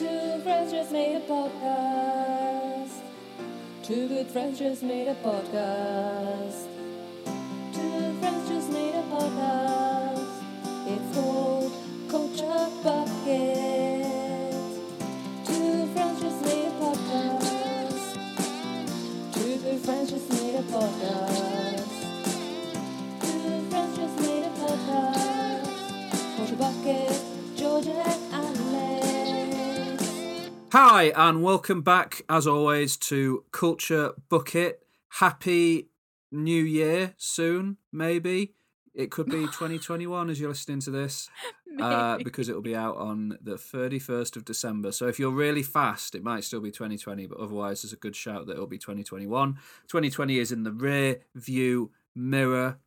Two friends just made a podcast. Two good friends just made a podcast. Two friends just made a podcast. It's called Culture Bucket. Two friends just made a podcast. Two good friends just made a podcast. Two friends just made a podcast. Culture Bucket, Georgia. Hi, and welcome back, as always, to Culture Bucket. Happy New Year soon, maybe. It could be 2021 as you're listening to this, uh, because it'll be out on the 31st of December. So if you're really fast, it might still be 2020, but otherwise, there's a good shout that it'll be 2021. 2020 is in the rear view mirror.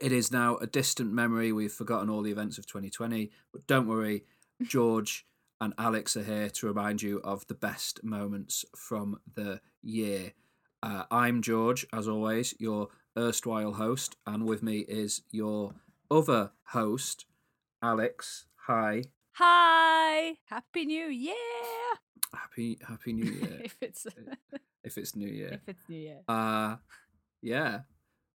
It is now a distant memory. We've forgotten all the events of 2020, but don't worry, George and Alex are here to remind you of the best moments from the year. Uh, I'm George, as always, your erstwhile host, and with me is your other host, Alex. Hi, Hi, Happy New Year! happy Happy New Year. if it's if it's New Year, if it's New Year, uh, yeah.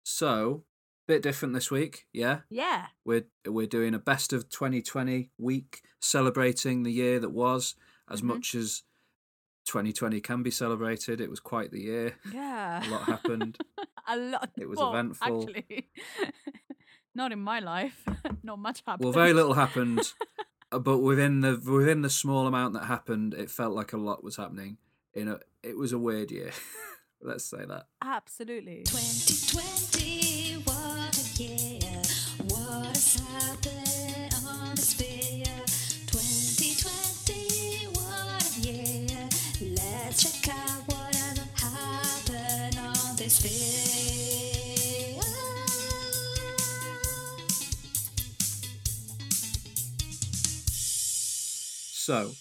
So, bit different this week, yeah. yeah, We're we're doing a best of 2020 week, celebrating the year that was. As Mhm. much as 2020 can be celebrated, it was quite the year. yeah. A lot happened. a lot. It was well, eventful. Actually, not in my life. not much happened. Well, very little happened, uh, but within the within the small amount that happened, it felt like a lot was happening. In a, it was a weird year. Let's say that. Absolutely. 2020, So,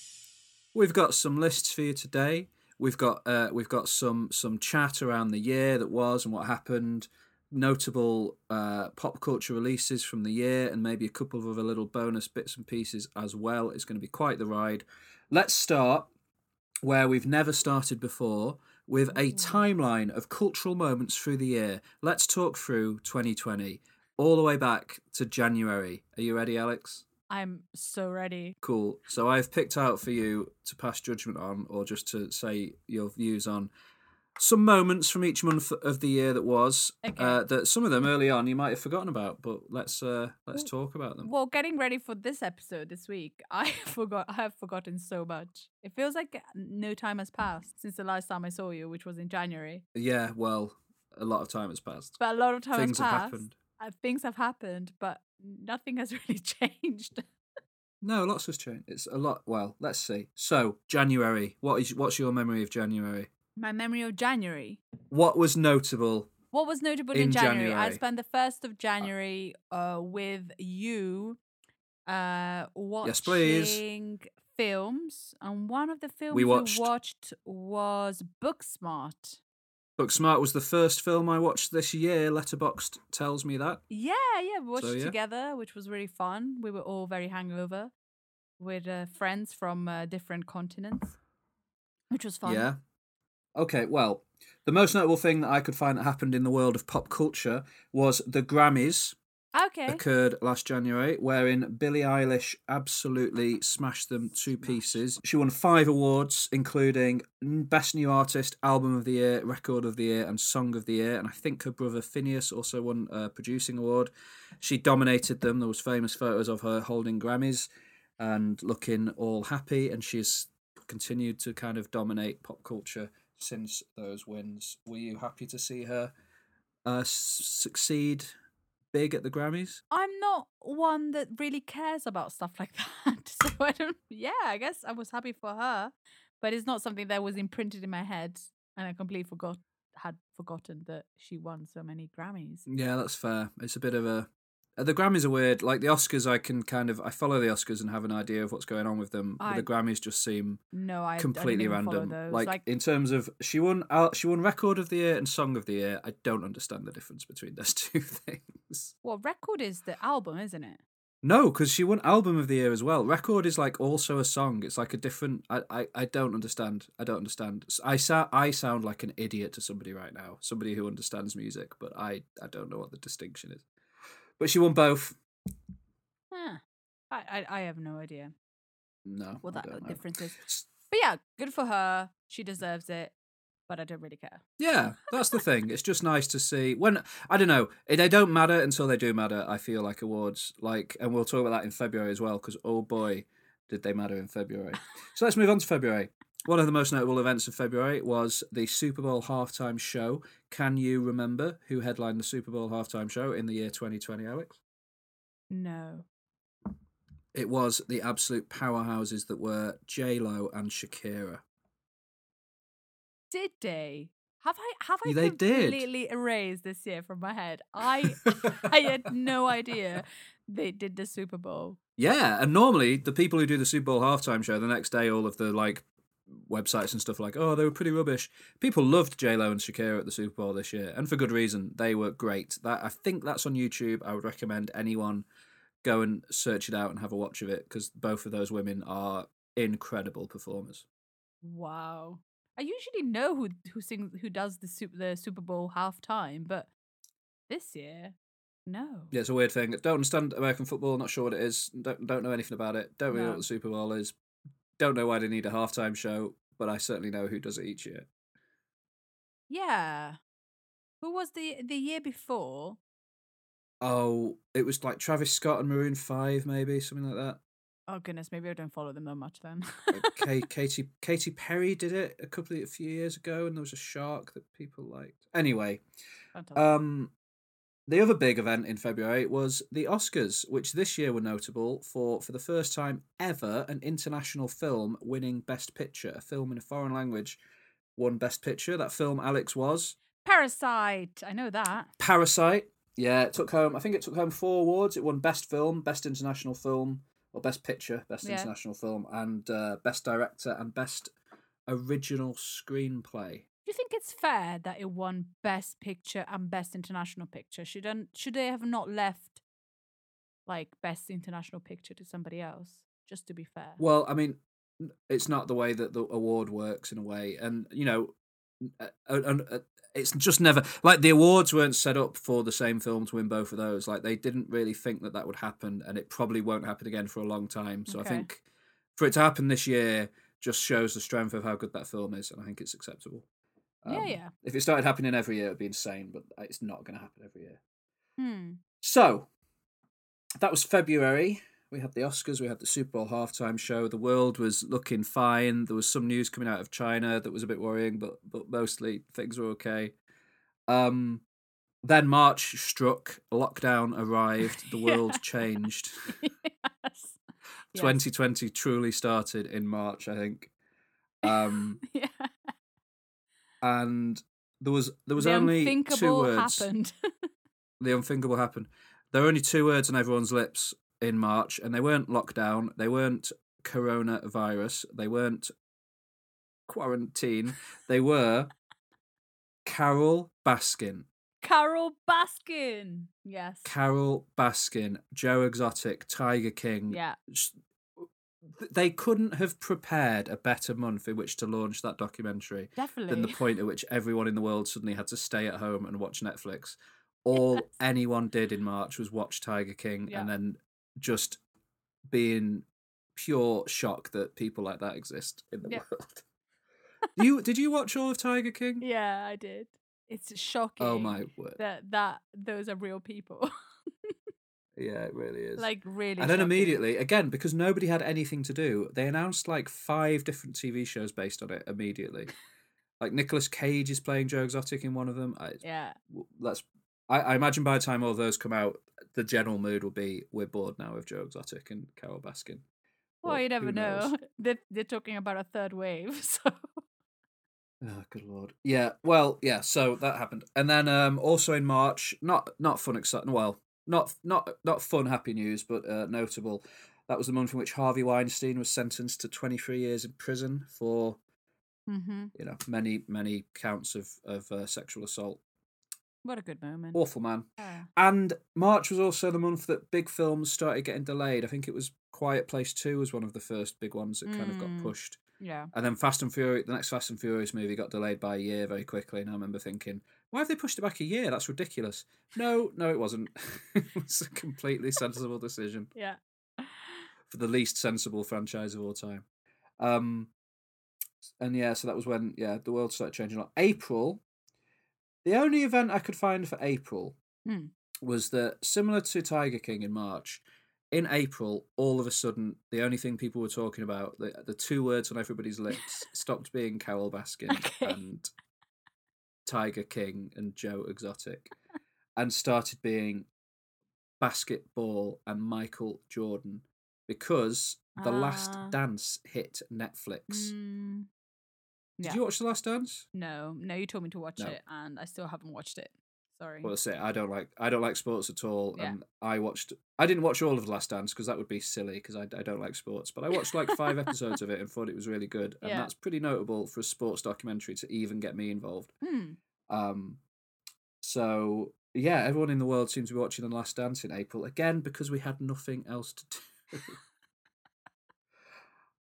we've got some lists for you today. We've got uh, we've got some some chat around the year that was and what happened, notable uh, pop culture releases from the year, and maybe a couple of other little bonus bits and pieces as well. It's going to be quite the ride. Let's start where we've never started before with a timeline of cultural moments through the year. Let's talk through 2020 all the way back to January. Are you ready, Alex? I'm so ready. Cool. So I've picked out for you to pass judgment on, or just to say your views on some moments from each month of the year that was. Okay. Uh, that some of them early on you might have forgotten about, but let's uh, let's talk about them. Well, getting ready for this episode this week, I forgot. I have forgotten so much. It feels like no time has passed since the last time I saw you, which was in January. Yeah. Well, a lot of time has passed. But a lot of time Things has have happened. Uh, things have happened, but nothing has really changed. No, lots has changed. It's a lot. Well, let's see. So January. What is what's your memory of January? My memory of January. What was notable? What was notable in, In January? I spent the first of January uh, with you, uh, watching Yes, please. films, and one of the films We we watched- watched, was Booksmart. Booksmart was the first film I watched this year. Letterboxd tells me that. Yeah, yeah, we watched So, it yeah. together, which was really fun. We were all very hangover with uh, friends from uh, different continents, which was fun. Yeah. Okay, well, the most notable thing that I could find that happened in the world of pop culture was the Grammys Okay. occurred last January, wherein Billie Eilish absolutely smashed them to pieces. She won five awards, including Best New Artist, Album of the Year, Record of the Year, and Song of the Year. And I think her brother Finneas also won a producing award. She dominated them. There was famous photos of her holding Grammys and looking all happy, and she's continued to kind of dominate pop culture since those wins. Were you happy to see her uh, succeed big at the Grammys? I'm not one that really cares about stuff like that. So I don't, yeah, I guess I was happy for her, but it's not something that was imprinted in my head. And I completely forgot, had forgotten that she won so many Grammys. Yeah, that's fair. It's a bit of a. uh, The Grammys are weird. Like the Oscars, I can kind of I follow the Oscars and have an idea of what's going on with them. But I- the Grammys just seem No, I I completely follow random. Those. Like, like in terms of she won al- she won Record of the Year and Song of the Year. I don't understand the difference between those two things. well, record is the album, isn't it? No, because she won album of the year as well. Record is like also a song. It's like a different. I, I, I don't understand. I don't understand. I sa- I sound like an idiot to somebody right now. Somebody who understands music, but I I don't know what the distinction is. But she won both. Huh. I, I I have no idea No, what that know. difference is. But yeah, good for her. She deserves it. But I don't really care. Yeah, that's the thing. It's just nice to see when I don't know. eh, They don't matter until they do matter. I feel like awards, like, and we'll talk about that in February as well. Because oh boy, did they matter in February. so let's move on to February. One of the most notable events of February was the Super Bowl halftime show. Can you remember who headlined the Super Bowl halftime show in the year 2020, Alex? No. It was the absolute powerhouses that were J Lo and Shakira. Did they? Have I have I They did. completely erased this year from my head? I I had no idea they did the Super Bowl. Yeah, and normally the people who do the Super Bowl halftime show the next day, all of the like websites and stuff like, oh, they were pretty rubbish. People loved J Lo and Shakira at the Super Bowl this year, and for good reason. They were great. That I think that's on YouTube. I would recommend anyone go and search it out and have a watch of it because both of those women are incredible performers. Wow. I usually know who who sings who does the super the Super Bowl halftime, but this year, no. Yeah, it's a weird thing. Don't understand American football. Not sure what it is. Don't don't know anything about it. Don't really know what the Super Bowl is. Don't know why they need a halftime show, but I certainly know who does it each year. Yeah. Who was the the year before? Oh, it was like Travis Scott and Maroon Five, maybe something like that. Oh goodness, maybe I don't follow them that much then. Like Ka- Katy Katy Perry did it a couple of a few years ago, and there was a shark that people liked. Anyway, um, the other big event in February was the Oscars, which this year were notable for for the first time ever an international film winning Best Picture. A film in a foreign language won Best Picture. That film, Alex, was Parasite. I know that. Parasite. Yeah, it took home. I think it took home four awards. It won Best Film, Best International Film, or Best Picture, Best Yeah. International Film, and uh, Best Director and Best Original Screenplay. Do you think it's fair that it won Best Picture and Best International Picture? Shouldn't should they have not left like Best International Picture to somebody else? Just to be fair. Well, I mean, it's not the way that the award works in a way, and you know, uh, uh, and, uh, it's just never like the awards weren't set up for the same film to win both of those. Like they didn't really think that that would happen, and it probably won't happen again for a long time. So Okay. I think for it to happen this year just shows the strength of how good that film is, and I think it's acceptable. Yeah, Um, yeah. If it started happening every year, it'd be insane, but it's not going to happen every year. Hmm. So that was February. We had the Oscars, we had the Super Bowl halftime show. The world was looking fine. There was some news coming out of China that was a bit worrying, but but mostly things were okay. Um then March struck, lockdown arrived, the world Yeah. changed. yes. Yes. 2020 truly started in March, I think. Um yeah. And there was there was the only two words. happened. the unthinkable happened. There were only two words on everyone's lips in March, and they weren't lockdown, they weren't coronavirus, they weren't quarantine, they were Carole Baskin. Carole Baskin. Yes. Carole Baskin, Joe Exotic, Tiger King. yeah. They couldn't have prepared a better month in which to launch that documentary Definitely. than the point at which everyone in the world suddenly had to stay at home and watch Netflix. All Yes. anyone did in March was watch Tiger King Yeah. and then just be in pure shock that people like that exist in the Yeah. world. you did you watch all of Tiger King? Yeah, I did. It's oh shocking. Oh my word! That that those are real people. Yeah, it really is. like really. and then shocking. immediately, again, because nobody had anything to do, they announced like five different TV shows based on it immediately. like Nicolas Cage is playing Joe Exotic in one of them. I, Yeah. That's. I, I imagine by the time all those come out, the general mood will be we're bored now of Joe Exotic and Carole Baskin. Well, you never know. They're, they're talking about a third wave, so Oh, good lord. Yeah, well, yeah. So that happened, and then um, also in March, not not fun, exciting. Well, not not not fun, happy news, but uh, notable. That was the month in which Harvey Weinstein was sentenced to 23 years in prison for hmm you know many many counts of of uh, sexual assault. What a good moment. Awful man. Yeah. And March was also the month that big films started getting delayed. I think it was Quiet Place 2 was one of the first big ones that kind of got Mm. pushed. Yeah. And then Fast and Furious, the next Fast and Furious movie got delayed by a year very quickly. And I remember thinking, why have they pushed it back a year? That's ridiculous. No, no, it wasn't. it was a completely sensible decision Yeah. for the least sensible franchise of all time. Um, and yeah, so that was when yeah the world started changing a lot. April, the only event I could find for April Hmm. was that similar to Tiger King in March. In April, all of a sudden, the only thing people were talking about, the, the two words on everybody's lips, stopped being Carole Baskin Okay. and Tiger King and Joe Exotic, and started being basketball and Michael Jordan because The Last Ah. Dance hit Netflix. Mm, Did you watch The Last Dance? no, no, you told me to watch No. it, and I still haven't watched it. Sorry. Well, it. I don't like I don't like sports at all, Yeah. and I watched. I didn't watch all of The Last Dance because that would be silly because I, I don't like sports. But I watched like five episodes of it and thought it was really good, and Yeah. that's pretty notable for a sports documentary to even get me involved. Hmm. Um, so yeah, everyone in the world seems to be watching The Last Dance in April again because we had nothing else to do.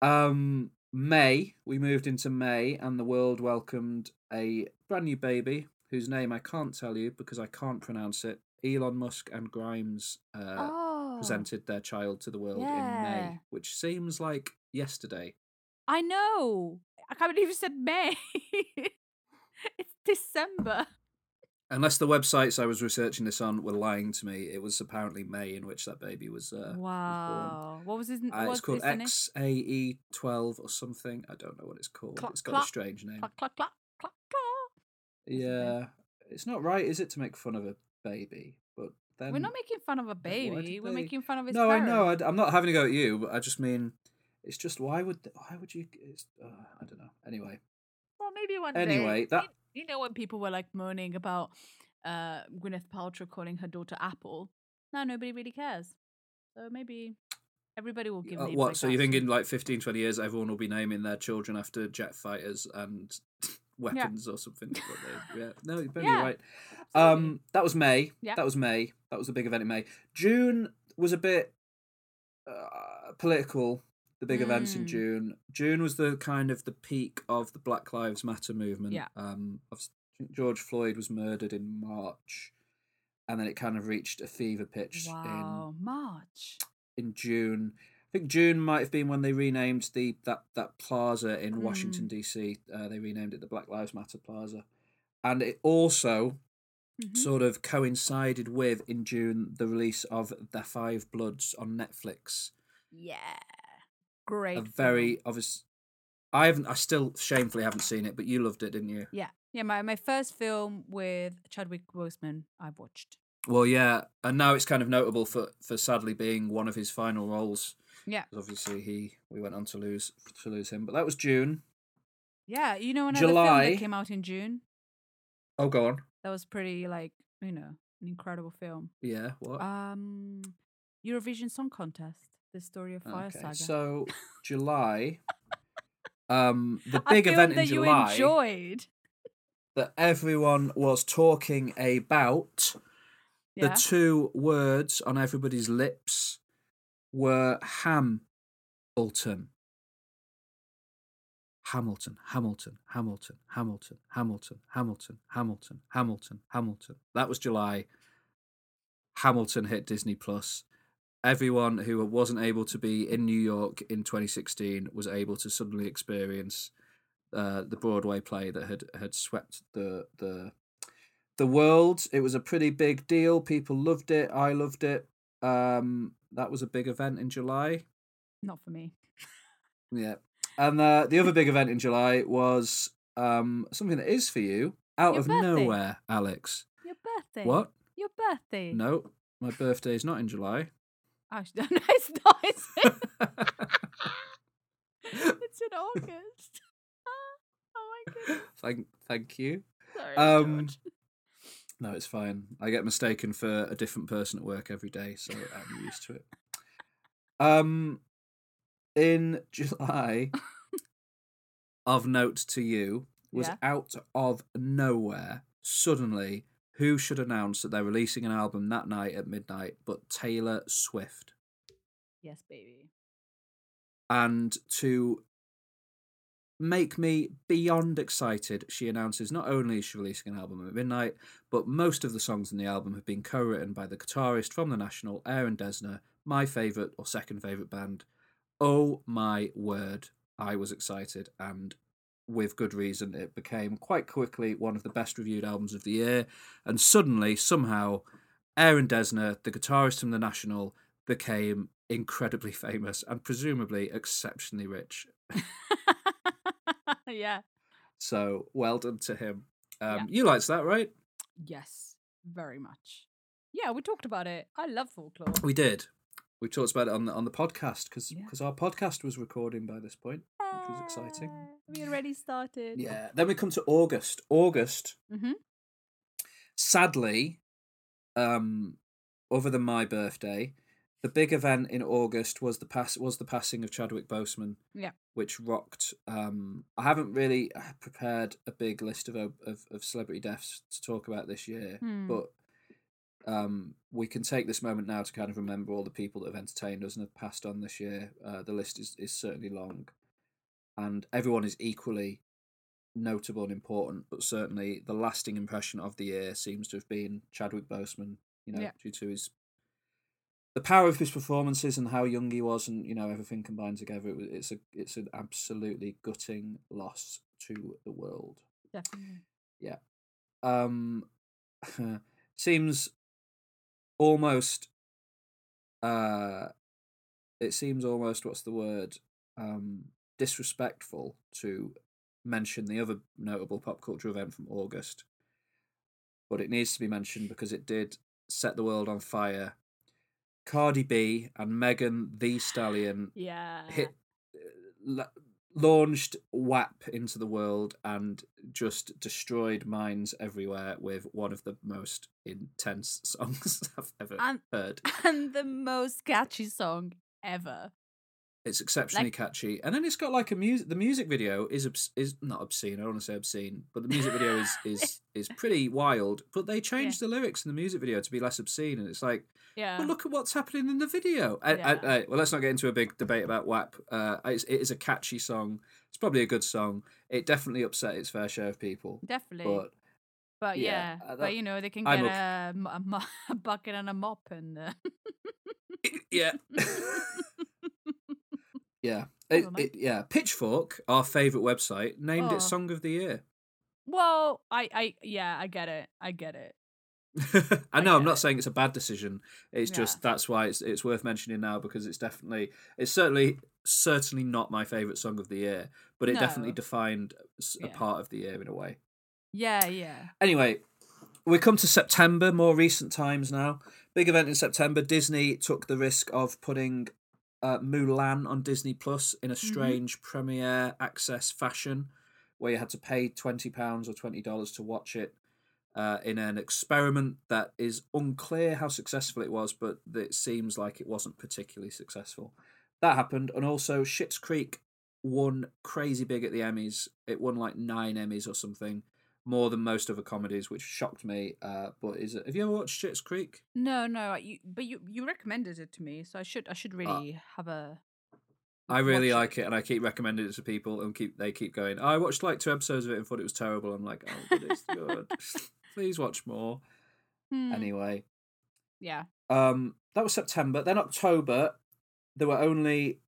um, May we moved into May, and the world welcomed a brand new baby whose name I can't tell you because I can't pronounce it. Elon Musk and Grimes uh, oh, presented their child to the world in May, which seems like yesterday. I know. I can't believe you said May. it's December. Unless the websites I was researching this on were lying to me, it was apparently May in which that baby was. Uh, was born. wow. What was his? n- Uh, it's called? XAE twelve or something. I don't know what it's called. Clock, it's got clock, a strange name. Clack clock clack, Yeah, it's not right, is it, to make fun of a baby? But then We're not making fun of a baby. We're they- making fun of his. No, I know. parents. I, am not having a go at you, but I just mean it's just why would why would you? It's, uh, I don't know. Anyway, Well, maybe one Anyway, day. that- you, you know when people were like moaning about uh, Gwyneth Paltrow calling her daughter Apple. Now nobody really cares. So maybe everybody will give Uh, what? like so that you think in like 15, 20 years, everyone will be naming their children after jet fighters and weapons or something? They- yeah, no, maybe Yeah, you're right. Um, that was May. Yeah. That was May. That was the big event in May. June was a bit uh, political. The big events in Mm. June. June was the kind of the peak of the Black Lives Matter movement. Yeah. Um, George Floyd was murdered in March, and then it kind of reached a fever pitch wow, March. in in June. I think June might have been when they renamed the that that plaza in Mm. Washington D.C. Uh, they renamed it the Black Lives Matter Plaza, and it also Mhm. sort of coincided with in June the release of The Five Bloods on Netflix. Yeah, great. a very obvious. I haven't. I still shamefully haven't seen it, but you loved it, didn't you? yeah, yeah. My my first film with Chadwick Boseman, I've watched. Well, yeah, and now it's kind of notable for for sadly being one of his final roles. Yeah. Obviously, he we went on to lose to lose him, but that was June. Yeah, you know another film that came out in June. Oh, go on. That was pretty like you know an incredible film. Yeah. What? Um, Eurovision Song Contest: The Story of Fire okay. Saga. So July. Um, the big event in that July you enjoyed. that everyone was talking about. Yeah. The two words on everybody's lips were Hamilton. Hamilton, Hamilton, Hamilton, Hamilton, Hamilton, Hamilton, Hamilton, Hamilton, Hamilton. That was July. Hamilton hit Disney Plus. Everyone who wasn't able to be in New York in 2016 was able to suddenly experience uh, the Broadway play that had had swept the the the world. It was a pretty big deal. People loved it. I loved it. Um, that was a big event in July. Not for me. Yeah. And uh, the other big event in July was um, something that is for you out Your of birthday. nowhere, Alex. Your birthday. What? Your birthday. No, my birthday is not in July. Actually, no, it's not. Is it? it's in August. oh my goodness. thank, thank you. Sorry, Um, George. No, it's fine. I get mistaken for a different person at work every day, so I'm used to it. Um, in July, of note to you, was Yeah. out of nowhere. Suddenly, who should announce that they're releasing an album that night at midnight but Taylor Swift? Yes, baby. And to make me beyond excited, she announces not only is she releasing an album at midnight, but most of the songs in the album have been co written by the guitarist from The National, Aaron Dessner, my favourite or second favourite band. Oh my word, I was excited and with good reason. It became quite quickly one of the best reviewed albums of the year, and suddenly, somehow, Aaron Dessner, the guitarist from The National, became incredibly famous and presumably exceptionally rich. yeah. So well done to him. Um, Yeah. You liked that, right? Yes, very much. Yeah, we talked about it. I love folklore. We did. We talked about it on the on the podcast because Yeah. our podcast was recording by this point, which was exciting. Ah, We already started. Yeah. Then we come to August. August, Mm-hmm. sadly, um, other than my birthday, the big event in August was the pass was the passing of Chadwick Boseman. Yeah. Which rocked. Um, I haven't really uh, prepared a big list of of, of celebrity deaths to talk about this year, Hmm. but um, we can take this moment now to kind of remember all the people that have entertained us and have passed on this year. Uh, the list is, is certainly long, and everyone is equally notable and important. But certainly, the lasting impression of the year seems to have been Chadwick Boseman. You know, Yeah. due to his the power of his performances and how young he was, and you know everything combined together. It was, it's a it's an absolutely gutting loss to the world. Definitely. Yeah. Um, seems almost uh it seems almost what's the word um disrespectful to mention the other notable pop culture event from august but it needs to be mentioned because it did set the world on fire cardi b and megan the stallion Yeah. hit la- launched WAP into the world and just destroyed minds everywhere with one of the most intense songs I've ever And heard. and the most catchy song ever. It's exceptionally like- catchy, and then it's got like a music. The music video is obs- is not obscene. I don't want to say obscene, but the music video is is is pretty wild. But they changed the lyrics in the music video to be less obscene, and it's like Yeah. Well, look at what's happening in the video. I, I, Yeah. I- well, let's not get into a big debate about WAP. Uh, it's, it is a catchy song. It's probably a good song. It definitely upset its fair share of people. Definitely. But, But yeah, yeah, uh, that- but you know, they can get a, a, a bucket and a mop and. Uh... yeah, yeah, it, it, yeah. Pitchfork, our favorite website, named Oh. it Song of the Year. well, I, I, yeah, I get it. I get it. I I know. I'm not it. saying it's a bad decision. It's Yeah. just that's why it's it's worth mentioning now because it's definitely it's certainly certainly not my favorite song of the year, but it definitely defined a Yeah. part of the year in a way. Yeah, yeah. Anyway, we come to September, more recent times now. Big event in September. Disney took the risk of putting uh, Mulan on Disney Plus in a strange premiere access fashion, where you had to pay twenty pounds or twenty dollars to watch it. Uh, in an experiment that is unclear how successful it was, but it seems like it wasn't particularly successful. That happened, and also Schitt's Creek won crazy big at the Emmys. It won like nine Emmys or something, more than most other comedies, which shocked me. Uh, but is it? Have you ever watched Schitt's Creek? No, no. You, but you, you recommended it to me, so I should, I should really have a. I really like it, and I keep recommending it to people, and keep they keep going. I watched like two episodes of it and thought it was terrible. I'm like, oh, but it's good. Please watch more. Hmm, Anyway, Yeah. um, that was September. Then October, there were only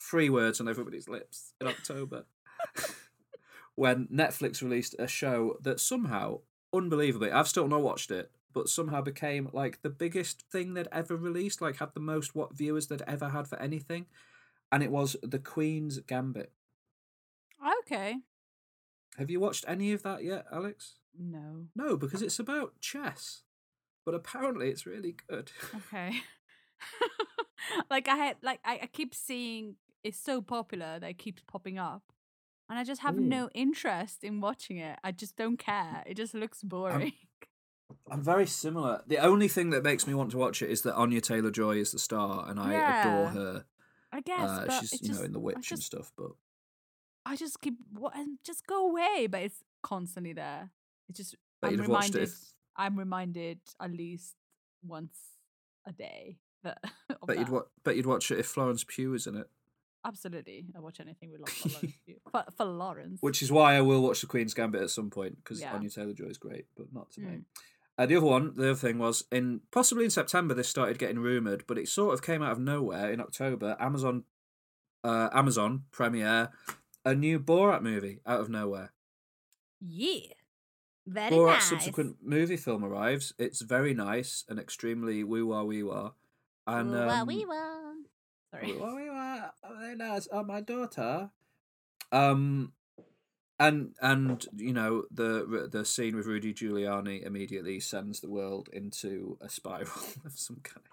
three words on everybody's lips in October when Netflix released a show that somehow, unbelievably, I've still not watched it, but somehow became like the biggest thing they'd ever released, like had the most what viewers they'd ever had for anything, and it was The Queen's Gambit. Okay. Have you watched any of that yet, Alex? No. No, because it's about chess, but apparently it's really good. Okay. like I had, like I, I keep seeing it's so popular that it keeps popping up, and I just have Ooh. no interest in watching it. I just don't care. It just looks boring. I'm very similar. The only thing that makes me want to watch it is that Anya Taylor Joy is the star, and I adore her. I guess, Uh, but she's you just, know in The Witch and stuff, but I just keep what just go away, but it's constantly there. It just but I'm you'd have watched it. reminded. If, I'm reminded at least once a day that. but Bet you'd that. wa- bet you'd watch it if Florence Pugh was in it. Absolutely, I watch anything with Lawrence. For, for Lawrence. Which is why I will watch The Queen's Gambit at some point because Yeah. Anya Taylor Joy is great, but not today. Mm. Uh, the other one, the other thing was in possibly in September this started getting rumored, but it sort of came out of nowhere in October. Amazon, uh, Amazon premiere a new Borat movie out of nowhere. yeah, very Borat nice. subsequent movie film arrives. It's very nice and extremely woo wah wee wah. And um. Sorry. Wah wee wah. Oh. Oh, my daughter. Um, and and you know the the scene with Rudy Giuliani immediately sends the world into a spiral of some kind.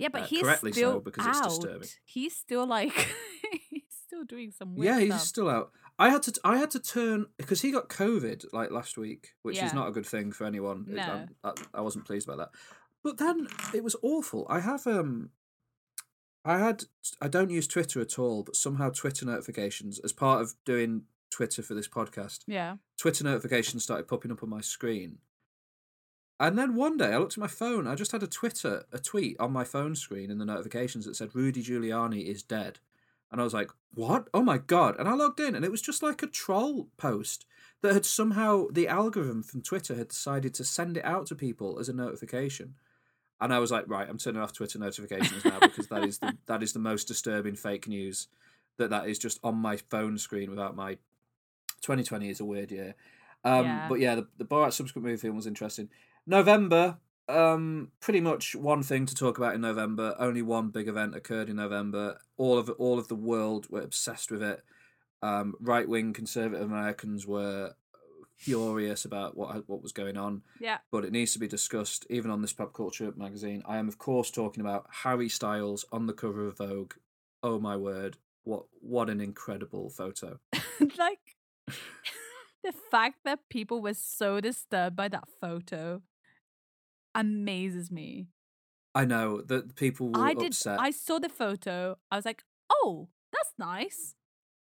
Yeah, but Uh, he's correctly so, still because it's disturbing. He's still like he's still doing some weird yeah, he's stuff. still out. I had to I had to turn because he got COVID like last week, which Yeah. is not a good thing for anyone. No. I'm- I, I wasn't pleased about that. But then it was awful. I have um, I had I don't use Twitter at all, but somehow Twitter notifications as part of doing Twitter for this podcast. Yeah. Twitter notifications started popping up on my screen. And then one day I looked at my phone. I just had a Twitter, a tweet on my phone screen in the notifications that said Rudy Giuliani is dead. And I was like, what? Oh my God. And I logged in and it was just like a troll post that had somehow, the algorithm from Twitter had decided to send it out to people as a notification. And I was like, right, I'm turning off Twitter notifications now because that is the that is the most disturbing fake news that that is just on my phone screen without my 2020 is a weird year. Um, Yeah. But yeah, the, the Borat subsequent movie film was interesting. November, um, pretty much one thing to talk about in November. Only one big event occurred in November. All of all of the world were obsessed with it. Um, right wing conservative Americans were furious about what what was going on, Yeah. but it needs to be discussed even on this pop culture magazine. I am of course talking about Harry Styles on the cover of Vogue. Oh my word! What what an incredible photo! like the fact that people were so disturbed by that photo amazes me. I know that people were I did upset. I saw the photo. I was like, "Oh, that's nice."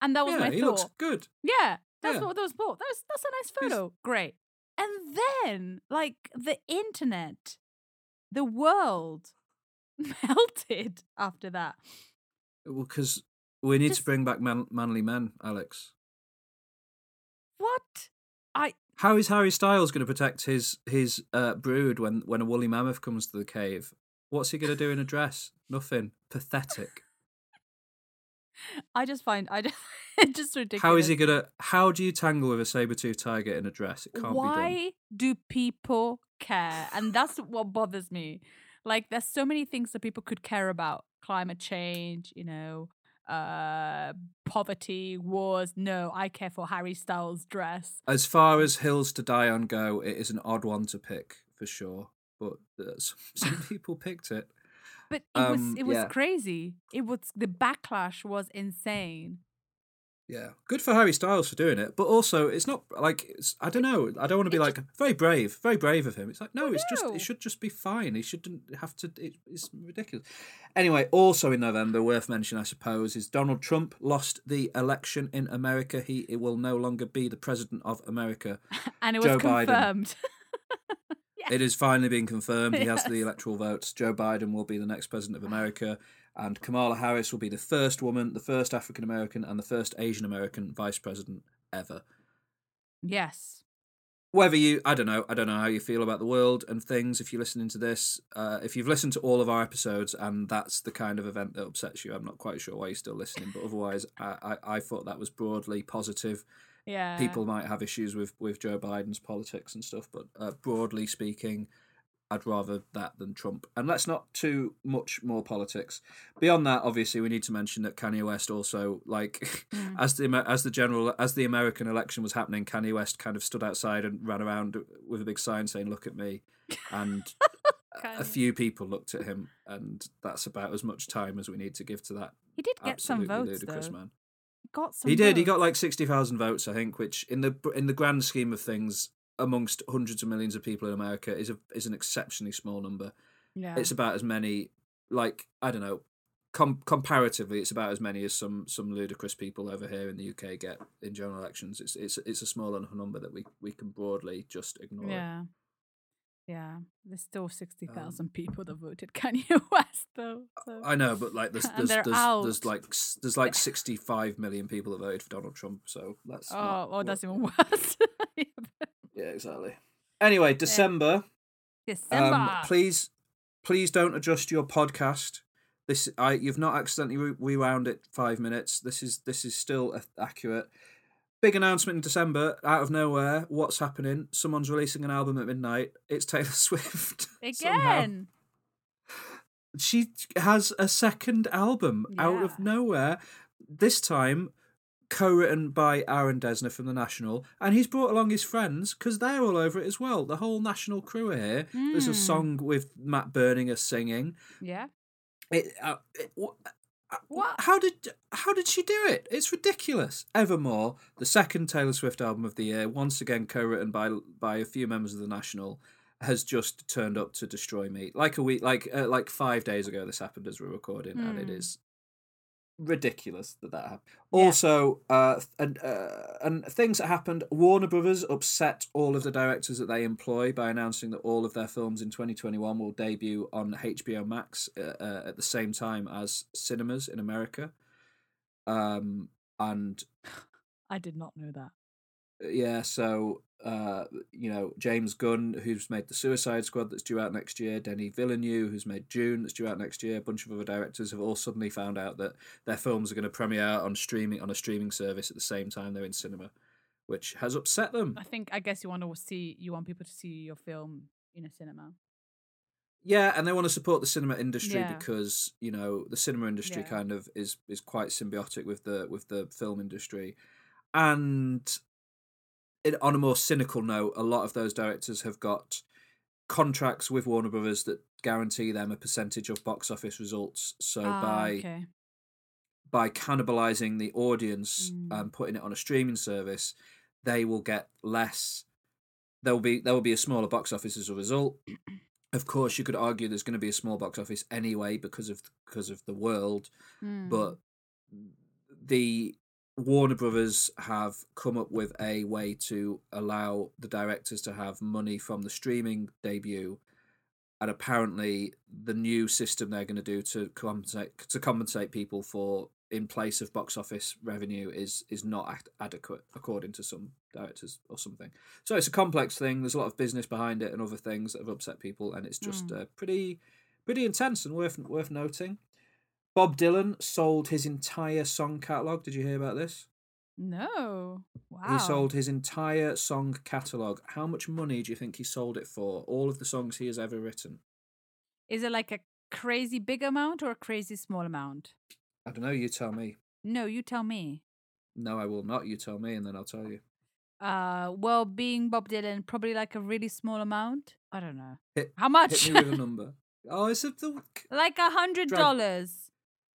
And that was yeah, my he thought. looks good. Yeah, that's Yeah. what that was thought. That's that's a nice photo. Great. And then, like the internet, the world melted after that. Well, Because we need Just- to bring back man- manly men, Alex. What? I How is Harry Styles going to protect his his uh, brood when when a woolly mammoth comes to the cave? What's he going to do in a dress? Nothing. Pathetic. I just find I just it's just ridiculous. How is he gonna? How do you tangle with a saber tooth tiger in a dress? It can't be done. Why do people care? And that's what bothers me. Like there's so many things that people could care about. Climate change, you know, uh poverty, wars. No, I care for Harry Styles' dress. As far as hills to die on go, it is an odd one to pick for sure. But uh, some, some people picked it. But it was Um, it was yeah. crazy. It was the backlash was insane. Yeah, good for Harry Styles for doing it, but also it's not like it's, I don't know. I don't want to be like very brave, very brave of him. It's like no, it's just it should just be fine. He shouldn't have to. It, it's ridiculous. Anyway, also in November, worth mentioning, I suppose, is Donald Trump lost the election in America. He, will no longer be the president of America. And it was Joe Biden. It is finally being confirmed. He has the electoral votes. Joe Biden will be the next president of America, and Kamala Harris will be the first woman, the first African American, and the first Asian American vice president ever. yes. whether you i don't know i don't know how you feel about the world and things if you're listening to this uh, if you've listened to all of our episodes and that's the kind of event that upsets you i'm not quite sure why you're still listening but otherwise i i, I thought that was broadly positive Yeah. people might have issues with with joe biden's politics and stuff but uh, broadly speaking I'd rather that than Trump. And let's not too much more politics. Beyond that, obviously, we need to mention that Kanye West also, like, Mm. as the as the general as the American election was happening, Kanye West kind of stood outside and ran around with a big sign saying "Look at me," and a- few people looked at him, and that's about as much time as we need to give to that He did get some votes though. man. Got some He did. He got like sixty thousand votes, I think, which in the in the grand scheme of things, amongst hundreds of millions of people in America, is a is an exceptionally small number. Yeah. It's about as many, like I don't know, com- comparatively, it's about as many as some some ludicrous people over here in the UK get in general elections. It's it's it's a small enough number that we we can broadly just ignore. it. Yeah. There's still sixty Um, people that voted Kanye West though. So. I know, but like there's there's there's, there's like there's like 65 million people that voted for Donald Trump. So that's oh, not oh, that's what- even worse. Yeah, but- yeah, exactly. Anyway, December. December. Um, please, please don't adjust your podcast. This, I, you've not accidentally re- rewound it five minutes. This is this is still a- accurate. Big announcement in December, out of nowhere. What's happening? Someone's releasing an album at midnight. It's Taylor Swift. Again. She has a second album out of nowhere. This time, co-written by Aaron Dessner from the National, and he's brought along his friends because they're all over it as well. The whole National crew are here. There's a Mm. song with Matt Berninger singing. Yeah. It, uh, it, What? How did how did she do it? It's ridiculous. Evermore, the second Taylor Swift album of the year, once again co-written by by a few members of the National, has just turned up to destroy me. Like a week, like uh, like five days ago, this happened as we're recording, and it Hmm. is ridiculous that that happened. Yeah. Also, uh, and uh, and things that happened. Warner Brothers upset all of the directors that they employ by announcing that all of their films in 2021 will debut on HBO Max uh, uh, at the same time as cinemas in America. Um, and I did not know that. Yeah, so uh, you know James Gunn, who's made the Suicide Squad that's due out next year, Denis Villeneuve, who's made Dune that's due out next year, a bunch of other directors have all suddenly found out that their films are going to premiere on streaming on a streaming service at the same time they're in cinema, which has upset them. I think I guess you want to see you want people to see your film in a cinema. Yeah, and they want to support the cinema industry Yeah. because you know the cinema industry Yeah. kind of is is quite symbiotic with the with the film industry, and on a more cynical note, a lot of those directors have got contracts with Warner Brothers that guarantee them a percentage of box office results. So Ah, by okay. by cannibalizing the audience Mm. and putting it on a streaming service, they will get less. There will be there will be a smaller box office as a result. Of course, you could argue there's going to be a small box office anyway because of because of the world, Mm. but the Warner Brothers have come up with a way to allow the directors to have money from the streaming debut, and apparently the new system they're going to do to compensate to compensate people for in place of box office revenue is is not ad- adequate according to some directors or something. So it's a complex thing. There's a lot of business behind it and other things that have upset people, and it's just uh, pretty pretty intense and worth worth noting. Bob Dylan sold his entire song catalog. Did you hear about this? no. Wow. He sold his entire song catalog. How much money do you think he sold it for? All of the songs he has ever written. Is it like a crazy big amount or a crazy small amount? I don't know. You tell me. No, you tell me. No, I will not. You tell me, and then I'll tell you. Uh, well, being Bob Dylan, probably like a really small amount. I don't know. Hit, How much? hit me with a number. Oh, it's a the, like a hundred dollars.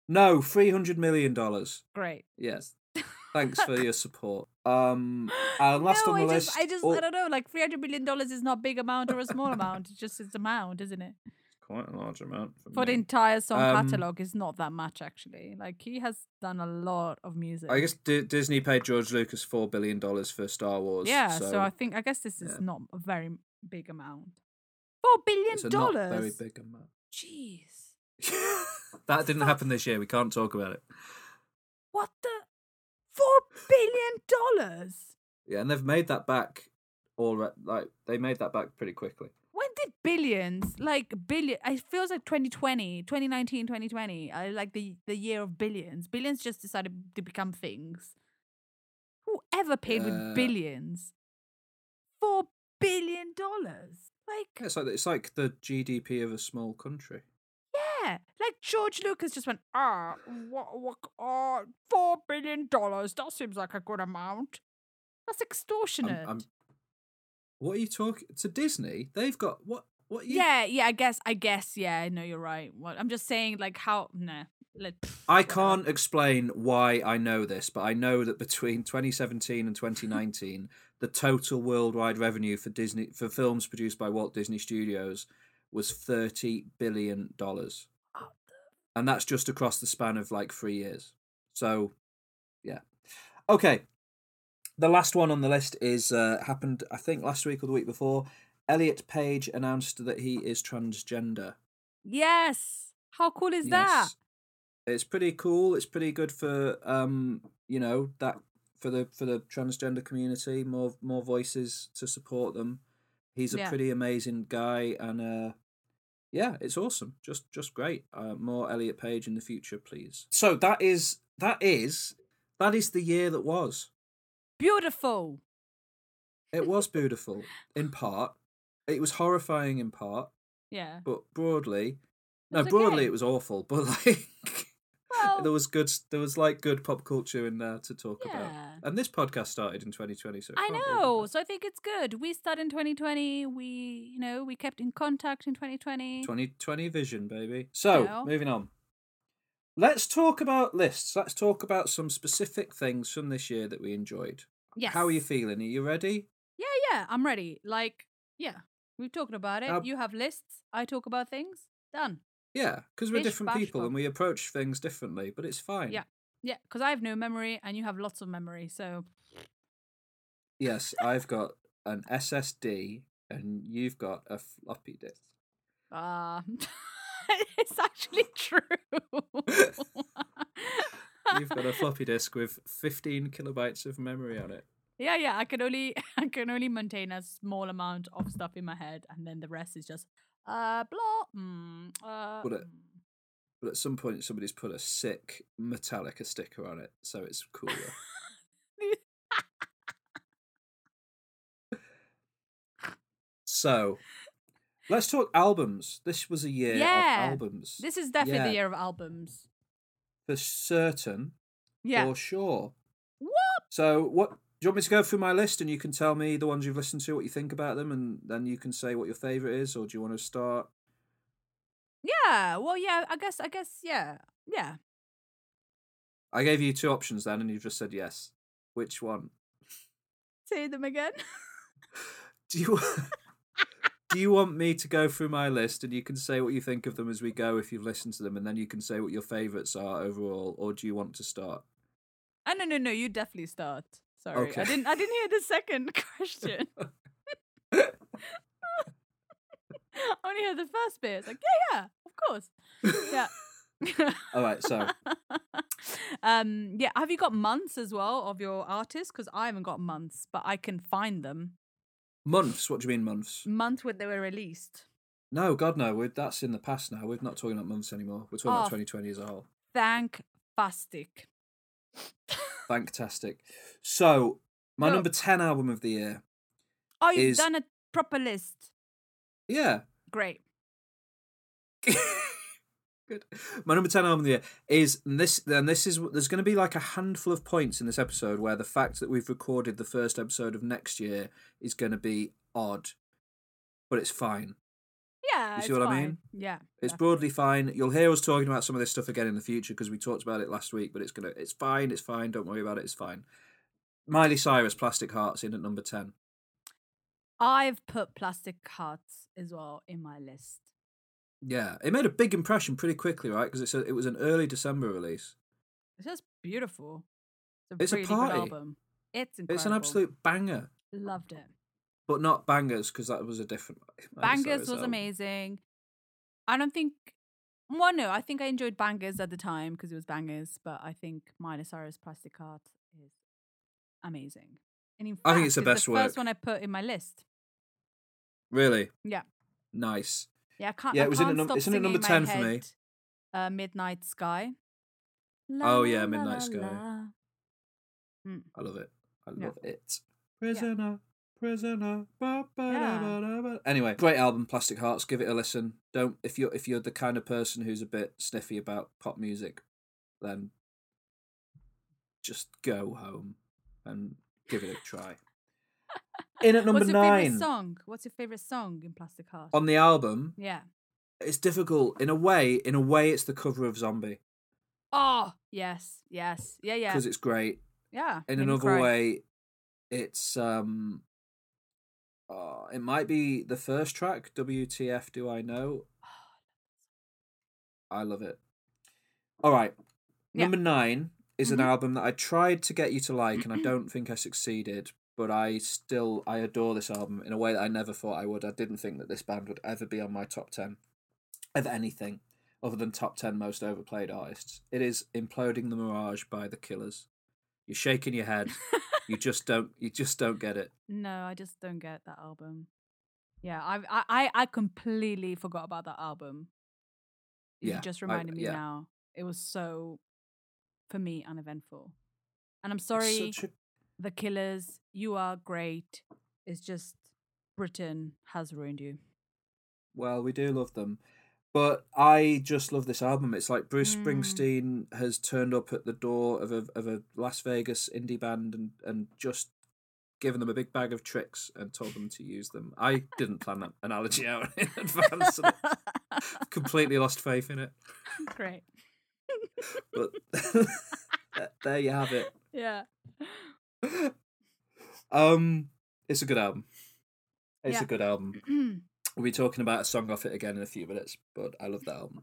No three hundred million dollars. Great. Yes. Thanks for your support. Um, and last no, on the I list. just, I just, oh, I don't know. Like three hundred million dollars is not a big amount or a small amount. It's just its amount, isn't it? quite a large amount for, For the entire song Um, catalog is not that much actually. Like he has done a lot of music. I guess D- Disney paid George Lucas four billion dollars for Star Wars. Yeah, so, so, I think I guess this is yeah. not a very big amount. Four billion it's dollars. not very big amount. Jeez. That didn't happen this year. We can't talk about it. What the? Four billion dollars. Yeah, and they've made that back. All like they made that back pretty quickly. When did billions, like billion, it feels like 2020, 2019, 2020, uh, like the, the year of billions. Billions just decided to become things. Whoever paid Uh, with billions? Four billion dollars. Like, Yeah, it's like it's like the GDP of a small country. Yeah, like George Lucas just went, ah, what, what, uh, four billion dollars. That seems like a good amount. That's I'm- extortionate. I'm- what are you talking to Disney? They've got what? What? You, yeah, yeah, I guess, I guess, yeah, I know you're right. What I'm just saying, like, how, nah, pff, I can't explain why I know this, but I know that between 2017 and 2019, the total worldwide revenue for Disney for films produced by Walt Disney Studios was 30 billion dollars. And that's just across the span of like 3 years. So, yeah. Okay. The last one on the list is uh, happened I think last week or the week before. Elliot Page announced that he is transgender. Yes. How cool is that? It's pretty cool. It's pretty good for um, you know, that for the for the transgender community, more more voices to support them. He's a Yeah. pretty amazing guy and uh yeah, it's awesome. Just just great. Uh, more Elliot Page in the future, please. So that is that is that is the year that was. Beautiful. It was beautiful in part. It was horrifying in part, Yeah. but broadly, no, was broadly it was awful. But like, Well, there was good. There was like good pop culture in there to talk about. And this podcast started in 2020, so I know. So I think it's good. We started in 2020. We, you know, we kept in contact in 2020. 2020 vision, baby. So know? moving on. Let's talk about lists. Let's talk about some specific things from this year that we enjoyed. Yes. How are you feeling? Are you ready? Yeah, yeah. I'm ready. Like, yeah. We've talked about it. Uh, you have lists. I talk about things. Done. Yeah, because we're Bish, different bash, people and we approach things differently, but it's fine. Yeah. Yeah. Because I have no memory and you have lots of memory. So, Yes, I've got an SSD and you've got a floppy disk. uh, it's actually true. You've got a floppy disk with 15 kilobytes of memory on it. Yeah, yeah. I can only I can only maintain a small amount of stuff in my head, and then the rest is just uh blah. Mm, uh, But it- mm. But at some point, somebody's put a sick Metallica sticker on it, so it's cooler. so, let's talk albums. This was a year Yeah. of albums. This is definitely Yeah. the year of albums. For certain, Yeah. for sure. What? So, what you want me to go through my list and you can tell me the ones you've listened to, what you think about them, and then you can say what your favorite is, or do you want to start? Yeah. Well, yeah. I guess. I guess. Yeah. Yeah. I gave you two options then, and you've just said yes. Which one? Say them again. Do you do you want me to go through my list and you can say what you think of them as we go if you've listened to them, and then you can say what your favourites are overall, or do you want to start? oh no, no, no. You definitely start. Sorry, Okay. I didn't. I didn't hear the second question. I only heard the first bit. It's like, yeah, yeah, of course. Yeah. All right, so um yeah have you got months as well of your artists because i haven't got months but i can find them months. What do you mean months? month when they were released No, God no. We're, that's in the past now. We're not talking about months anymore. We're talking Oh. about 2020 as a whole. thank fastic Fantastic. So my Go. number ten album of the year. oh you've Is- done a proper list Yeah. great Good. My number ten album of the year is and this. Then this is there's going to be like a handful of points in this episode where the fact that we've recorded the first episode of next year is going to be odd, but it's fine. Yeah You see what I mean? yeah It's yeah. broadly fine. You'll hear us talking about some of this stuff again in the future because we talked about it last week. But it's gonna, it's fine. It's fine. Don't worry about it. It's fine. Miley Cyrus, Plastic Hearts, in at number ten. i've put plastic hearts as well in my list Yeah, it made a big impression pretty quickly, right? Because it's a, it was an early December release. it's just beautiful it's a, It's a party. good album it's incredible It's an absolute banger, loved it but not bangers because that was a different. Bangers was amazing. I don't think. Well, no, I think I enjoyed Bangers at the time because it was Bangers, but I think Miley Cyrus Plastic Heart is amazing. And in fact, I think it's the best the work. first one I put in my list. Really Yeah, nice. yeah. I can't. Yeah, I it was in can't num- stop it's in singing number my 10 for me. Uh, Midnight Sky. Oh, yeah, La, la, Midnight la, Sky. la. Mm. I love it. I Yeah. love it. Prisoner, prisoner. Ba, ba, da, Yeah. ba, da, ba. Anyway, great album, Plastic Hearts. Give it a listen. Don't if you're if you're the kind of person who's a bit sniffy about pop music, then just go home and give it a try. In at number What's your nine favorite song? What's your favorite song in Plastic Hearts? on the album, yeah. it's difficult in a way. In a way, it's the cover of Zombie Oh yes, yes, yeah, yeah, because it's great. yeah. in another way it's um uh, it might be the first track wtf do i know i love it all right Yeah. number nine is Mhm. an album that i tried to get you to like and i don't think i succeeded but I still I adore this album in a way that I never thought I would. I didn't think that this band would ever be on my top ten of anything other than top ten most overplayed artists. It is "Imploding the Mirage" by the Killers. You're shaking your head. you just don't. You just don't get it. No, I just don't get that album. Yeah, I I I- I completely forgot about that album. You Yeah, just I- reminded me yeah. now. It was so, for me, uneventful. And I'm sorry, a- The Killers. You are great. It's just Britain has ruined you. Well, we do love them. But I just love this album. It's like Bruce Mm. Springsteen has turned up at the door of a of a Las Vegas indie band and, and just given them a big bag of tricks and told them to use them. I didn't plan that analogy out in advance. and completely lost faith in it. great. But there you have it. Yeah. Um, it's a good album. It's Yeah. a good album. We'll be talking about a song off it again in a few minutes, but I love that album.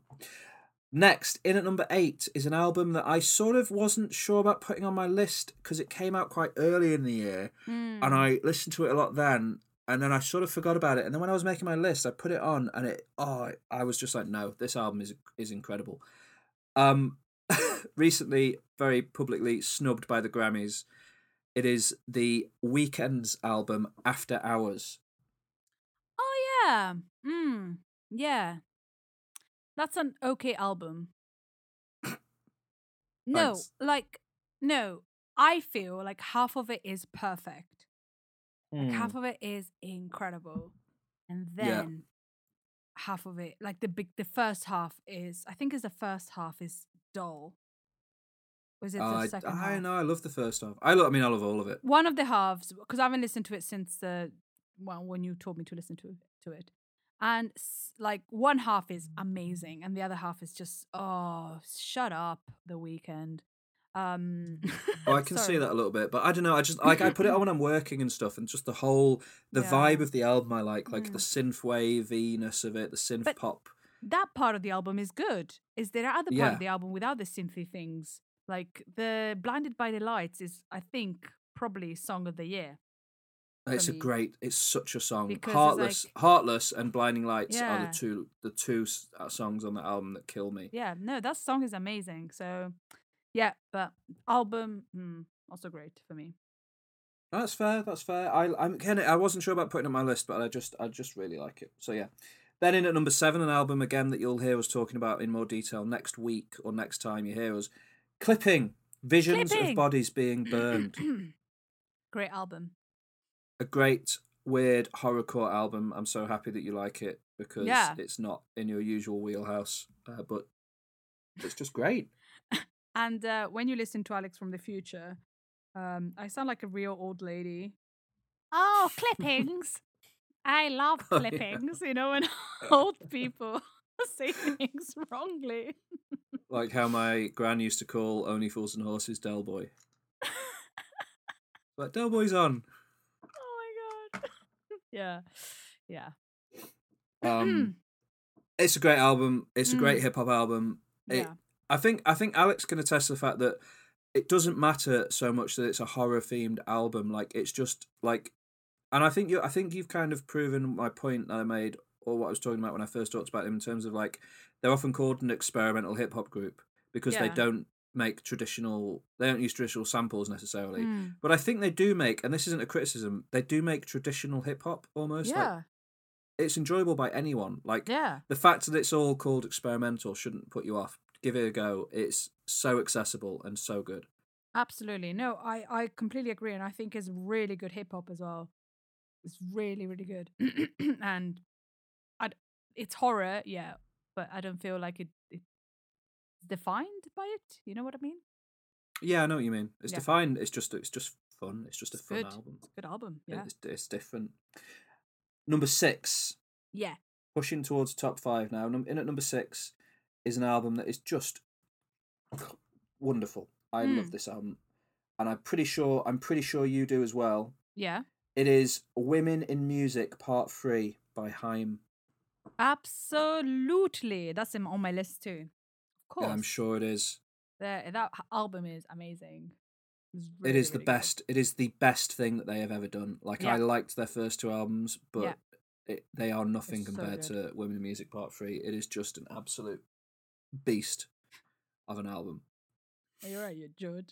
Next, in at number eight, is an album that I sort of wasn't sure about putting on my list because it came out quite early in the year Mm. and I listened to it a lot then. And then I sort of forgot about it. And then when I was making my list, I put it on and it, oh, I was just like, no, this album is is incredible. Um, recently, very publicly snubbed by the Grammys. It is the Weeknd's album, After Hours. Yeah. Mm. Yeah. That's an okay album. no, Thanks. like no. I feel like half of it is perfect. Like Hmm. half of it is incredible. And Yeah. then half of it like the big the first half is I think is the first half is dull. Was it the I, second I half? know, I love the first half. I love, I mean, I love all of it. one of the halves because I haven't listened to it since the well when you told me to listen to to it, and like one half is amazing and the other half is just oh shut up the Weeknd. Um, Oh, I can see that a little bit, but I don't know. I just like I put it on when I'm working and stuff, and just the whole the Yeah. vibe of the album I like, like the Mm. synth waviness of it, the synth But- pop. That part of the album is good. Is there other part Yeah. of the album without the synthy things? Like the "Blinded by the Lights" is, I think, probably song of the year. It's a me. great. It's such a song. Because Heartless, like- Heartless, and Blinding Lights are the two the two uh, songs on the album that kill me. Yeah, no, that song is amazing. So, yeah, but album mm, also great for me. That's fair. That's fair. I I'm kind I wasn't sure about putting it on my list, but I just I just really like it. So yeah. Then in at number seven, an album again that you'll hear us talking about in more detail next week or next time you hear us. Clipping. Visions of bodies being burned. great album. A great weird horrorcore album. I'm so happy that you like it because Yeah. it's not in your usual wheelhouse, uh, but it's just great. And uh, when you listen to Alex from the future, um, I sound like a real old lady. Oh, clippings! I love Oh, yeah. clippings. You know, when old people say things wrongly. Like how my gran used to call Only Fools and Horses Del Boy. But Del Boy's on. Yeah, yeah. Um, it's a great album. It's a great Mm. hip hop album. It, yeah. I think I think Alex can attest to the fact that it doesn't matter so much that it's a horror themed album. Like it's just like, and I think you I think you've kind of proven my point that I made or what I was talking about when I first talked about them in terms of like they're often called an experimental hip hop group because they don't make traditional they don't use traditional samples necessarily. Mm. But I think they do make, and this isn't a criticism, they do make traditional hip hop almost. Like, Yeah, it's enjoyable by anyone. Like yeah. the fact that it's all called experimental shouldn't put you off. Give it a go. It's so accessible and so good. Absolutely. No, I, I completely agree. And I think it's really good hip hop as well. It's really, really good. and I, it's horror, yeah, but I don't feel like it, it's defined by it. You know what I mean? Yeah, I know what you mean. It's Yeah. defined. It's just it's just fun. It's just a It's fun good. album. It's a good album. Yeah. It's, it's different. Number six, yeah. pushing towards top five now. In at number six is an album that is just wonderful. I love Mm. this album, and I'm pretty sure I'm pretty sure you do as well. Yeah. It is Women in Music Part Three by Haim. Absolutely. That's him on my list too. Course. Yeah, I'm sure it is. The, that album is amazing. It's it really, is the really good. best. It is the best thing that they have ever done. Like Yeah. I liked their first two albums, but Yeah. it, they are nothing It's so compared to Women in Music Part Three. It is just an absolute beast of an album. Are you right, you George?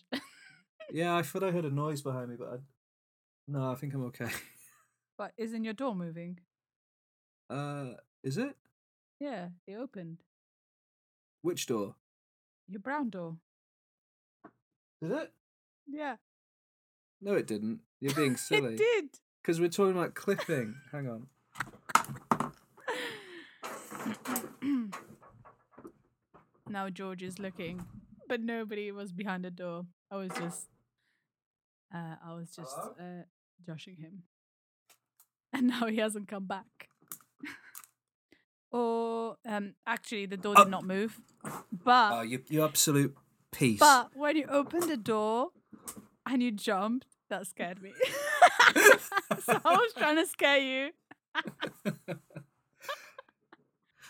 Yeah, I thought I heard a noise behind me, but I... no, I think I'm okay. but isn't your door moving? Uh, is it Yeah, it opened. Which door? Your brown door. Did it? Yeah. No, it didn't. You're being silly. It did. Because we're talking about clipping. Hang on. now George is looking, but nobody was behind the door. I was just, uh, I was just uh, joshing him, and now he hasn't come back. Or um, actually, the door Oh. did not move, but Oh, you you absolute piece. but when you opened the door and you jumped, that scared me. so I was trying to scare you.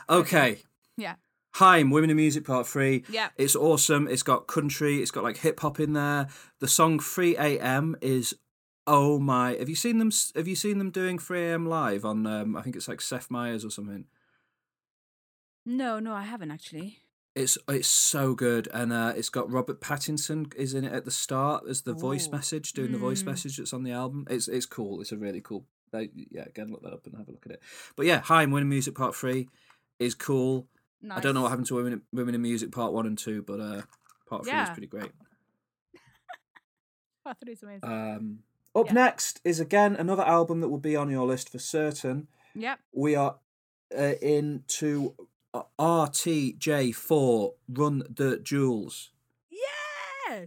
okay. Yeah. Haim, Women in Music Part 3. Yeah. It's awesome. It's got country, it's got like hip hop in there. The song 3 AM is oh my have you seen them have you seen them doing 3 AM live on um I think it's like Seth Meyers or something. No, no, I haven't actually. It's it's so good and uh it's got Robert Pattinson is in it at the start as the voice message doing the voice Mm. message that's on the album. It's it's cool. It's a really cool. They, yeah, again look that up and have a look at it. But yeah, Haim, Women in Music Part 3 is cool. Nice. I don't know what happened to Women Women in Music Part One and Two, but uh, Part Three is pretty great. I thought it was amazing. Um, up Yeah. next is again another album that will be on your list for certain. yep. We are uh, into RTJ4 Run the Jewels. Yeah.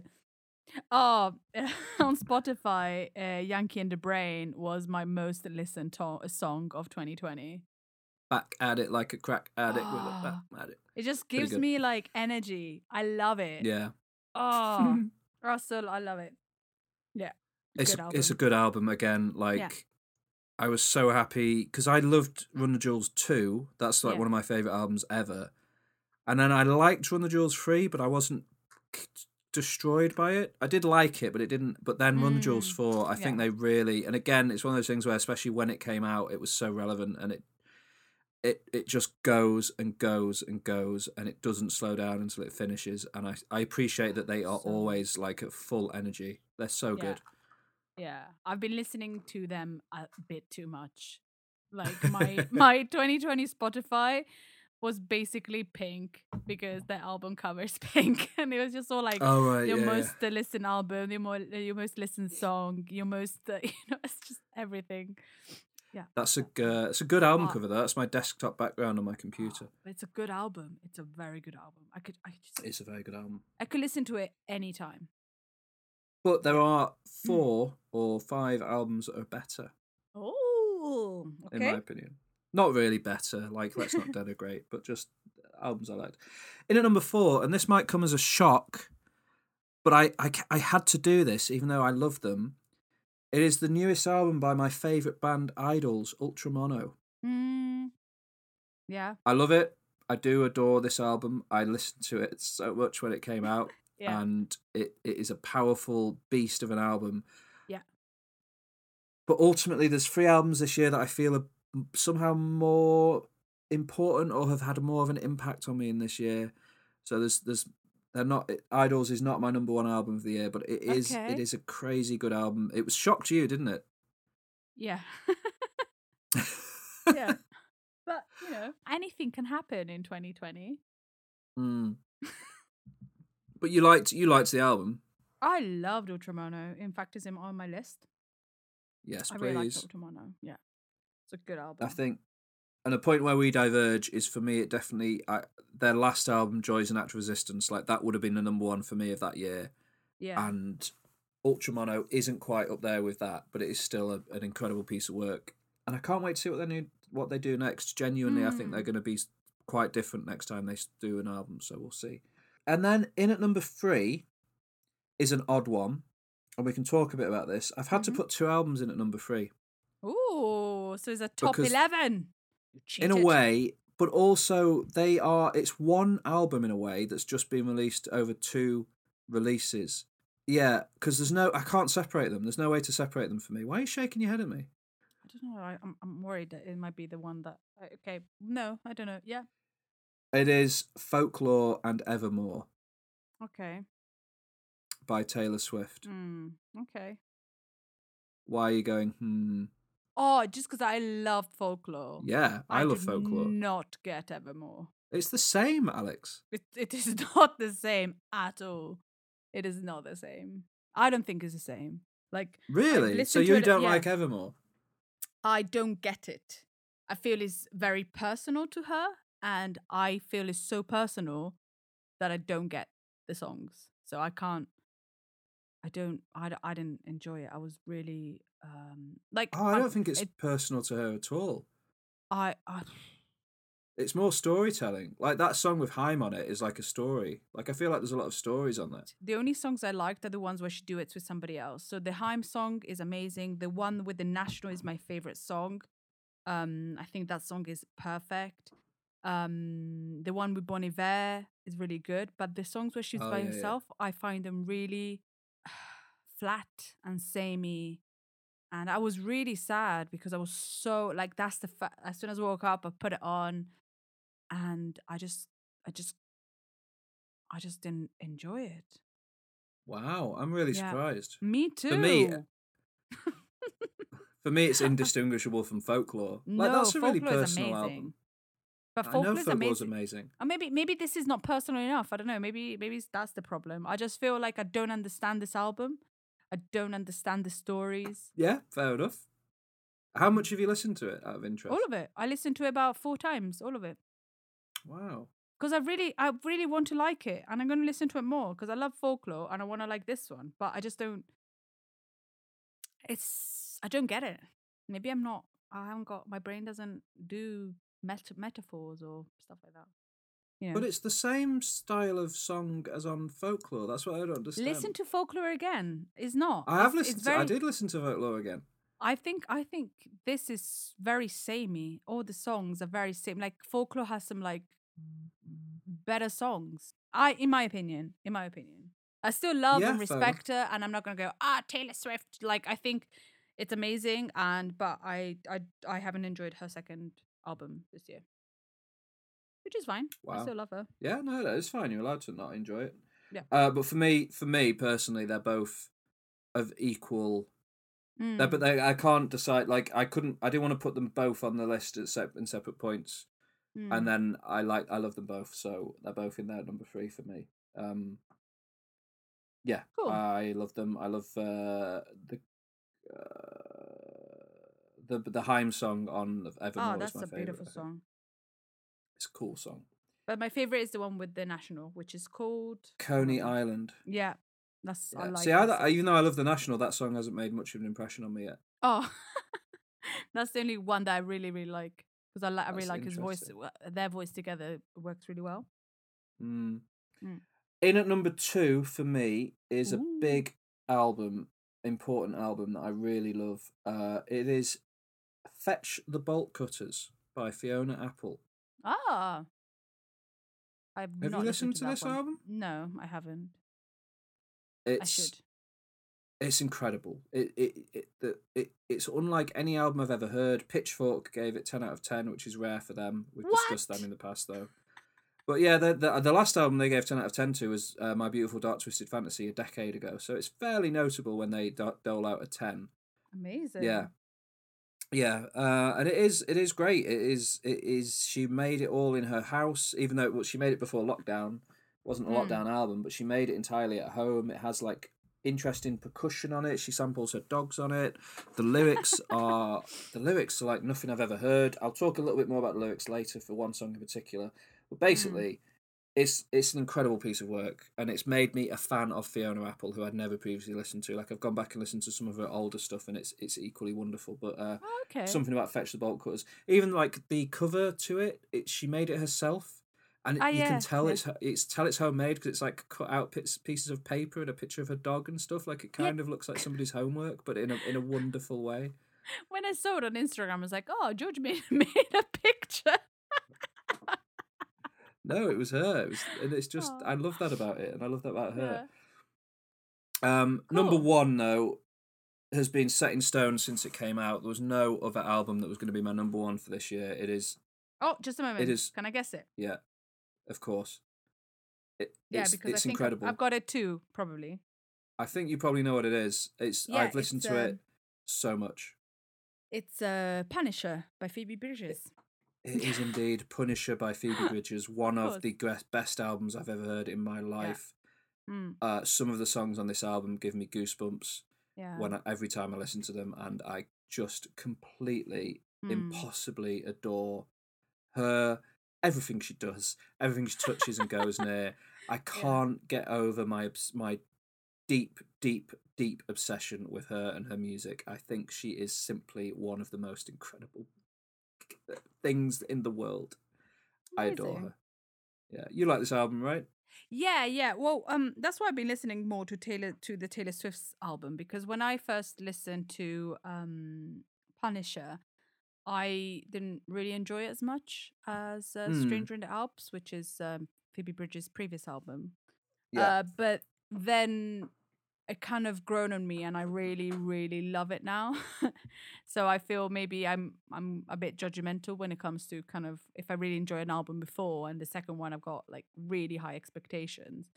Oh, on Spotify, uh, "Yankee and the Brave" was my most listened to- song of 2020. Back at it like a crack addict with it. Back Ah. at it. It just gives me like energy. I love it. Yeah, Oh, Russell, I love it. Yeah. it's good it's a good album again. Like. I was so happy because I loved Run the Jewels 2. That's like Yeah. one of my favourite albums ever. And then I liked Run the Jewels 3, but I wasn't destroyed by it. I did like it, but it didn't. But then Run the Jewels Mm, 4, I think they really, and again, it's one of those things where, especially when it came out, it was so relevant and it. It, it just goes and goes and goes and it doesn't slow down until it finishes and I, I appreciate that they are always like at full energy they're so Yeah. good Yeah. I've been listening to them a bit too much. Like my my 2020 Spotify was basically pink because the album cover is pink, and it was just all like oh right your yeah, yeah. most uh, listened album, your more your most listened song, your most uh, you know, it's just everything. Yeah, That's a uh, it's a good album Ah. cover. Though. That's my desktop background on my computer. But it's a good album. It's a very good album. I could I could just It's a very good album. I could listen to it anytime. But there are Mm. four or five albums that are better, Oh, in my opinion. Not really better. Like let's not denigrate, but just albums I liked. In at number four, and this might come as a shock, but I, I I had to do this even though I love them. It is the newest album by my favorite band, Idles, Ultramono. Mm, yeah, I love it. I do adore this album. I listened to it so much when it came out. Yeah. and it, it is a powerful beast of an album. Yeah. But ultimately, there's three albums this year that I feel are somehow more important or have had more of an impact on me in this year. So there's there's they're not Idles is not my number one album of the year, but it is Okay. it is a crazy good album. It was shocked you, didn't it? yeah. yeah. But, you know, anything can happen in 2020. Mm. but you liked you liked the album. I loved Ultramono. In fact, it's in- on my list. Yes, I really liked please. Ultramono. Yeah. It's a good album. I think, and the point where we diverge is for me. It definitely I, their last album, Joys and Act Resistance, like that would have been the number one for me of that year. Yeah. And Ultramono isn't quite up there with that, but it is still a, an incredible piece of work. And I can't wait to see what they new, what they do next. Genuinely, I think they're Mm. going to be quite different next time they do an album. So we'll see. And then in at number three is an odd one, and we can talk a bit about this. I've had Mhm. to put two albums in at number three. Ooh, so it's a top Because 11. In a way but also they are it's one album in a way that's just been released over two releases Yeah, because there's no, I can't separate them. There's no way to separate them for me. Why are you shaking your head at me? I don't know. I, I'm I'm worried that it might be the one that. Okay, no, I don't know. Yeah, It is Folklore and Evermore okay. by Taylor Swift. Mm, okay. Why are you going, hmm? Oh, just because I love folklore. Yeah, I, love did folklore. Not get Evermore. It's the same, Alex. It it is not the same at all. It is not the same. I don't think it's the same. Like Really? So listened to you it- don't yeah. like Evermore? I don't get it. I feel it's very personal to her, and I feel it's so personal that I don't get the songs. So I can't. I don't. I, I didn't enjoy it. I was really um like. Oh, I don't think it's It, personal to her at all. I. I It's more storytelling. Like that song with Haim on it is like a story. Like I feel like there's a lot of stories on that. the only songs I liked are the ones where she duets with somebody else. So the Haim song is amazing. The one with the National is my favorite song. Um, I think that song is perfect. Um, the one with Bon Iver is really good, but the songs where she's Oh, by yeah, yeah. herself, I find them really flat and samey. And I was really sad because I was so like that's the fa- as soon as I woke up, I put it on, and I just, I just, I just didn't enjoy it. Wow, I'm really Yeah. surprised. Me too. For me, For me, it's indistinguishable from folklore. Like no, that's a really personal album. But I know folklore is amazing. amazing. Or maybe maybe this is not personal enough. I don't know. Maybe maybe that's the problem. I just feel like I don't understand this album. I don't understand the stories. Yeah, fair enough. How much have you listened to it out of interest? All of it. I listened to it about four times. All of it. Wow. Because I really I really want to like it, and I'm going to listen to it more because I love folklore and I want to like this one. But I just don't. It's I don't get it. Maybe I'm not. I haven't got my brain doesn't do meta- metaphors or stuff like that. You know. But it's the same style of song as on folklore. That's what I don't understand. Listen to folklore again. It's not. I have It's- listened. It's to, I did listen to folklore again. I think. I think this is very samey. All the songs are very same. Like folklore has some like better songs. I, in my opinion, in my opinion, I still love Yeah, and fair respect her, and I'm not gonna go ah Taylor Swift. Like I think it's amazing, and but I I I haven't enjoyed her second album this year, which is fine. I still love her. Yeah, no, no, it's fine. You're allowed to not enjoy it. Yeah. Uh, but for me, for me personally, they're both of equal. They're, Mm. but they, I can't decide. Like, I couldn't. I didn't want to put them both on the list at sep- in separate points. Mm. And then I like. I love them both, so they're both in there at number three for me. Um. Yeah, Cool. I love them. I love uh, the. Uh, the the Haim song on Evermore oh, that's a favorite. beautiful song. It's a cool song. But my favorite is the one with the national, which is called Coney Oh, Island. Yeah, that's I like. See, I, that I- even though I love the National, that song hasn't made much of an impression on me yet. Oh, that's the only one that I really really like because I like I really That's like his voice. Their voice together works really well. Mm. Mm. In at number two for me is a big album, important album that I really love. Uh, it is "Fetch the Bolt Cutters" by Fiona Apple. Ah, I've Have not you listened to that this one. album? No, I haven't. It's I should. it's incredible. It it it, the, it it's unlike any album I've ever heard. Pitchfork gave it ten out of ten, which is rare for them. We've discussed them in the past though. But yeah, the, the the last album they gave ten out of ten to was uh, My Beautiful Dark Twisted Fantasy a decade ago. So it's fairly notable when they do- dole out a ten. Amazing. Yeah. Yeah, uh, and it is it is great. It is it is she made it all in her house, even though it, was- she made it before lockdown. It wasn't a Mm. lockdown album, but she made it entirely at home. It has like interesting percussion on it. She samples her dogs on it. The lyrics are the lyrics are like nothing I've ever heard. I'll talk a little bit more about the lyrics later for one song in particular. But basically, it's it's an incredible piece of work, and it's made me a fan of Fiona Apple, who I'd never previously listened to. Like I've gone back and listened to some of her older stuff, and it's it's equally wonderful. But uh, Oh, okay. something about fetch the bolt cutters, even like the cover to it, it she made it herself, and Ah, you yeah, can tell yeah. it's it's tell it's homemade because it's like cut out bits, pieces of paper and a picture of her dog and stuff. Like it Yeah. kind of looks like somebody's homework, but in a in a wonderful way. when I saw it on Instagram, I was like, "Oh, George made, made a picture." No, it was her. It was, and it's just Aw. I love that about it, and I love that about her. Um, Number one though has been set in stone since it came out. There was no other album that was going to be my number one for this year. It is, Oh, just a moment. It is. Can I guess it? yeah, of course. It, Yeah, it's, because it's I think incredible. I've got it too, probably. I think you probably know what it is. It's Yeah, I've listened it's, to um, it so much. It's uh, Punisher by Phoebe Bridgers. It is indeed Punisher by Phoebe Bridgers, one of course. the best albums I've ever heard in my life. Mm, Uh, some of the songs on this album give me goosebumps yeah. when I, every time I listen to them, and I just completely, Mm. impossibly adore her. Everything she does, everything she touches and goes near. I can't get over my my deep, deep, deep obsession with her and her music. I think she is simply one of the most incredible things in the world. I adore her. Yeah, you like this album, right? Yeah, yeah. Well, um, that's why I've been listening more to Taylor to the Taylor Swift's album because when I first listened to um Punisher, I didn't really enjoy it as much as uh, Hmm. Stranger in the Alps, which is um, Phoebe Bridgers' previous album. Yeah. Uh, but then it kind of grown on me, and I really, really love it now. so I feel maybe I'm I'm a bit judgmental when it comes to kind of if I really enjoy an album before, and the second one I've got like really high expectations,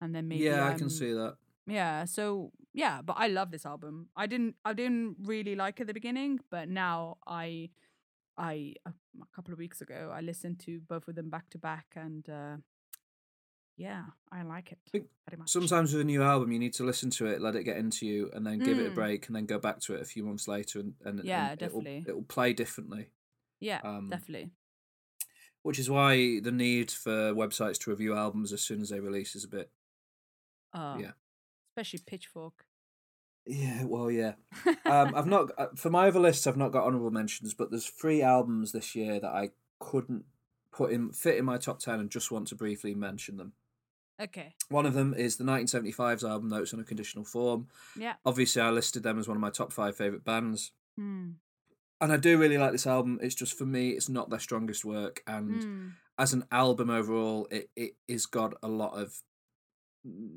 and then maybe yeah, I I'm- can see that. yeah so yeah but i love this album i didn't i didn't really like it at the beginning but now i i a a couple of weeks ago i listened to both of them back to back and uh yeah i like it Sometimes with a new album, you need to listen to it, let it get into you, and then give it a Mm. break, and then go back to it a few months later, and, and Yeah, and it'll- definitely. it'll play differently. yeah um, definitely Which is why the need for websites to review albums as soon as they release is a bit. uh yeah. especially pitchfork Yeah, well, yeah. Um, I've not uh, for my other lists. I've not got honorable mentions, but there's three albums this year that I couldn't put in fit in my top ten, and just want to briefly mention them. Okay One of them is the 1975's album Notes on a Conditional Form. yeah Obviously, I listed them as one of my top five favorite bands. Hmm. and I do really like this album. It's just for me, it's not their strongest work, and Hmm. as an album overall, it it is got a lot of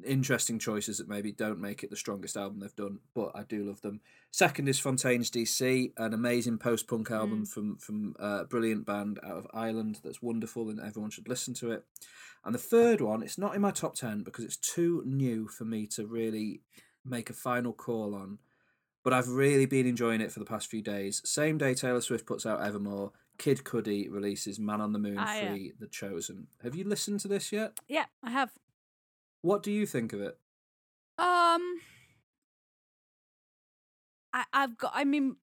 interesting choices that maybe don't make it the strongest album they've done, but I do love them. Second is Fontaines DC, an amazing post punk album mm. from from a brilliant band out of Ireland that's wonderful and everyone should listen to it. And the third one, it's not in my top ten because it's too new for me to really make a final call on but I've really been enjoying it for the past few days. Same day Taylor Swift puts out Evermore, Kid Cudi releases Man on the Moon yeah. Uh, 3, The Chosen. Have you listened to this yet? yeah i have What do you think of it? Um, I I've got. I mean,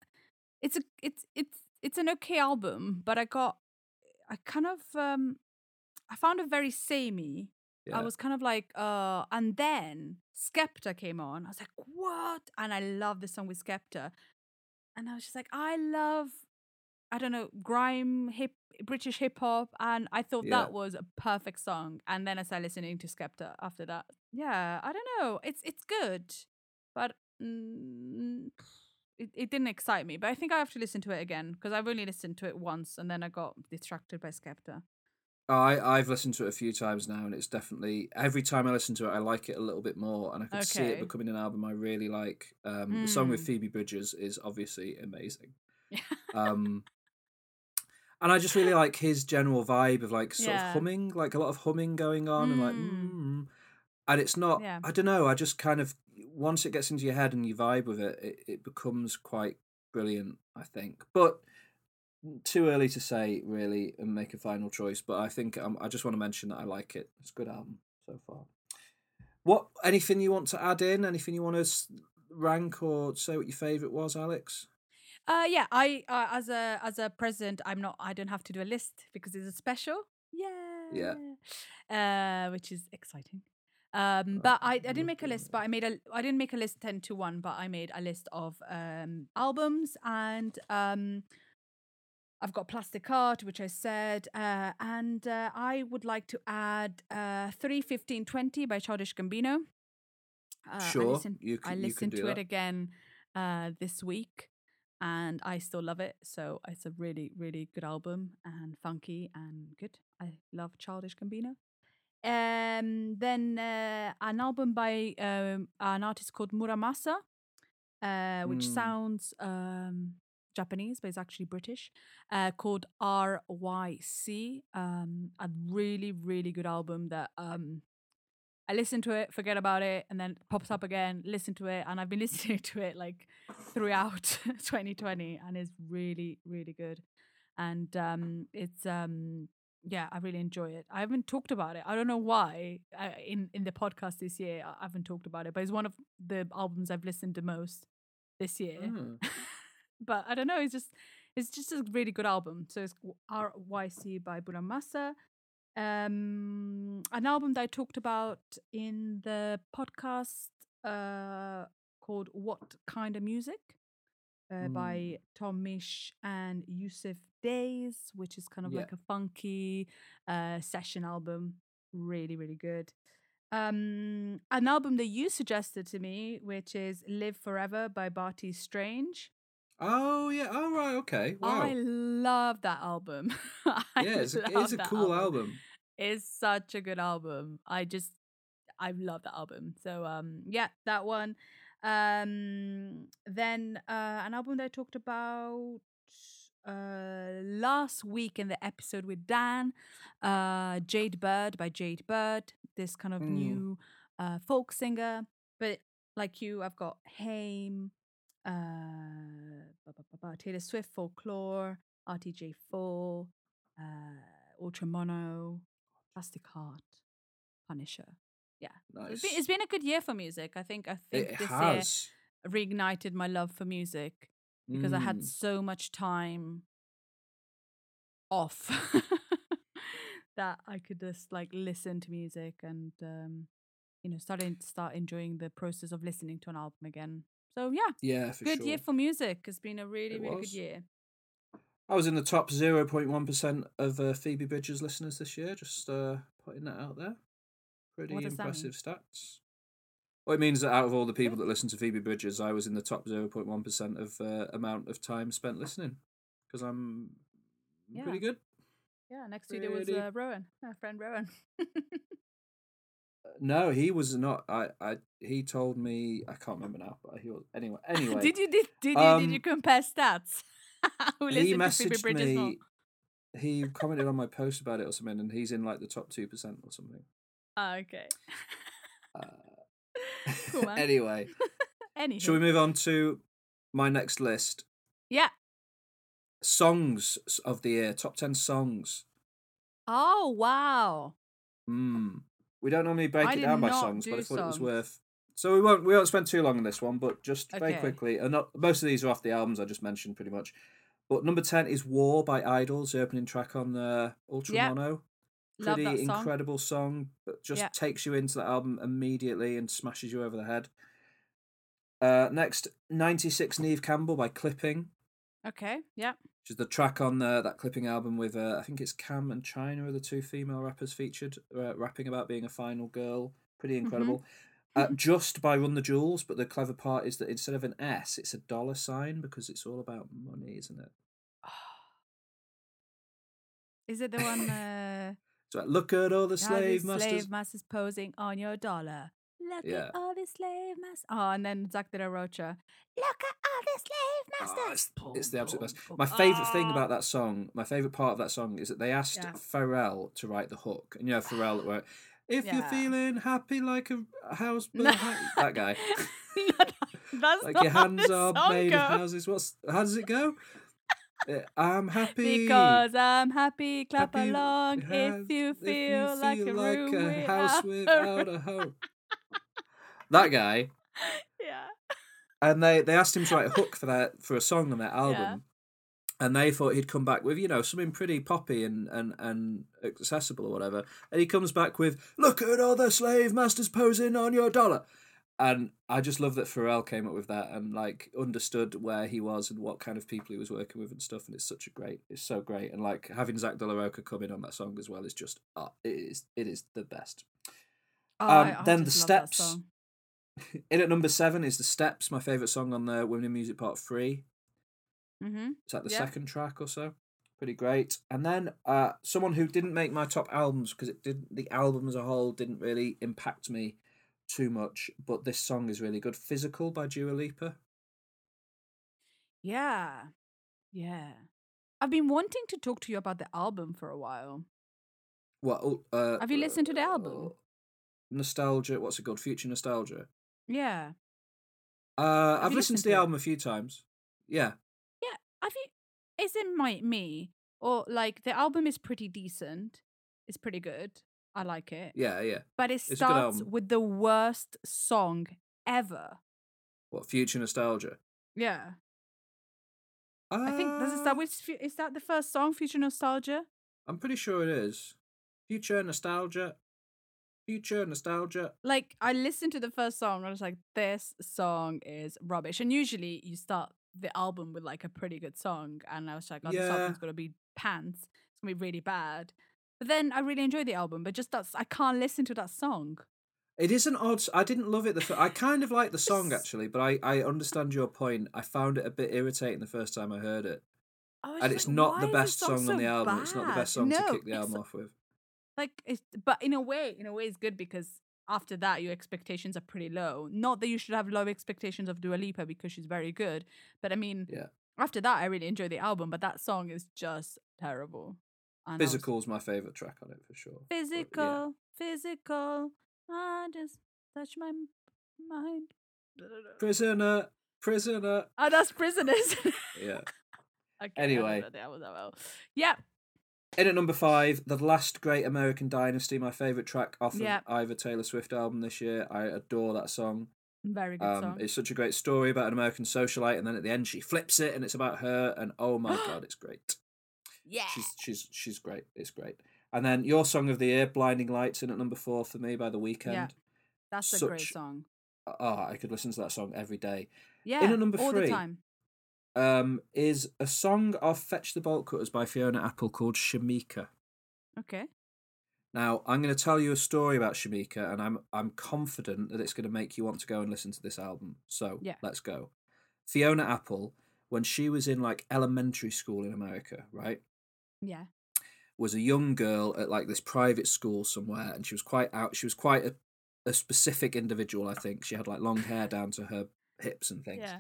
it's a it's it's it's an okay album, but I got I kind of um I found it very samey. Yeah. I was kind of like, uh, and then Skepta came on. I was like, what? And I love the song with Skepta, and I was just like, I love, I don't know, grime hip British hip hop, and I thought Yeah. that was a perfect song. And then I started listening to Skepta after that. Yeah, I don't know, it's it's good, but mm, it it didn't excite me. But I think I have to listen to it again because I've only listened to it once, and then I got distracted by Skepta. I, I've listened to it a few times now, and it's definitely every time I listen to it, I like it a little bit more, and I could see it becoming an album I really like. Um, The song with Mm. Phoebe Bridgers is obviously amazing. Yeah. Um, and I just really like his general vibe of like sort Yeah. of humming, like a lot of humming going on, and like, Mm. mm, and it's not. Yeah. I don't know. I just kind of once it gets into your head and you vibe with it, it, it becomes quite brilliant. I think, but too early to say really and make a final choice. But I think um, I just want to mention that I like it. It's a good album so far. What anything you want to add in? Anything you want to rank or say what your favorite was, Alex? Uh, yeah, I uh, as a as a present, I'm not. I don't have to do a list because it's a special. Yeah. Yeah. Uh, which is exciting. Um, but I, I didn't make a list, but I made a I didn't make a list ten to one, but I made a list of um albums and um I've got Plastic art, which I said, uh, and uh, I would like to add uh, 31520 by Childish Gambino. Uh, I Sure, listened, you I can- you can listened do to it again uh, this week, and I still love it. So it's a really, really good album and funky and good. I love Childish Gambino. Um, then uh, an album by um, an artist called Muramasa, uh, which Mm. sounds um, Japanese, but it's actually British, uh, called RYC. Um, a really, really good album that um, I listen to it, forget about it, and then it pops up again, listen to it, and I've been listening to it like throughout 2020, and it's really, really good. And um, it's um, yeah, I really enjoy it. I haven't talked about it. I don't know why uh, in in the podcast this year I haven't talked about it, but it's one of the albums I've listened to most this year. Mm. but I don't know. It's just it's just a really good album. So it's RYC by Muramasa. Um, an album that I talked about in the podcast uh, called "What Kind of Music" uh, by Tom Misch and Yussef Dayes, which is kind of Yeah. like a funky uh, session album. Really, really good. Um, an album that you suggested to me, which is "Live Forever" by Bartees Strange. Oh yeah. Oh right. Okay. Wow. I love that album. Yeah, it's a, it's a cool album. It's such a good album. I just I love that album. So um yeah, that one. Um then uh an album that I talked about uh last week in the episode with Dan, uh Jade Bird by Jade Bird, this kind of Mm. new uh folk singer. But like you, I've got Haim, uh ba- ba- ba- ba, Taylor Swift folklore, RTJ4, uh Ultra Mono, Plastic Heart, Punisher. Yeah. Nice. It's been, it's been a good year for music. I think I think it this has. year reignited my love for music because I had Mm. so much time off that I could just like listen to music and um you know starting start enjoying the process of listening to an album again. So yeah, Yeah, good sure. year for music. It's been a really It really good year. I was in the top 0.1% of uh, Phoebe Bridgers listeners this year, just uh, putting that out there. Pretty What does that mean? impressive stats. Well, it means that out of all the people that listen to Phoebe Bridgers, I was in the top 0.1% of uh, amount of time spent listening because I'm pretty good. Yeah, next to you there was uh, Rowan, our friend Rowan. No, he was not. I, I, he told me I can't remember now, but he was anyway. Anyway, did you did, did you did um, you compare stats? He listened to Phoebe messaged Bridgers more? me. He commented on my post about it or something, and he's in like the top two percent or something. Ah, okay. Uh, Cool, anyway, Anywho. shall we move on to my next list? Yeah. Songs of the year, top ten songs. Oh wow. Mm. We don't normally break I it down by songs, but I thought it was worth. So we won't we won't spend too long on this one, but just very Okay. quickly, and not, most of these are off the albums I just mentioned, pretty much. But number ten is "War" by Idles, the opening track on the Ultra Yeah. Mono. Pretty song. incredible song, but just Yeah. takes you into the album immediately and smashes you over the head. Uh, next, "96 Neve Campbell" by Clipping, Okay. Yeah. Which is the track on the, that Clipping album with uh, I think it's Cam and China are the two female rappers featured, uh, rapping about being a final girl. Pretty Mm-hmm. incredible. Uh, just by Run the Jewels, but the clever part is that instead of an S, it's a dollar sign because it's all about money, isn't it? Is it the one? Uh, So like, look at all the slave the masters. slave masters posing on your dollar. Look Yeah. at all the slave masters. Oh, and then Zach de la Rocha. Look at all the slave Oh, masters. it's, it's the absolute best. Boom, My boom. favourite thing Ah. about that song, my favourite part of that song is that they asked Yeah. Pharrell to write the hook. And you know, Pharrell, that wrote, if you're feeling happy like a house, No. that guy. No, that- That's like not your how hands are made goes. of houses. What's how does it go? Uh, I'm happy Because I'm happy, clap happy along have- if you feel like a feel room a house without without a home. That guy, yeah. and they they asked him to write a hook for that for a song on that album. Yeah. And they thought he'd come back with, you know, something pretty poppy and, and, and accessible or whatever. And he comes back with, Look at all the slave masters posing on your dollar. And I just love that Pharrell came up with that and like understood where he was and what kind of people he was working with and stuff. And it's such a great, it's so great. And like having Zach De La Rocha come in on that song as well is just, uh, it is, it is the best. Oh, Um, I- I then the just love that steps. In at number seven is The Steps, my favourite song on the Women in Music Part 3. Mhm. Is that the Yeah. second track or so? pretty great. And then uh, someone who didn't make my top albums because it did the album as a whole didn't really impact me too much, but this song is really good. Physical by Dua Lipa. Yeah. Yeah. I've been wanting to talk to you about the album for a while. What? oh, Uh, Have you listened to the album? Nostalgia. What's it called? Future Nostalgia. Yeah. Uh, I've listened listened to the it? album a few times. Yeah. Yeah. I think is it my me or like the album is pretty decent. It's pretty good. I like it. Yeah, yeah. But it good starts with the worst song ever. What? Future Nostalgia. Yeah. I think does it start Uh, with is that the first song, Future Nostalgia? I'm pretty sure it is. Future Nostalgia. Future Nostalgia. Like I listened to the first song and I was like, this song is rubbish. And usually you start the album with like a pretty good song, and I was like, oh, this Yeah. album's gonna be pants. It's gonna be really bad. But then I really enjoyed the album, but just that's I can't listen to that song. It is an odd. i didn't love it. The I kind of like the song actually, but I I understand your point. I found it a bit irritating the first time I heard it, and it's like, not the best this song on the album. It's not the best song to kick the album off with. Like it's but in a way in a way it's good because after that your expectations are pretty low not that you should have low expectations of Dua Lipa because she's very good but I mean Yeah. after that I really enjoy the album but that song is just terrible And I was- Physical's my favorite track on it for sure. but yeah. physical physical I just touch my mind Prisoner, prisoner. oh that's prisoners Yeah. okay, Anyway. the album that well. yeah In at number five, The Last Great American Dynasty, my favourite track off Yeah. of Ivor Taylor Swift album this year. I adore that song. very good Um, song it's such a great story about an American socialite, and then at the end she flips it, and it's about her. And oh my god, it's great. yeah She's she's she's great. It's great. And then your song of the year, "Blinding Lights," in at number four for me by The Weeknd. that's a great song Oh, I could listen to that song every day. yeah in at number all three, the time Um, is a song of "Fetch the Bolt Cutters" by Fiona Apple called "Shameika." okay Now, I'm going to tell you a story about Shameika, and I'm I'm confident that it's going to make you want to go and listen to this album. So Yeah. let's go. Fiona Apple, when she was in like elementary school in America, right, yeah was a young girl at like this private school somewhere, and she was quite out. She was quite a, a specific individual. I think she had like long hair down to her hips and things, yeah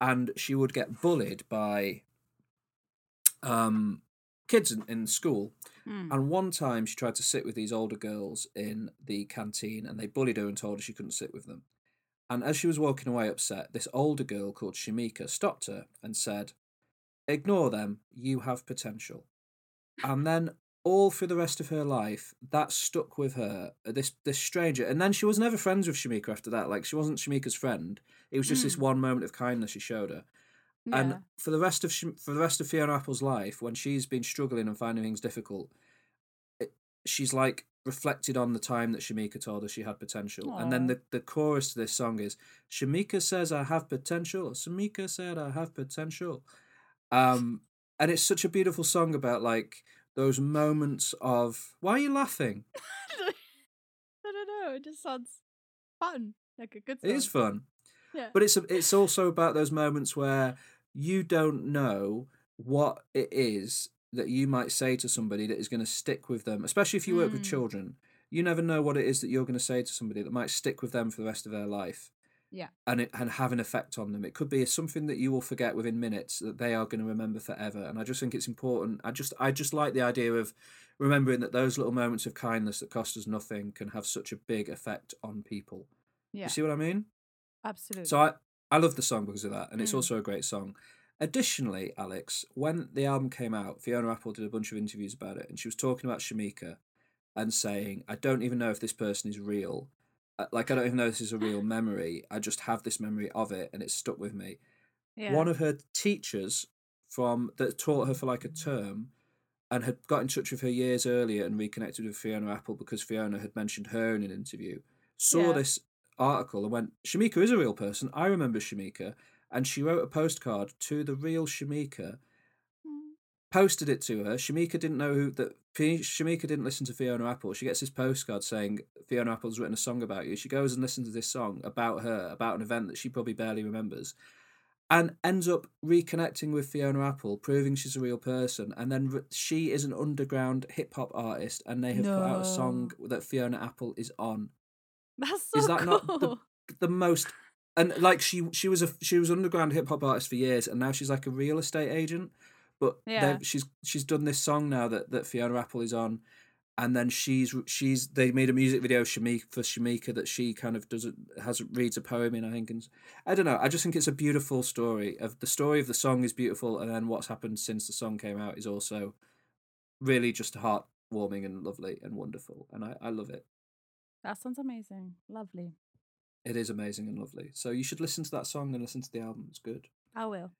and she would get bullied by um kids in, in school Mm. and one time she tried to sit with these older girls in the canteen and they bullied her and told her she couldn't sit with them. And as she was walking away upset, this older girl called Shameika stopped her and said, Ignore them, you have potential. And then all through the rest of her life, that stuck with her, uh, this this stranger. And then she was never friends with Shameika after that. Like she wasn't Shameika's friend. It was just this Mm. one moment of kindness she showed her. yeah. And for the rest of for the rest of Fiona Apple's life, when she's been struggling and finding things difficult, it, she's like reflected on the time that Shameika told her she had potential. And then the, the chorus to this song is Shameika says I have potential. Shameika said I have potential. Um, and it's such a beautiful song about like those moments of why are you laughing? I don't know. It just sounds fun, like a good song. It is fun. Yeah. But it's it's also about those moments where you don't know what it is that you might say to somebody that is going to stick with them, especially if you work with Mm. children. You never know what it is that you're going to say to somebody that might stick with them for the rest of their life. Yeah. And it, and have an effect on them. It could be something that you will forget within minutes that they are going to remember forever. And I just think it's important. I just I just like the idea of remembering that those little moments of kindness that cost us nothing can have such a big effect on people. yeah, You see what I mean? absolutely. So I, I love the song because of that, and it's Mm. also a great song. Additionally, Alex, when the album came out, Fiona Apple did a bunch of interviews about it, and she was talking about Shameika and saying, I don't even know if this person is real. Uh, Like, I don't even know this is a real memory. I just have this memory of it, and it's stuck with me. yeah. One of her teachers from that taught her for like a term and had got in touch with her years earlier and reconnected with Fiona Apple because Fiona had mentioned her in an interview. Saw Yeah. this article and went, Shameika is a real person. I remember Shameika. And she wrote a postcard to the real Shameika. Posted it to her. Shameika didn't know who that Shameika didn't listen to Fiona Apple. She gets this postcard saying Fiona Apple's written a song about you. She goes and listens to this song about her, about an event that she probably barely remembers. and ends up reconnecting with Fiona Apple, proving she's a real person. And then re- she is an underground hip hop artist, and they have put out a song that Fiona Apple is on. That's so Is that cool. not the the most? And like she she was a she was an underground hip hop artist for years, and now she's like a real estate agent. But Yeah. she's she's done this song now that that Fiona Apple is on, and then she's she's they made a music video Shameika for Shameika that she kind of does has reads a poem in I think and I don't know I just think it's a beautiful story of the story of the song is beautiful and then what's happened since the song came out is also really just heartwarming and lovely and wonderful and I, I love it That sounds amazing. Lovely. it is amazing and lovely so you should listen to that song and listen to the album it's good I will.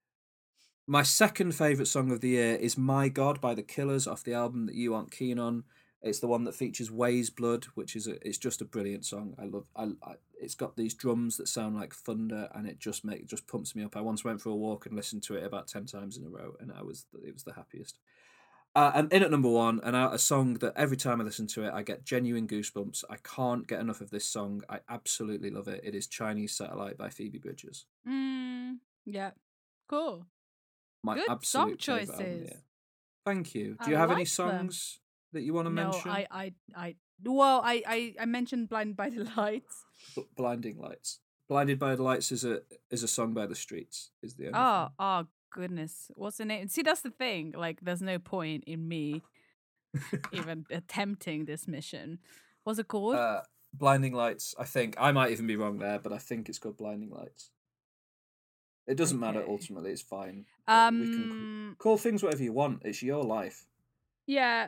My second favourite song of the year is My God by The Killers off the album that you aren't keen on. It's the one that features Weyes Blood, which is a, it's just a brilliant song. I love I, I it's got these drums that sound like thunder and it just make just pumps me up. I once went for a walk and listened to it about 10 times in a row and I was it was the happiest. Uh, and in at number one, and a song that every time I listen to it, I get genuine goosebumps. I can't get enough of this song. I absolutely love it. It is Chinese Satellite by Phoebe Bridgers. Mm, yeah. Cool. My Good song absolute of choices. Thank you. Do you have any like them. songs that you want to no, mention? I, I, I. Well, I, I, I mentioned "Blind by the Lights." B- Blinding Lights. Blinded by the Lights is a is a song by the Streets. Is the only Oh, thing. oh goodness, what's the name? See, that's the thing. Like, there's no point in me even attempting this mission. What's it called? uh, Blinding Lights. I think I might even be wrong there, but I think it's called Blinding Lights. It doesn't matter. Ultimately, it's fine. but we can um, call things whatever you want. It's your life. yeah,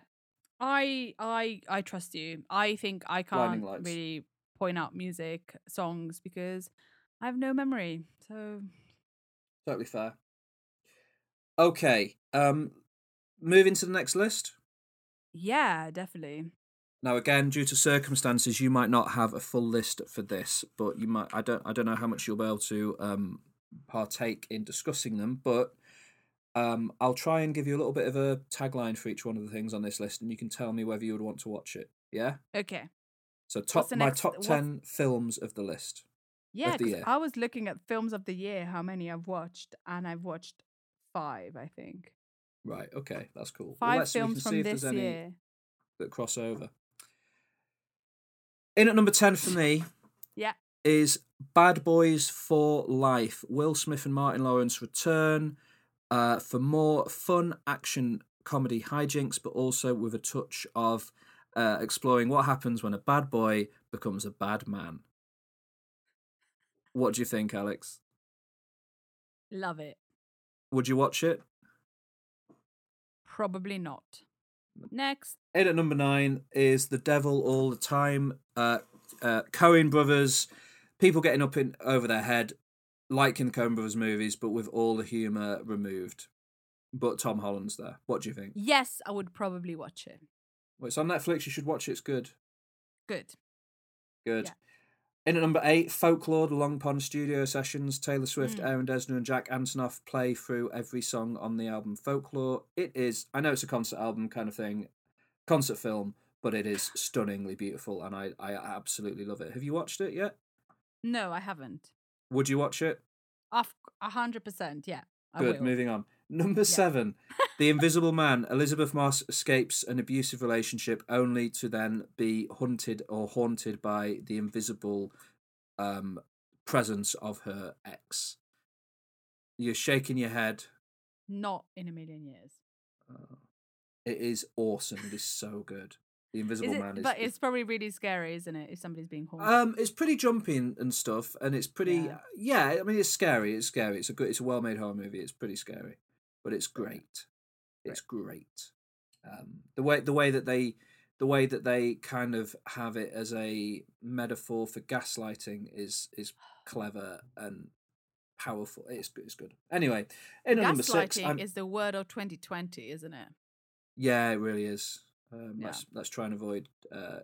I, I, I trust you. I think I can't really point out music songs because I have no memory. So Totally fair. Okay. Um, moving to the next list. yeah, definitely. Now, again, due to circumstances, you might not have a full list for this, but you might. I don't. I don't know how much you'll be able to um, partake in discussing them, but um, I'll try and give you a little bit of a tagline for each one of the things on this list, and you can tell me whether you would want to watch it. Yeah. Okay. So top my next- top what's- ten films of the list. Yeah, the. I was looking at films of the year, how many I've watched, and I've watched five, I think. Right. Okay, that's cool. Well, Five let's- we films see from if this there's any year. that cross over. In at number 10 for me Yeah. is Bad Boys for Life. Will Smith and Martin Lawrence return uh, for more fun action comedy hijinks, but also with a touch of uh, exploring what happens when a bad boy becomes a bad man. What do you think, Alex? Love it. Would you watch it? Probably not. Next. In at number nine is The Devil All the Time. Uh, uh, Coen Brothers, people getting up in over their head, like in Coen Brothers movies, but with all the humour removed. But Tom Holland's there. What do you think? Yes, I would probably watch it. Well, it's on Netflix. You should watch it. It's good. Good. Good. Yeah. In at number eight, Folklore, the Long Pond Studio Sessions. Taylor Swift, Mm. Aaron Dessner, and Jack Antonoff play through every song on the album Folklore. It is, I know it's a concert album kind of thing, concert film, but it is stunningly beautiful, and I, I absolutely love it. Have you watched it yet? No, I haven't. Would you watch it? Off a hundred percent. Yeah. I Good. will. Moving on. Number seven, The Invisible Man. Elisabeth Moss escapes an abusive relationship only to then be hunted or haunted by the invisible um, presence of her ex. You're shaking your head. Not in a million years. Uh, it is awesome. It is so good. The Is Invisible it, Man is. but it's probably really scary, isn't it? If somebody's being haunted. um, it's pretty jumpy and, stuff, and it's pretty. Yeah. Yeah. I mean, it's scary. It's scary. It's a good. It's a well-made horror movie. It's pretty scary, but it's great. It's great. Um, the way the way that they the way that they kind of have it as a metaphor for gaslighting is is clever and powerful. It's good. It's good. Anyway, in number six, I'm- is the word of 2020, isn't it? yeah, it really is. Um, Yeah. Let's let's try and avoid. Uh,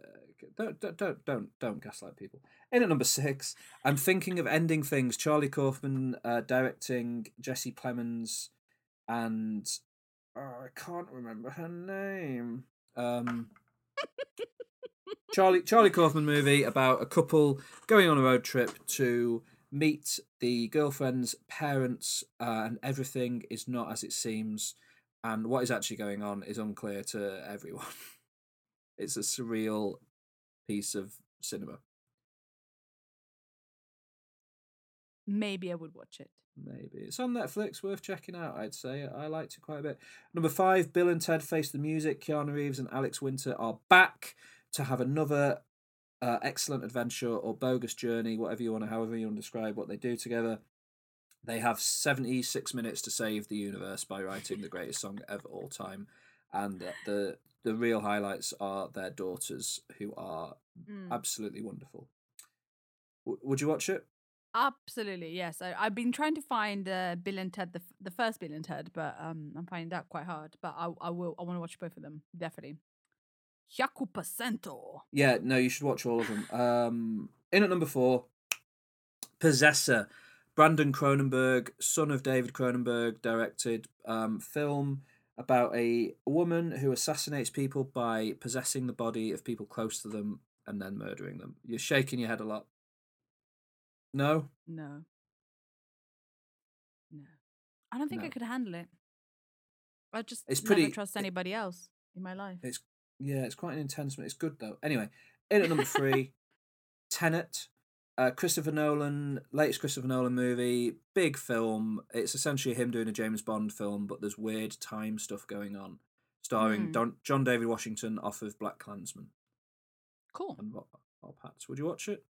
don't don't don't don't don't gaslight people. In at number six, I'm thinking of ending things. Charlie Kaufman uh, directing, Jesse Plemons, and oh, I can't remember her name. Um, Charlie Charlie Kaufman movie about a couple going on a road trip to meet the girlfriend's parents, uh, and everything is not as it seems, and what is actually going on is unclear to everyone. it's a surreal piece of cinema. Maybe I would watch it. Maybe it's on Netflix, worth checking out. I'd say I liked it quite a bit. Number five, Bill and Ted Face the Music. Keanu Reeves and Alex Winter are back to have another uh, excellent adventure or bogus journey, whatever you want to, however you want to describe what they do together. They have seventy six minutes to save the universe by writing the greatest song of all time, and the the real highlights are their daughters, who are Mm. absolutely wonderful. W- would you watch it? Absolutely, yes. I, I've been trying to find uh, Bill and Ted, the, f- the first Bill and Ted, but um, I'm finding that quite hard. But I, I will. I want to watch both of them definitely. Yaku percento. Yeah, no, you should watch all of them. Um, in at number four, Possessor, Brandon Cronenberg, son of David Cronenberg, directed um, film about a woman who assassinates people by possessing the body of people close to them and then murdering them. You're shaking your head a lot. No, No. No. I don't think I could handle it. I just It's never pretty- trust it- anybody else in my life. it's yeah, it's quite an intense one. It's good though. Anyway, in at number three, Tenet. Uh, Christopher Nolan, latest Christopher Nolan movie, big film. It's essentially him doing a James Bond film, but there's weird time stuff going on. Starring Hmm. Don, John David Washington off of Black Klansman Cool. and Bob, Bob Hats. Would you watch it?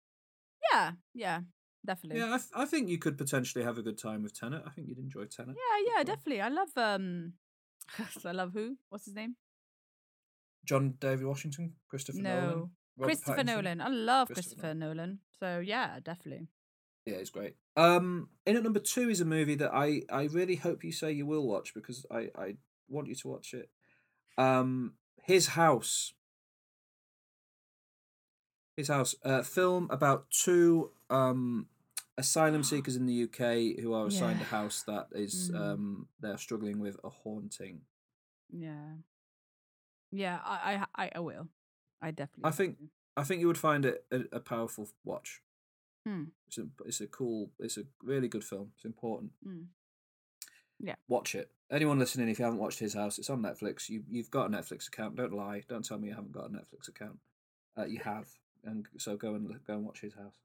Yeah, yeah, definitely. Yeah, I, th- I think you could potentially have a good time with Tenet. I think you'd enjoy Tenet. yeah, yeah, definitely. I love um, I love who? What's his name? John David Washington, Christopher Nolan, no, Robert Christopher Pattinson. Nolan. I love Christopher Christopher Nolan. So yeah, definitely. Yeah, it's great. Um, in at number two is a movie that I I really hope you say you will watch because I I want you to watch it. Um, His House. His House, a film about two um asylum seekers in the UK who are assigned Yeah. a house that is Mhm. um they're struggling with a haunting. Yeah, yeah. I I, I will. I definitely. I think- do. I think you would find it a, a powerful watch. Hmm. It's a it's a cool it's a really good film. It's important. Yeah, watch it. Anyone listening, if you haven't watched His House, it's on Netflix. You you've got a Netflix account. Don't lie. Don't tell me you haven't got a Netflix account. Uh, you have, and so go and go and watch His House.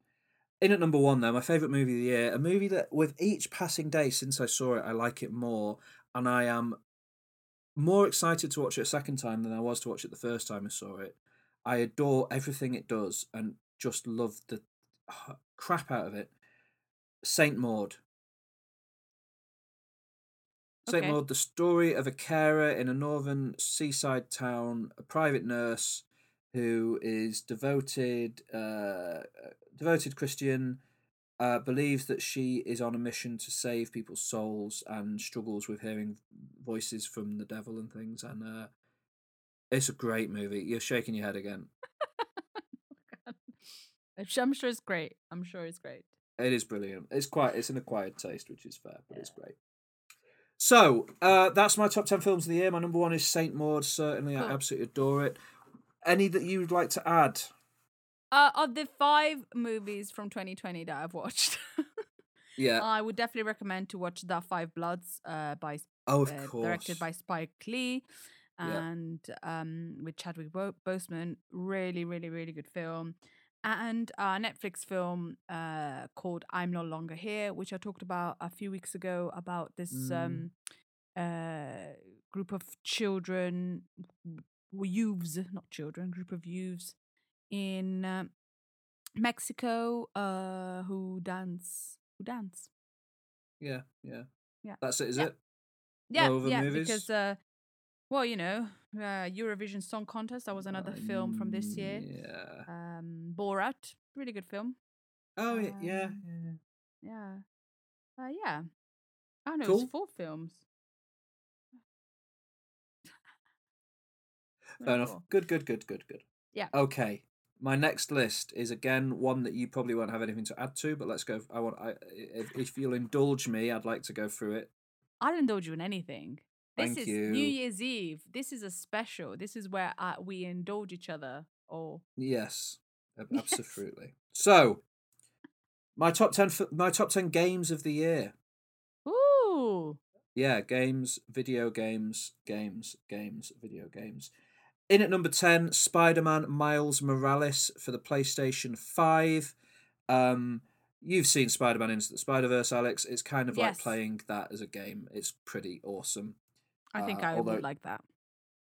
In at number one, though, my favorite movie of the year, a movie that with each passing day since I saw it, I like it more, and I am more excited to watch it a second time than I was to watch it the first time I saw it. I adore everything it does and just love the crap out of it. Saint Maud. Saint Okay. Maud, the story of a carer in a northern seaside town, a private nurse who is devoted, uh, devoted Christian, uh, believes that she is on a mission to save people's souls and struggles with hearing voices from the devil and things. And uh, it's a great movie. You're shaking your head again. I'm sure it's great. I'm sure it's great. It is brilliant. It's quite. It's an acquired taste, which is fair, but it's great. So uh, that's my top ten films of the year. My number one is Saint Maud. Certainly, I absolutely adore it. Any that you would like to add? Uh, of the five movies from 2020 that I've watched, Yeah. I would definitely recommend to watch The Five Bloods uh, by oh, of uh, course. directed by Spike Lee Yeah. and um, with Chadwick Bo- Boseman. Really, really, really good film. And a Netflix film uh, called I'm No Longer Here, which I talked about a few weeks ago about this Mm. um, uh, group of children, youths, not children, group of youths in uh, Mexico uh, who dance, who dance. Yeah, yeah, Yeah. That's it. Is Yeah. it? Yeah, No yeah, movies? because uh, well, you know, uh, Eurovision Song Contest. That was another film from this year. Yeah. Um, Borat, really good film. Oh yeah, yeah. Um, yeah. Yeah, uh, yeah. I don't know. Cool. It's four films. Fair enough. four. Good, good, good, good, good. Yeah. Okay. My next list is again one that you probably won't have anything to add to, but let's go. I want. I if, if you'll indulge me, I'd like to go through it. I'll indulge you in anything. This Thank is you. New Year's Eve. This is a special. This is where uh, we indulge each other. Or Yes, ab- absolutely. so, My top ten. f- My top ten games of the year. Ooh. Yeah, games, video games, games, games, video games. In at number 10, Spider Man Miles Morales for the PlayStation 5. Um, you've seen Spider Man Into the Spider Verse, Alex. It's kind of like playing that as a game. It's pretty awesome. I think Uh, I although- would like that.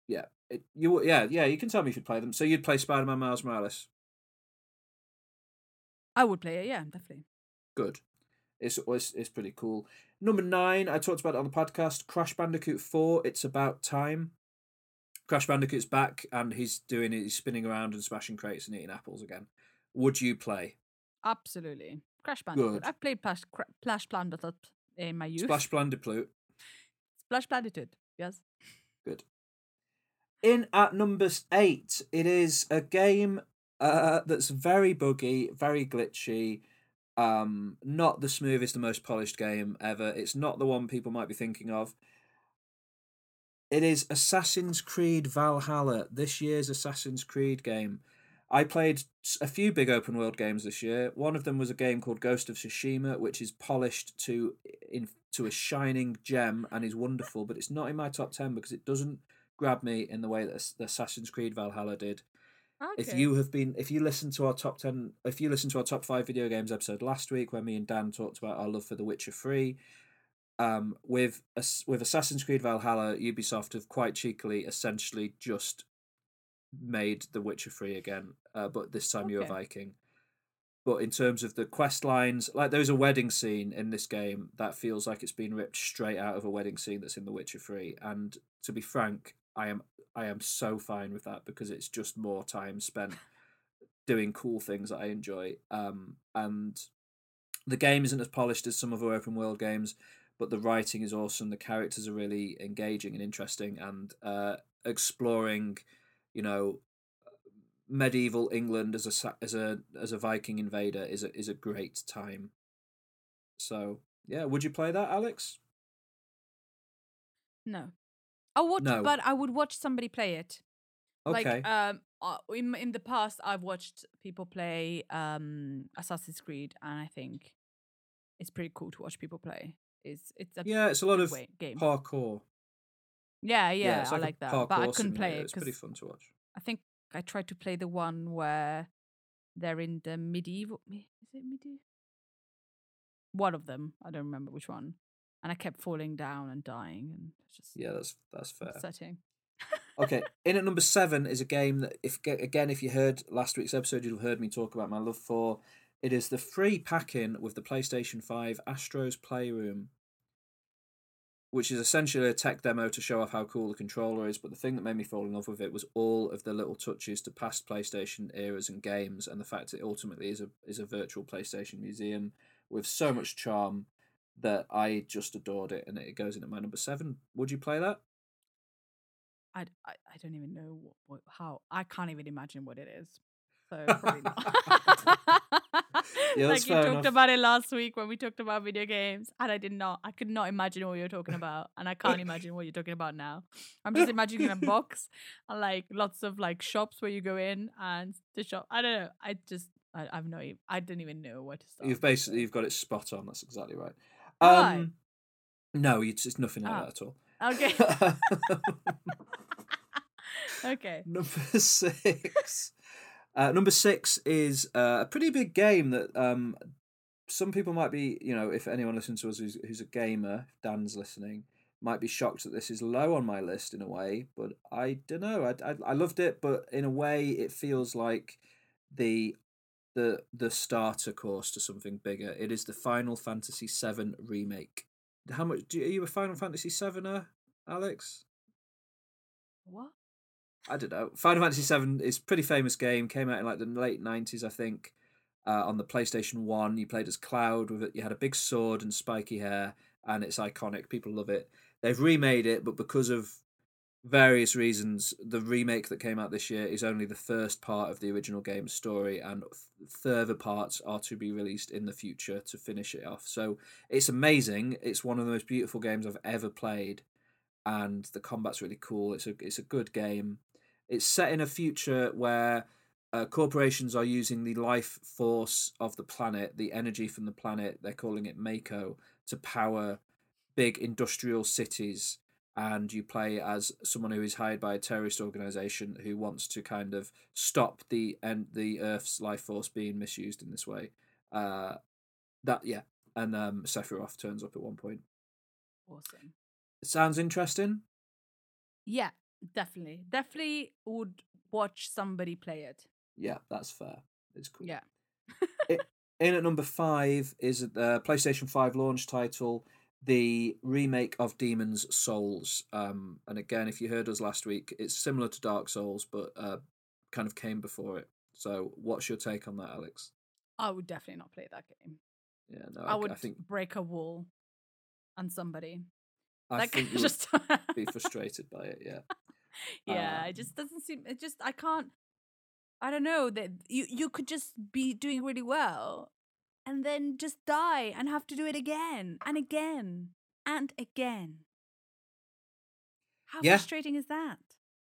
Yeah. It, you yeah yeah you can tell me if you'd play them. So you'd play Spider Man Miles Morales. I would play it, yeah, definitely. Good. It's, it's it's pretty cool. Number nine, I talked about it on the podcast. Crash Bandicoot Four. It's about time. Crash Bandicoot's back and he's doing it. He's spinning around and smashing crates and eating apples again. Would you play Absolutely. Crash Bandicoot. Good. I've played Plash, Cra- Plash Bandicoot in my youth. Splash Bandicoot? Splash Bandicoot, yes. Good. In at number eight, it is a game uh, that's very buggy, very glitchy. Um, not the smoothest, the most polished game ever. It's not the one people might be thinking of. It is Assassin's Creed Valhalla, this year's Assassin's Creed game. I played a few big open world games this year. One of them was a game called Ghost of Tsushima, which is polished to in to a shining gem and is wonderful, but it's not in my top ten because it doesn't grab me in the way that Assassin's Creed Valhalla did. If you have been, if you listen to our top ten, if you listen to our top five video games episode last week, where me and Dan talked about our love for The Witcher Three, um, with with Assassin's Creed Valhalla, Ubisoft have quite cheekily, essentially just made The Witcher Three again, uh, but this time you're a Viking. But in terms of the quest lines, like there's a wedding scene in this game that feels like it's been ripped straight out of a wedding scene that's in The Witcher Three. And to be frank, I am I am so fine with that because it's just more time spent doing cool things that I enjoy. Um, and the game isn't as polished as some other open world games, but the writing is awesome. The characters are really engaging and interesting, and uh, exploring, you know, medieval England as a as a as a Viking invader is a is a great time. So yeah, would you play that, Alex? No. I would, No. but I would watch somebody play it. Okay. Like um, uh, in in the past, I've watched people play um Assassin's Creed, and I think it's pretty cool to watch people play. It's it's a yeah, it's a lot of game. parkour. Yeah, yeah, it's I a like that, but I couldn't play it It's pretty fun to watch. I think I tried to play the one where they're in the medieval. Is it medieval? One of them. I don't remember which one. And I kept falling down and dying, and it's just Yeah, that's that's fair. upsetting. okay, in at number seven is a game that, if again, if you heard last week's episode, you'll have heard me talk about my love for. It is the free pack-in with the PlayStation Five Astro's Playroom, which is essentially a tech demo to show off how cool the controller is. But the thing that made me fall in love with it was all of the little touches to past PlayStation eras and games, and the fact it ultimately is a is a virtual PlayStation museum with so much charm that I just adored it, and it goes in at my number seven. Would you play that? I, I, I don't even know what, what, how. I can't even imagine what it is. So probably not. Yeah, like you talked enough. about it last week when we talked about video games, and I did not. I could not imagine what you were talking about, and I can't imagine what you're talking about now. I'm just imagining a box and like lots of like shops where you go in and the shop. I don't know. I just I, I've no. I didn't even know where to start. You've basically you've got it spot on. That's exactly right. Why? Um, no, it's, it's nothing like Oh. that at all. okay. okay. number six. Uh, number six is uh, a pretty big game that um, some people might be, you know, if anyone listens to us who's, who's a gamer, Dan's listening, might be shocked that this is low on my list in a way. But I don't know. I, I, I loved it, but in a way, it feels like the the the starter course to something bigger. It is the Final Fantasy VII remake. How much? Do you, are you a Final Fantasy VII-er, Alex? What? I don't know. Final Fantasy VII is pretty famous game. Came out in like the late nineties, I think. Uh, on the PlayStation One, you played as Cloud with it. You had a big sword and spiky hair, and it's iconic. People love it. They've remade it, but because of various reasons, the remake that came out this year is only the first part of the original game's story, and further parts are to be released in the future to finish it off. So it's amazing. It's one of the most beautiful games I've ever played, and the combat's really cool. It's a it's a good game. It's set in a future where uh, corporations are using the life force of the planet, the energy from the planet. They're calling it Mako to power big industrial cities. And you play as someone who is hired by a terrorist organization who wants to kind of stop the and the Earth's life force being misused in this way. Uh, that yeah, and um, Sephiroth turns up at one point. Awesome. Sounds interesting. Yeah, definitely. Definitely would watch somebody play it. Yeah, that's fair. It's cool. Yeah. In at number five is the PlayStation 5 launch title, the remake of Demon's Souls. Um, and again, if you heard us last week, it's similar to Dark Souls, but uh, kind of came before it. So, what's your take on that, Alex? I would definitely not play that game. Yeah, no, I, I, would I think break a wall on somebody. I like think you just would be frustrated by it. Yeah, yeah, Um, it just doesn't seem. It just I can't. I don't know that you you could just be doing really well, and then just die and have to do it again and again and again. How Yeah. frustrating is that?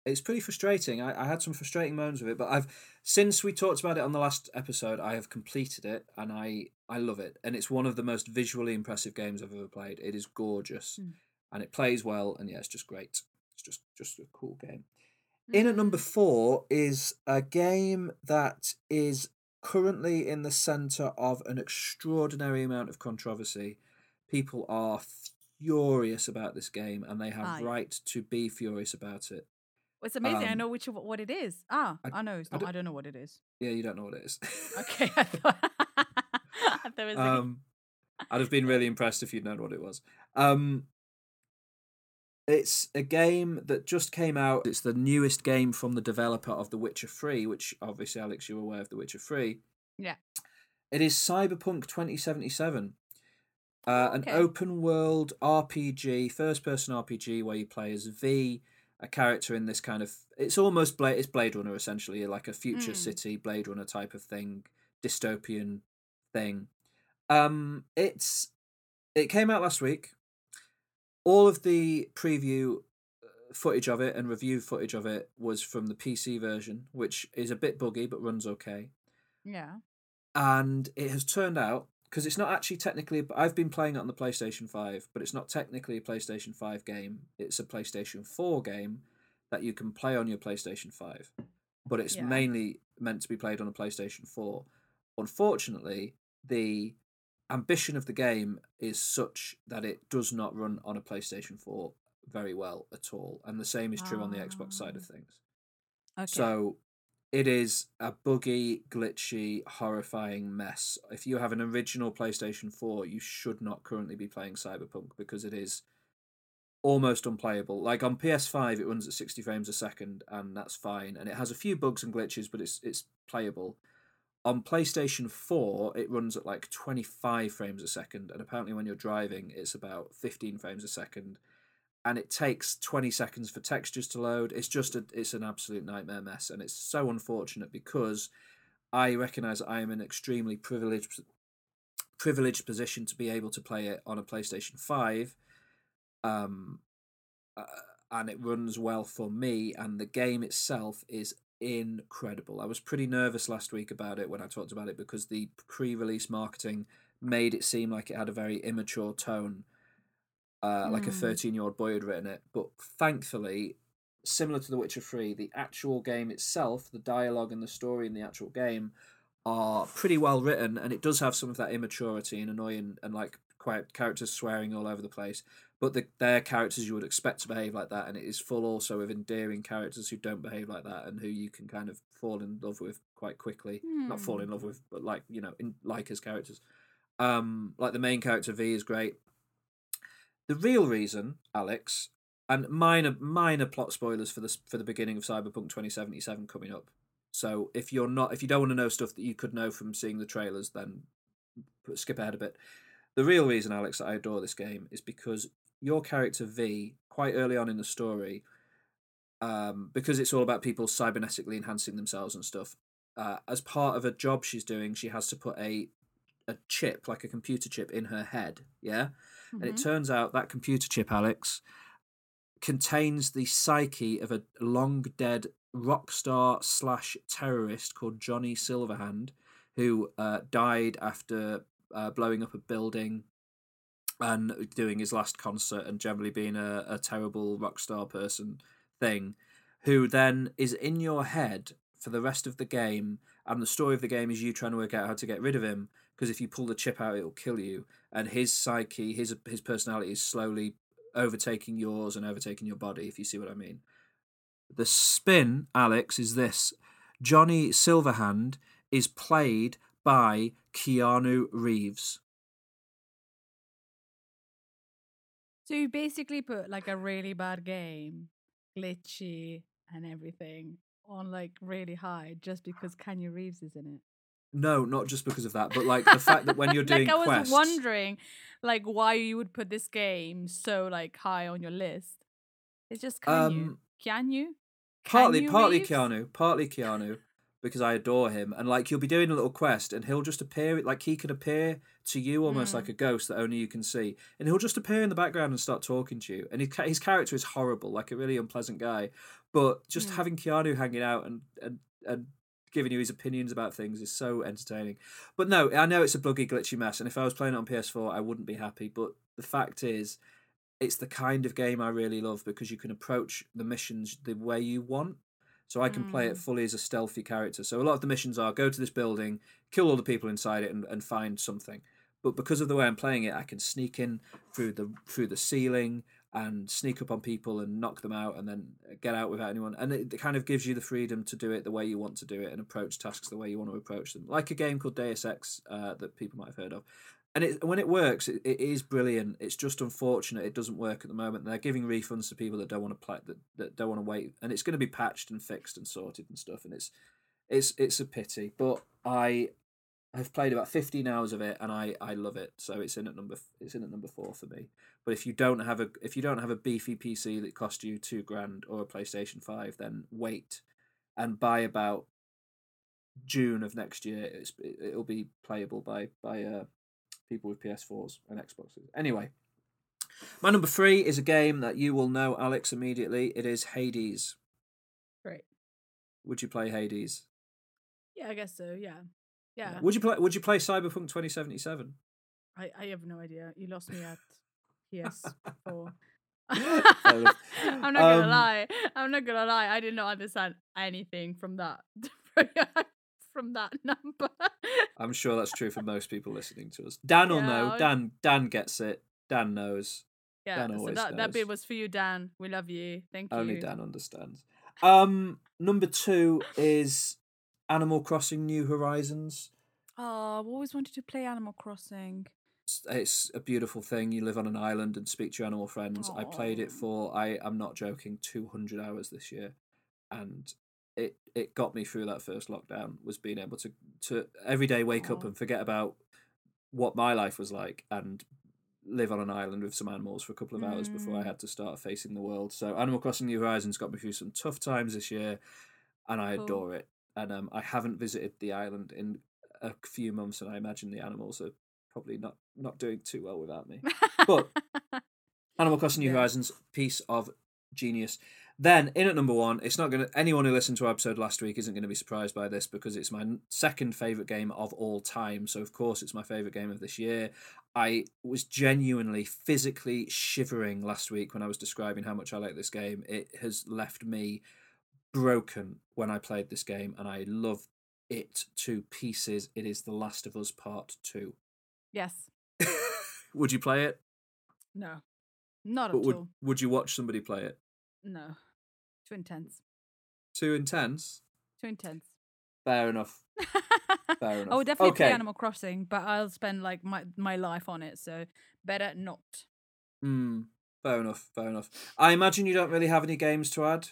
it's pretty frustrating. I, I had some frustrating moments with it, but I've since we talked about it on the last episode, I have completed it and I I love it. And it's one of the most visually impressive games I've ever played. It is gorgeous, Mm. and it plays well. And yeah, it's just great. It's just just a cool game. In at number Mm. four is a game that is currently in the center of an extraordinary amount of controversy. People are furious about this game, and they have Ah, yeah. right to be furious about it. It's amazing. I um, know which of- what it is. Ah, I- I, know. It's I not, don't- I don't know what it is. Yeah, you don't know what it is. Okay, I thought. I thought it was like, um, I'd have been really impressed if you'd known what it was. Um, it's a game that just came out. It's the newest game from the developer of The Witcher 3, which obviously, Alex, you're aware of The Witcher 3. Yeah. It is Cyberpunk 2077. Uh, An Okay. open world RPG, first person RPG, where you play as V, a character in this kind of. It's almost Blade, it's Blade Runner essentially, like a future Mm. city Blade Runner type of thing, dystopian thing. Um, it's it came out last week. All of the preview uh, footage of it and review footage of it was from the PC version, which is a bit buggy but runs okay. yeah. And it has turned out because it's not actually technically. I've been playing it on the PlayStation Five, but it's not technically a PlayStation Five game. It's a PlayStation Four game that you can play on your PlayStation Five, but it's Yeah. mainly meant to be played on a PlayStation Four. Unfortunately, the ambition of the game is such that it does not run on a PlayStation 4 very well at all. And the same is true on the Xbox side of Ah. things. Okay. So it is a buggy, glitchy, horrifying mess. If you have an original PlayStation 4, you should not currently be playing Cyberpunk because it is almost unplayable. Like on PS5 it runs at 60 frames a second and that's fine and it has a few bugs and glitches but it's it's playable. On PlayStation 4 it runs at like 25 frames a second and apparently when you're driving it's about 15 frames a second and it takes 20 seconds for textures to load. It's just a, it's an absolute nightmare mess, and it's so unfortunate because I recognise I am in an extremely privileged privileged position to be able to play it on a PlayStation Five, um, uh, and it runs well for me. And the game itself is incredible. I was pretty nervous last week about it when I talked about it because the pre-release marketing made it seem like it had a very immature tone uh, like a Hmm. 13 year old boy had written it. But thankfully, similar to The Witcher 3, the actual game itself, the dialogue and the story in the actual game are pretty well written, and it does have some of that immaturity and annoying and like quite characters swearing all over the place. But the, they're characters you would expect to behave like that, and it is full also of endearing characters who don't behave like that and who you can kind of fall in love with quite quickly. Not fall in love with, but like you know, in, like as characters. Um, like the main character V is great. The real reason, Alex, and minor minor plot spoilers for this for the beginning of Cyberpunk 2077 coming up. So if you're not if you don't want to know stuff that you could know from seeing the trailers, then skip ahead a bit. The real reason, Alex, that I adore this game is because your character V, quite early on in the story, um, because it's all about people cybernetically enhancing themselves and stuff. Uh, as part of a job she's doing, she has to put a a chip, like a computer chip, in her head. Yeah, and it Mhm. turns out that computer chip, Alex, contains the psyche of a long dead rock star slash terrorist called Johnny Silverhand, who uh, died after uh, blowing up a building and doing his last concert and generally being a, a terrible rock star person thing, who then is in your head for the rest of the game. And the story of the game is you trying to work out how to get rid of him because if you pull the chip out, it'll kill you. And his psyche, his his personality is slowly overtaking yours and overtaking your body. If you see what I mean. The spin, Alex, is this: Johnny Silverhand is played by Keanu Reeves. So you basically put like a really bad game, glitchy and everything, on like really high just because Kanye Reeves is in it. No, not just because of that, but like the fact that when you're doing like I was quests, wondering, like why you would put this game so like high on your list. It's just Kanye. Um, Keanu. partly Keanu partly Reeves? Keanu, partly Keanu, because I adore him, and like you'll be doing a little quest, and he'll just appear, like he can appear to you almost Mm. like a ghost that only you can see, and he'll just appear in the background and start talking to you, and his his character is horrible, like a really unpleasant guy, but just Mm. having Keanu hanging out and and and giving you his opinions about things is so entertaining. But no, I know it's a buggy, glitchy mess, and if I was playing it on PS4, I wouldn't be happy. But the fact is, it's the kind of game I really love because you can approach the missions the way you want. So I can play it Mm. fully as a stealthy character. So a lot of the missions are go to this building, kill all the people inside it, and, and find something. But because of the way I'm playing it, I can sneak in through the through the ceiling and sneak up on people and knock them out, and then get out without anyone. And it, it kind of gives you the freedom to do it the way you want to do it and approach tasks the way you want to approach them, like a game called Deus Ex uh, that people might have heard of and it, when it works, it, it is brilliant. It's just unfortunate it doesn't work at the moment. They're giving refunds to people that don't want to play that, that don't want to wait, and it's going to be patched and fixed and sorted and stuff. And it's it's it's a pity, but I have played about fifteen hours of it, and I I love it. So it's in at number it's in at number four for me. But if you don't have a if you don't have a beefy PC that cost you two grand or a PlayStation Five, then wait and buy about June of next year. It's, it, it'll be playable by by uh, people with PS4s and Xboxes. Anyway, my number three is a game that you will know, Alex, immediately. It is Hades. Great. Would you play Hades? Yeah, I guess so. Yeah. Yeah. Would you play? Would you play Cyberpunk twenty seventy seven? I, I have no idea. You lost me at PS4. I'm not gonna Um, lie. I'm not gonna lie. I did not understand anything from that from that number. I'm sure that's true for most people listening to us. Dan will Yeah, know. Dan Dan gets it. Dan knows. yeah, Dan so that, that bit was for you, Dan. We love you. Thank Only you. Only Dan understands. Um, number two is Animal Crossing: New Horizons. Oh, I've always wanted to play Animal Crossing. It's- It's a beautiful thing. You live on an island and speak to your animal friends. I played it for I am not joking, two hundred hours this year, and it it got me through that first lockdown. Was being able to to every day wake up and forget about what my life was like and live on an island with some animals for a couple of hours before I Mm. had to start facing the world. So Animal Crossing New Horizons got me through some tough times this year, and I Cool. adore it. And um, I haven't visited the island in a few months, and I imagine the animals are probably not not doing too well without me. But- Animal Crossing New Yeah. Horizons, piece of genius. Then in at number one, it's not going to anyone who listened to our episode last week isn't going to be surprised by this because it's my second favorite game of all time. So of course it's my favorite game of this year. I was genuinely physically shivering last week when I was describing how much I like this game. It has left me broken when I played this game, and I love it to pieces. It is The Last of Us Part Two. yes. would you play it? No. Not But at would all. would you watch somebody play it? No. Too intense. Too intense. Too intense. Fair enough. Fair enough. I would definitely play Animal Crossing, but I'll spend like my, my life on it, so better not. Hmm. Fair enough. Fair enough. I imagine you don't really have any games to add,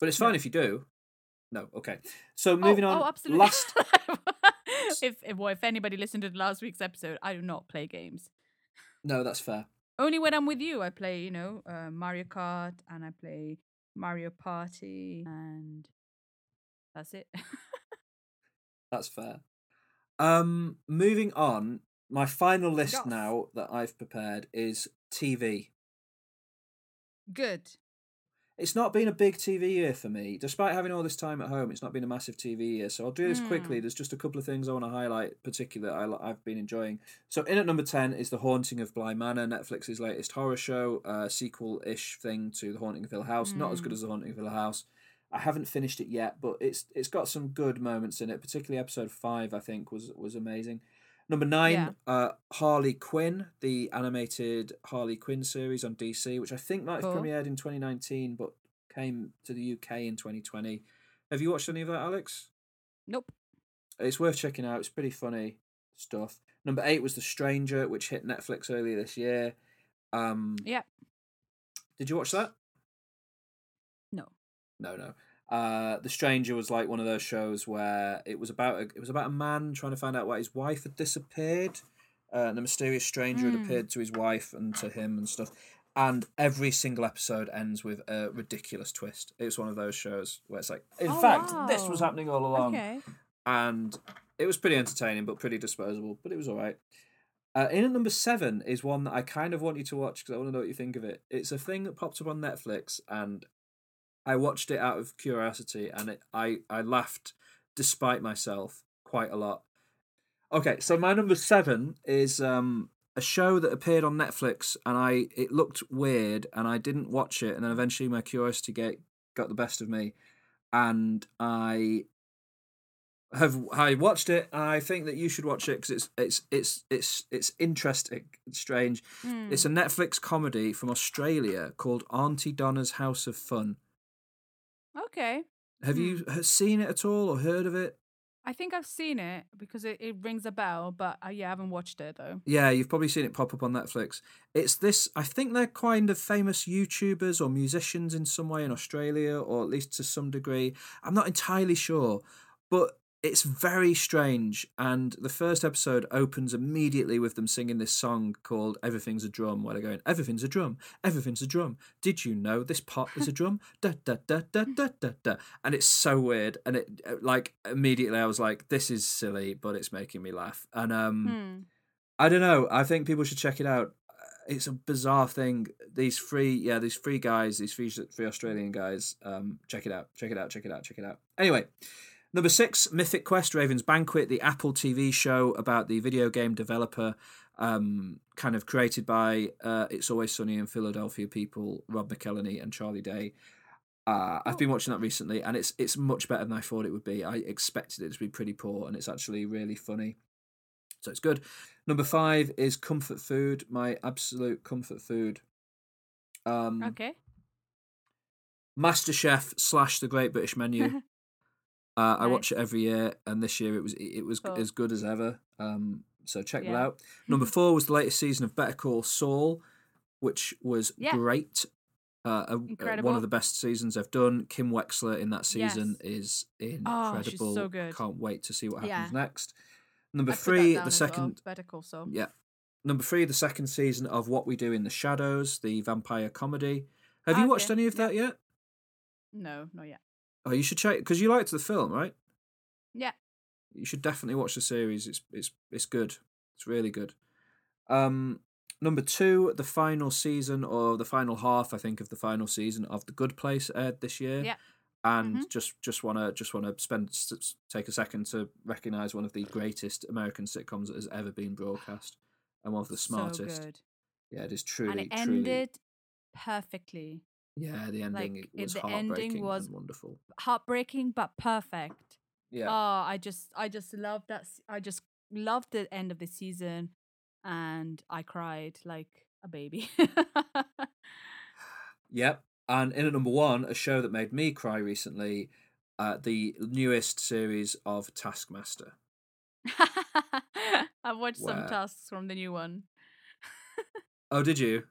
but it's fine No. if you do. No. Okay. So moving oh, on. Oh, absolutely. Last. if, if well, if anybody listened to the last week's episode, I do not play games. No, that's fair. Only when I'm with you, I play, you know, uh, Mario Kart and I play Mario Party, and that's it. That's fair. Um, moving on. My final list now that I've prepared is TV. Good. It's not been a big TV year for me. Despite having all this time at home, it's not been a massive TV year. So I'll do this quickly. There's just a couple of things I want to highlight, particularly that I, I've been enjoying. So in at number 10 is The Haunting of Bly Manor, Netflix's latest horror show, uh, sequel-ish thing to The Haunting of Hill House. Not as good as The Haunting of Hill House. I haven't finished it yet, but it's it's got some good moments in it. Particularly episode five, I think was was amazing. Number nine, Yeah. uh, Harley Quinn, the animated Harley Quinn series on DC, which I think might have Cool. premiered in 2019, but came to the UK in 2020. Have you watched any of that, Alex? Nope. It's worth checking out. It's pretty funny stuff. Number eight was The Stranger, which hit Netflix earlier this year. Um, Yeah. Did you watch that? No. No, no. Uh, the Stranger was like one of those shows where it was about a, it was about a man trying to find out why his wife had disappeared, uh, and a mysterious stranger had Mm. appeared to his wife and to him and stuff. And every single episode ends with a ridiculous twist. It's one of those shows where it's like, in Oh, fact, this was happening all along Okay. and it was pretty entertaining but pretty disposable but it was all right uh, in at number seven is one that i kind of want you to watch because i want to know what you think of it it's a thing that popped up on netflix and i watched it out of curiosity and it, I, I laughed despite myself quite a lot okay so my number seven is um, a show that appeared on netflix and i it looked weird and i didn't watch it and then eventually my curiosity gate got the best of me and i have I watched it. and I think that you should watch it because it's it's it's it's it's interesting. It's strange. Hmm. It's a Netflix comedy from Australia called Aunty Donna's House of Fun. Okay. Have you Hmm. seen it at all or heard of it? I think I've seen it because it, it rings a bell, but uh, yeah, I haven't watched it though. Yeah, you've probably seen it pop up on Netflix. It's this. I think they're kind of famous YouTubers or musicians in some way in Australia, or at least to some degree. I'm not entirely sure, but it's very strange. And the first episode opens immediately with them singing this song called "Everything's a Drum," where they're going, "Everything's a drum, everything's a drum." Did you know this pot is a drum? da da da da da da da. And it's so weird. And it uh, like immediately I was like, "This is silly," but it's making me laugh. And um. Hmm. I don't know. I think people should check it out. Uh, It's a bizarre thing. These three, yeah, these three guys, these three, three Australian guys. Um, check it out. Check it out. Check it out. Check it out. Anyway, number six, Mythic Quest: Raven's Banquet, the Apple TV show about the video game developer, um, kind of created by uh, It's Always Sunny in Philadelphia people, Rob McElhenney and Charlie Day. Uh, I've been watching that recently, and it's it's much better than I thought it would be. I expected it to be pretty poor, and it's actually really funny. So it's good. Number five is comfort food, my absolute comfort food. Um, Okay. MasterChef slash The Great British Menu. Uh, I watch it every year, and this year it was it was Cool. as good as ever. Um, so check that out. Number four was the latest season of Better Call Saul, which was Yeah. great. Uh, a- uh, one of the best seasons they've done. Kim Wexler in that season Yes. is Oh, incredible. she's so good. Can't wait to see what happens Yeah. next. Number I three, the as well, second Better Call Saul. yeah. Number three, the second season of What We Do in the Shadows, the vampire comedy. Have you watched any of yeah. that yet? No, not yet. Oh, you should check because you liked the film, right? Yeah. You should definitely watch the series. It's it's it's good. It's really good. Um, number two, the final season or the final half, I think, of the final season of The Good Place aired this year. Yeah. And Mhm. just just wanna just wanna spend take a second to recognize one of the greatest American sitcoms that has ever been broadcast, and one of the smartest. So. Yeah, it is truly and it truly. ended perfectly. Yeah, the ending like, was the ending heartbreaking was- and wonderful. Heartbreaking but perfect. Yeah. Oh, I just I just love that I just loved the end of the season and I cried like a baby. Yep. And in at number one, a show that made me cry recently, uh, the newest series of Taskmaster. I've watched some tasks from the new one. Oh, did you?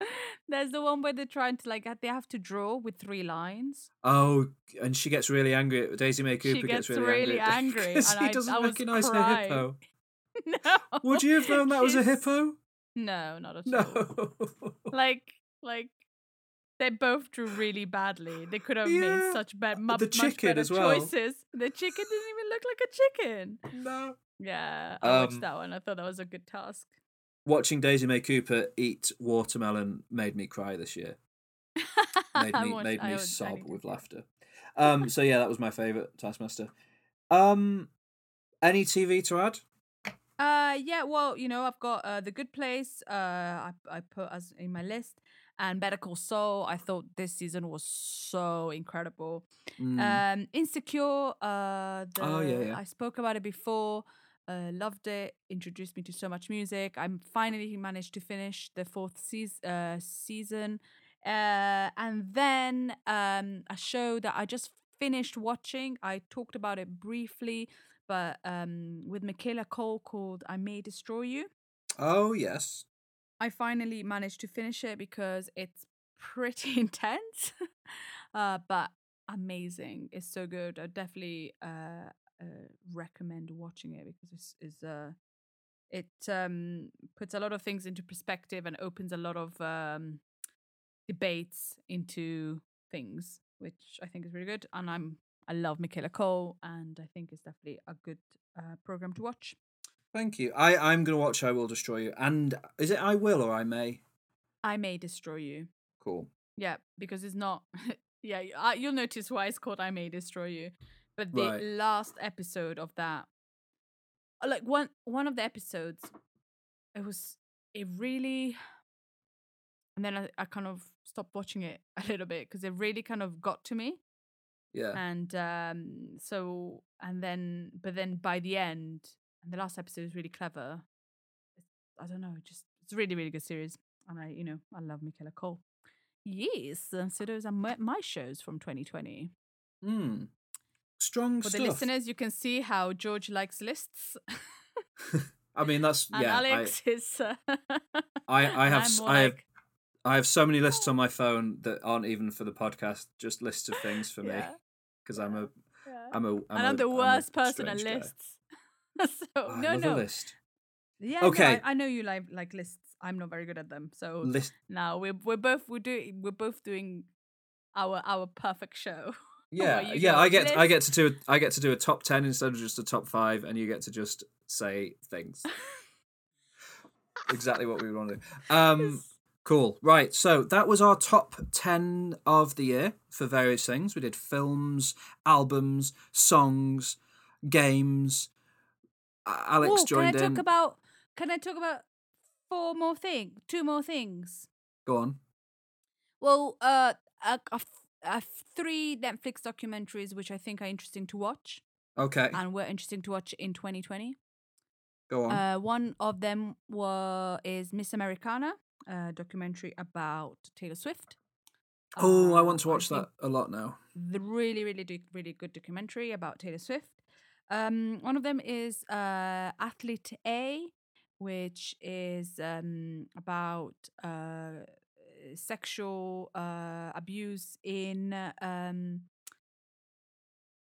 There's the one where they're trying to like they have to draw with three lines. Oh, and she gets really angry. Daisy May Cooper She gets, gets really, really angry angry, 'cause and he I- doesn't I was recognise her hippo. No. Would you have known that was a hippo? No, not at all. No. Like like they both drew really badly. They could have Yeah. made such bad mu- The much chicken better as well. choices. The chicken didn't even look like a chicken. no. Yeah, I watched Um, that one. I thought that was a good task. Watching Daisy May Cooper eat watermelon made me cry this year. made me made me sob with laughter. Um, so yeah, that was my favorite Taskmaster. Um, any TV to add? Uh, yeah. Well, you know, I've got uh, the Good Place. Uh, I I put as in my list, and Better Call Saul. I thought this season was so incredible. Mm, Um, Insecure. Uh, the, Oh, yeah, yeah. I spoke about it before. Uh, loved it. Introduced me to so much music. I'm finally managed to finish the fourth season. Uh, season. Uh, and then um, a show that I just finished watching. I talked about it briefly, but um, with Michaela Coel called "I May Destroy You." oh yes. I finally managed to finish it because it's pretty intense, uh, but amazing. It's so good. I definitely uh, uh, recommend watching it because it's, it's uh, it um, puts a lot of things into perspective and opens a lot of um, debates into things, which I think is really good. And I'm I love Michaela Coel, and I think it's definitely a good uh, program to watch. Thank you. I I'm gonna watch I Will Destroy You. And is it I Will or I May? I may destroy you. Cool. Yeah, because it's not. yeah, you'll notice why it's called "I May Destroy You," but the Right. last episode of that, uh, like one one of the episodes, it was it really, and then I, I kind of stopped watching it a little bit because it really kind of got to me, Yeah. and um, so and then but then by the end, and the last episode is really clever. I don't know, just it's a really really good series, and I you know I love Michaela Coel. Yes, so those are my, my shows from 2020. Hmm. Strong For stuff. the listeners, you can see how George likes lists, I mean, that's and yeah. Alex is. Uh, I I have I'm I have like, I have so many lists on my phone that aren't even for the podcast, just lists of things for me because I'm a yeah. I'm a I'm and I'm a- the I'm worst person at lists. so Oh, I no, no, list. yeah, Okay. No, I, I know you like like lists. I'm not very good at them. So List. now we're we're both we're doing we're both doing our our perfect show. Yeah, yeah. I get I get to do I get to do a top ten instead of just a top five, and you get to just say things. exactly what we want to do. Um, cool. Right. So that was our top 10 of the year for various things. We did films, albums, songs, games. A- Alex Ooh, joined can I in. talk about? Can I talk about four more things? Two more things. Go on. Well, uh, uh, f- uh, three Netflix documentaries which I think are interesting to watch Okay. and were interesting to watch in 2020. Go on. Uh, one of them was is Miss Americana, a documentary about Taylor Swift. oh, I Uh, want to watch that a lot now. the really, really, do- really good documentary about Taylor Swift. Um, one of them is uh, Athlete A, which is um, about uh, sexual uh, abuse in um,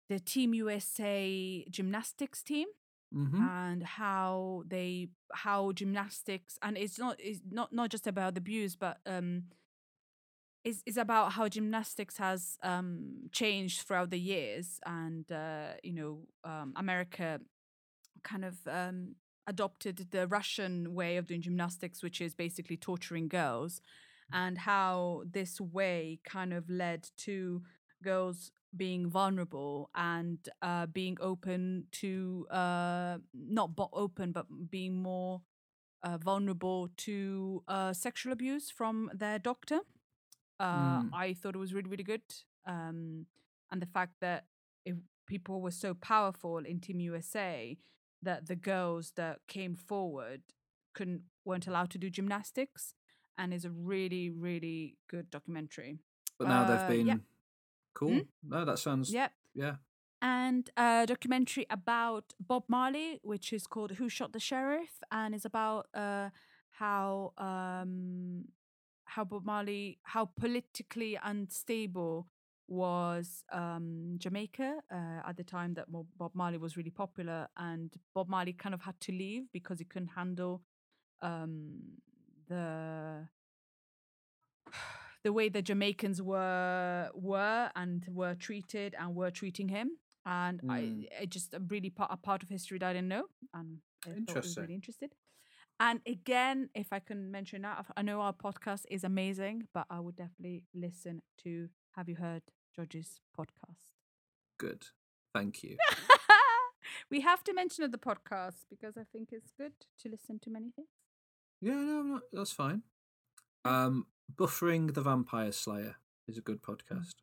the Team USA gymnastics team hmm and how they how gymnastics and it's not it's not not just about the abuse but um it's, it's about how gymnastics has um changed throughout the years and uh you know um america kind of um adopted the russian way of doing gymnastics which is basically torturing girls and how this way kind of led to girls being vulnerable and uh, being open to uh, not bo- open but being more uh, vulnerable to uh, sexual abuse from their doctor. Uh, Mm. I thought it was really really good, um, and the fact that if people were so powerful in Team USA that the girls that came forward couldn't weren't allowed to do gymnastics, and is a really really good documentary. But now uh, they've been yeah. cool. Hmm? No, that sounds Yep. yeah. and a documentary about Bob Marley, which is called "Who Shot the Sheriff," and is about uh, how um, how Bob Marley, how politically unstable was um, Jamaica uh, at the time that Bob Marley was really popular, and Bob Marley kind of had to leave because he couldn't handle um, the the way the Jamaicans were were and were treated and were treating him. And Mm. I, I just a really part, a part of history that I didn't know, and I was really interested. And again, if I can mention that, I know our podcast is amazing, but I would definitely listen to Have You Heard George's podcast? Good. Thank you. we have to mention the podcast because I think it's good to listen to many things. Yeah, no, no, that's fine. Um, Buffering the Vampire Slayer is a good podcast.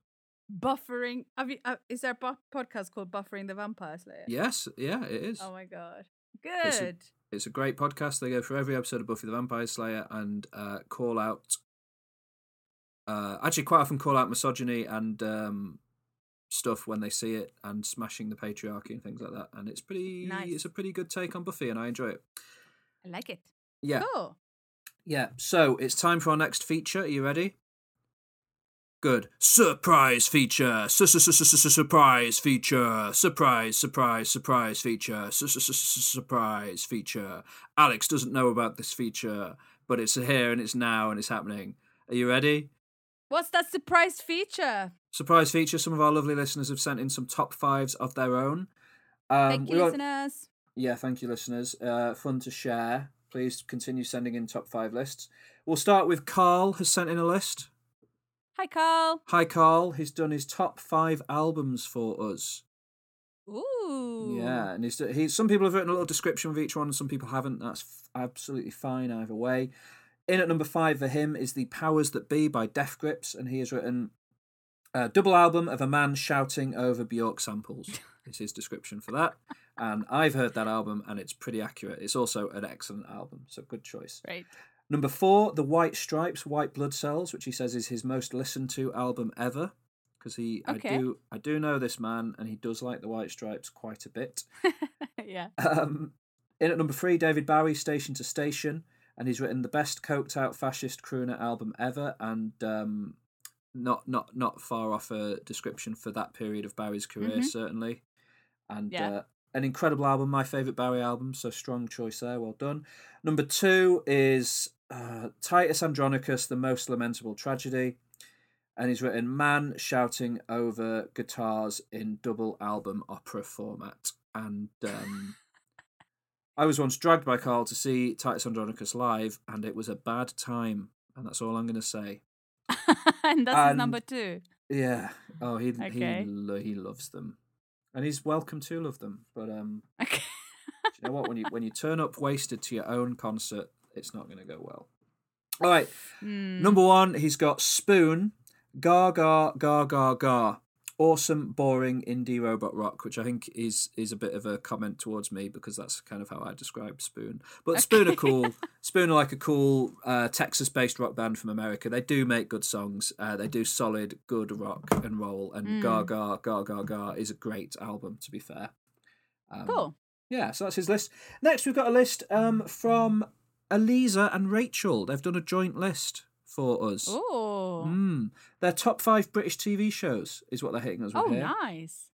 Buffering. Have you, uh, is there a bu- podcast called Buffering the Vampire Slayer? Yes, yeah, it is. Oh my god. It's a- Good. It's a great podcast. They go through every episode of Buffy the Vampire Slayer and uh, call out, uh, actually, quite often call out misogyny and um, stuff when they see it and smashing the patriarchy and things like that. And it's pretty, Nice. it's a pretty good take on Buffy, and I enjoy it. I like it. Yeah, Cool. yeah. So it's time for our next feature. Are you ready? Good. Surprise feature. Surprise feature. Surprise, surprise, surprise feature. Surprise feature. Alex doesn't know about this feature, but it's here and it's now and it's happening. Are you ready? What's that surprise feature? Surprise feature. Some of our lovely listeners have sent in some top fives of their own. Um, Thank you, listeners. Yeah, thank you, listeners. Uh, fun to share. Please continue sending in top five lists. We'll start with Carl has sent in a list. Hi, Carl. Hi, Carl. He's done his top five albums for us. Ooh. Yeah, and he's he. Some people have written a little description of each one, and some people haven't. That's f- absolutely fine either way. In at number five for him is the Powers That Be by Death Grips, and he has written a double album of a man shouting over Bjork samples. is his description for that. And I've heard that album, and it's pretty accurate. It's also an excellent album, so good choice. Great. Number four, The White Stripes, White Blood Cells, which he says is his most listened to album ever. Because he, Okay. I do, I do know this man, and he does like the White Stripes quite a bit. yeah. Um, in at number three, David Bowie, Station to Station, and he's written the best coked out fascist crooner album ever, and um, not not not far off a description for that period of Bowie's career, Mhm. certainly. And Yeah. uh, an incredible album, my favourite Barry album, so strong choice there, well done. Number two is uh, Titus Andronicus, The Most Lamentable Tragedy. And he's written Man shouting over guitars in double album opera format. And um, I was once dragged by Carl to see Titus Andronicus live, and it was a bad time. And that's all I'm going to say. and that's And- number two. Yeah. Oh, he Okay. he he loves them, and he's welcome to love them. But um, Okay. do you know what? When you when you turn up wasted to your own concert, it's not going to go well. All right. Hmm. Number one, he's got Spoon, Ga Ga Ga Ga Ga. Awesome, boring indie robot rock, which I think is is a bit of a comment towards me because that's kind of how I describe Spoon. But Spoon are cool. Spoon are like a cool uh, Texas-based rock band from America. They do make good songs. Uh, they do solid, good rock and roll. And Ga Ga Ga Ga Ga is a great album. To be fair. Um, Cool. yeah, so that's his list. Next, we've got a list um, from Eliza and Rachel. They've done a joint list for us. Oh. Mm. Their top five British TV shows is what they're hitting us with Oh, here. nice.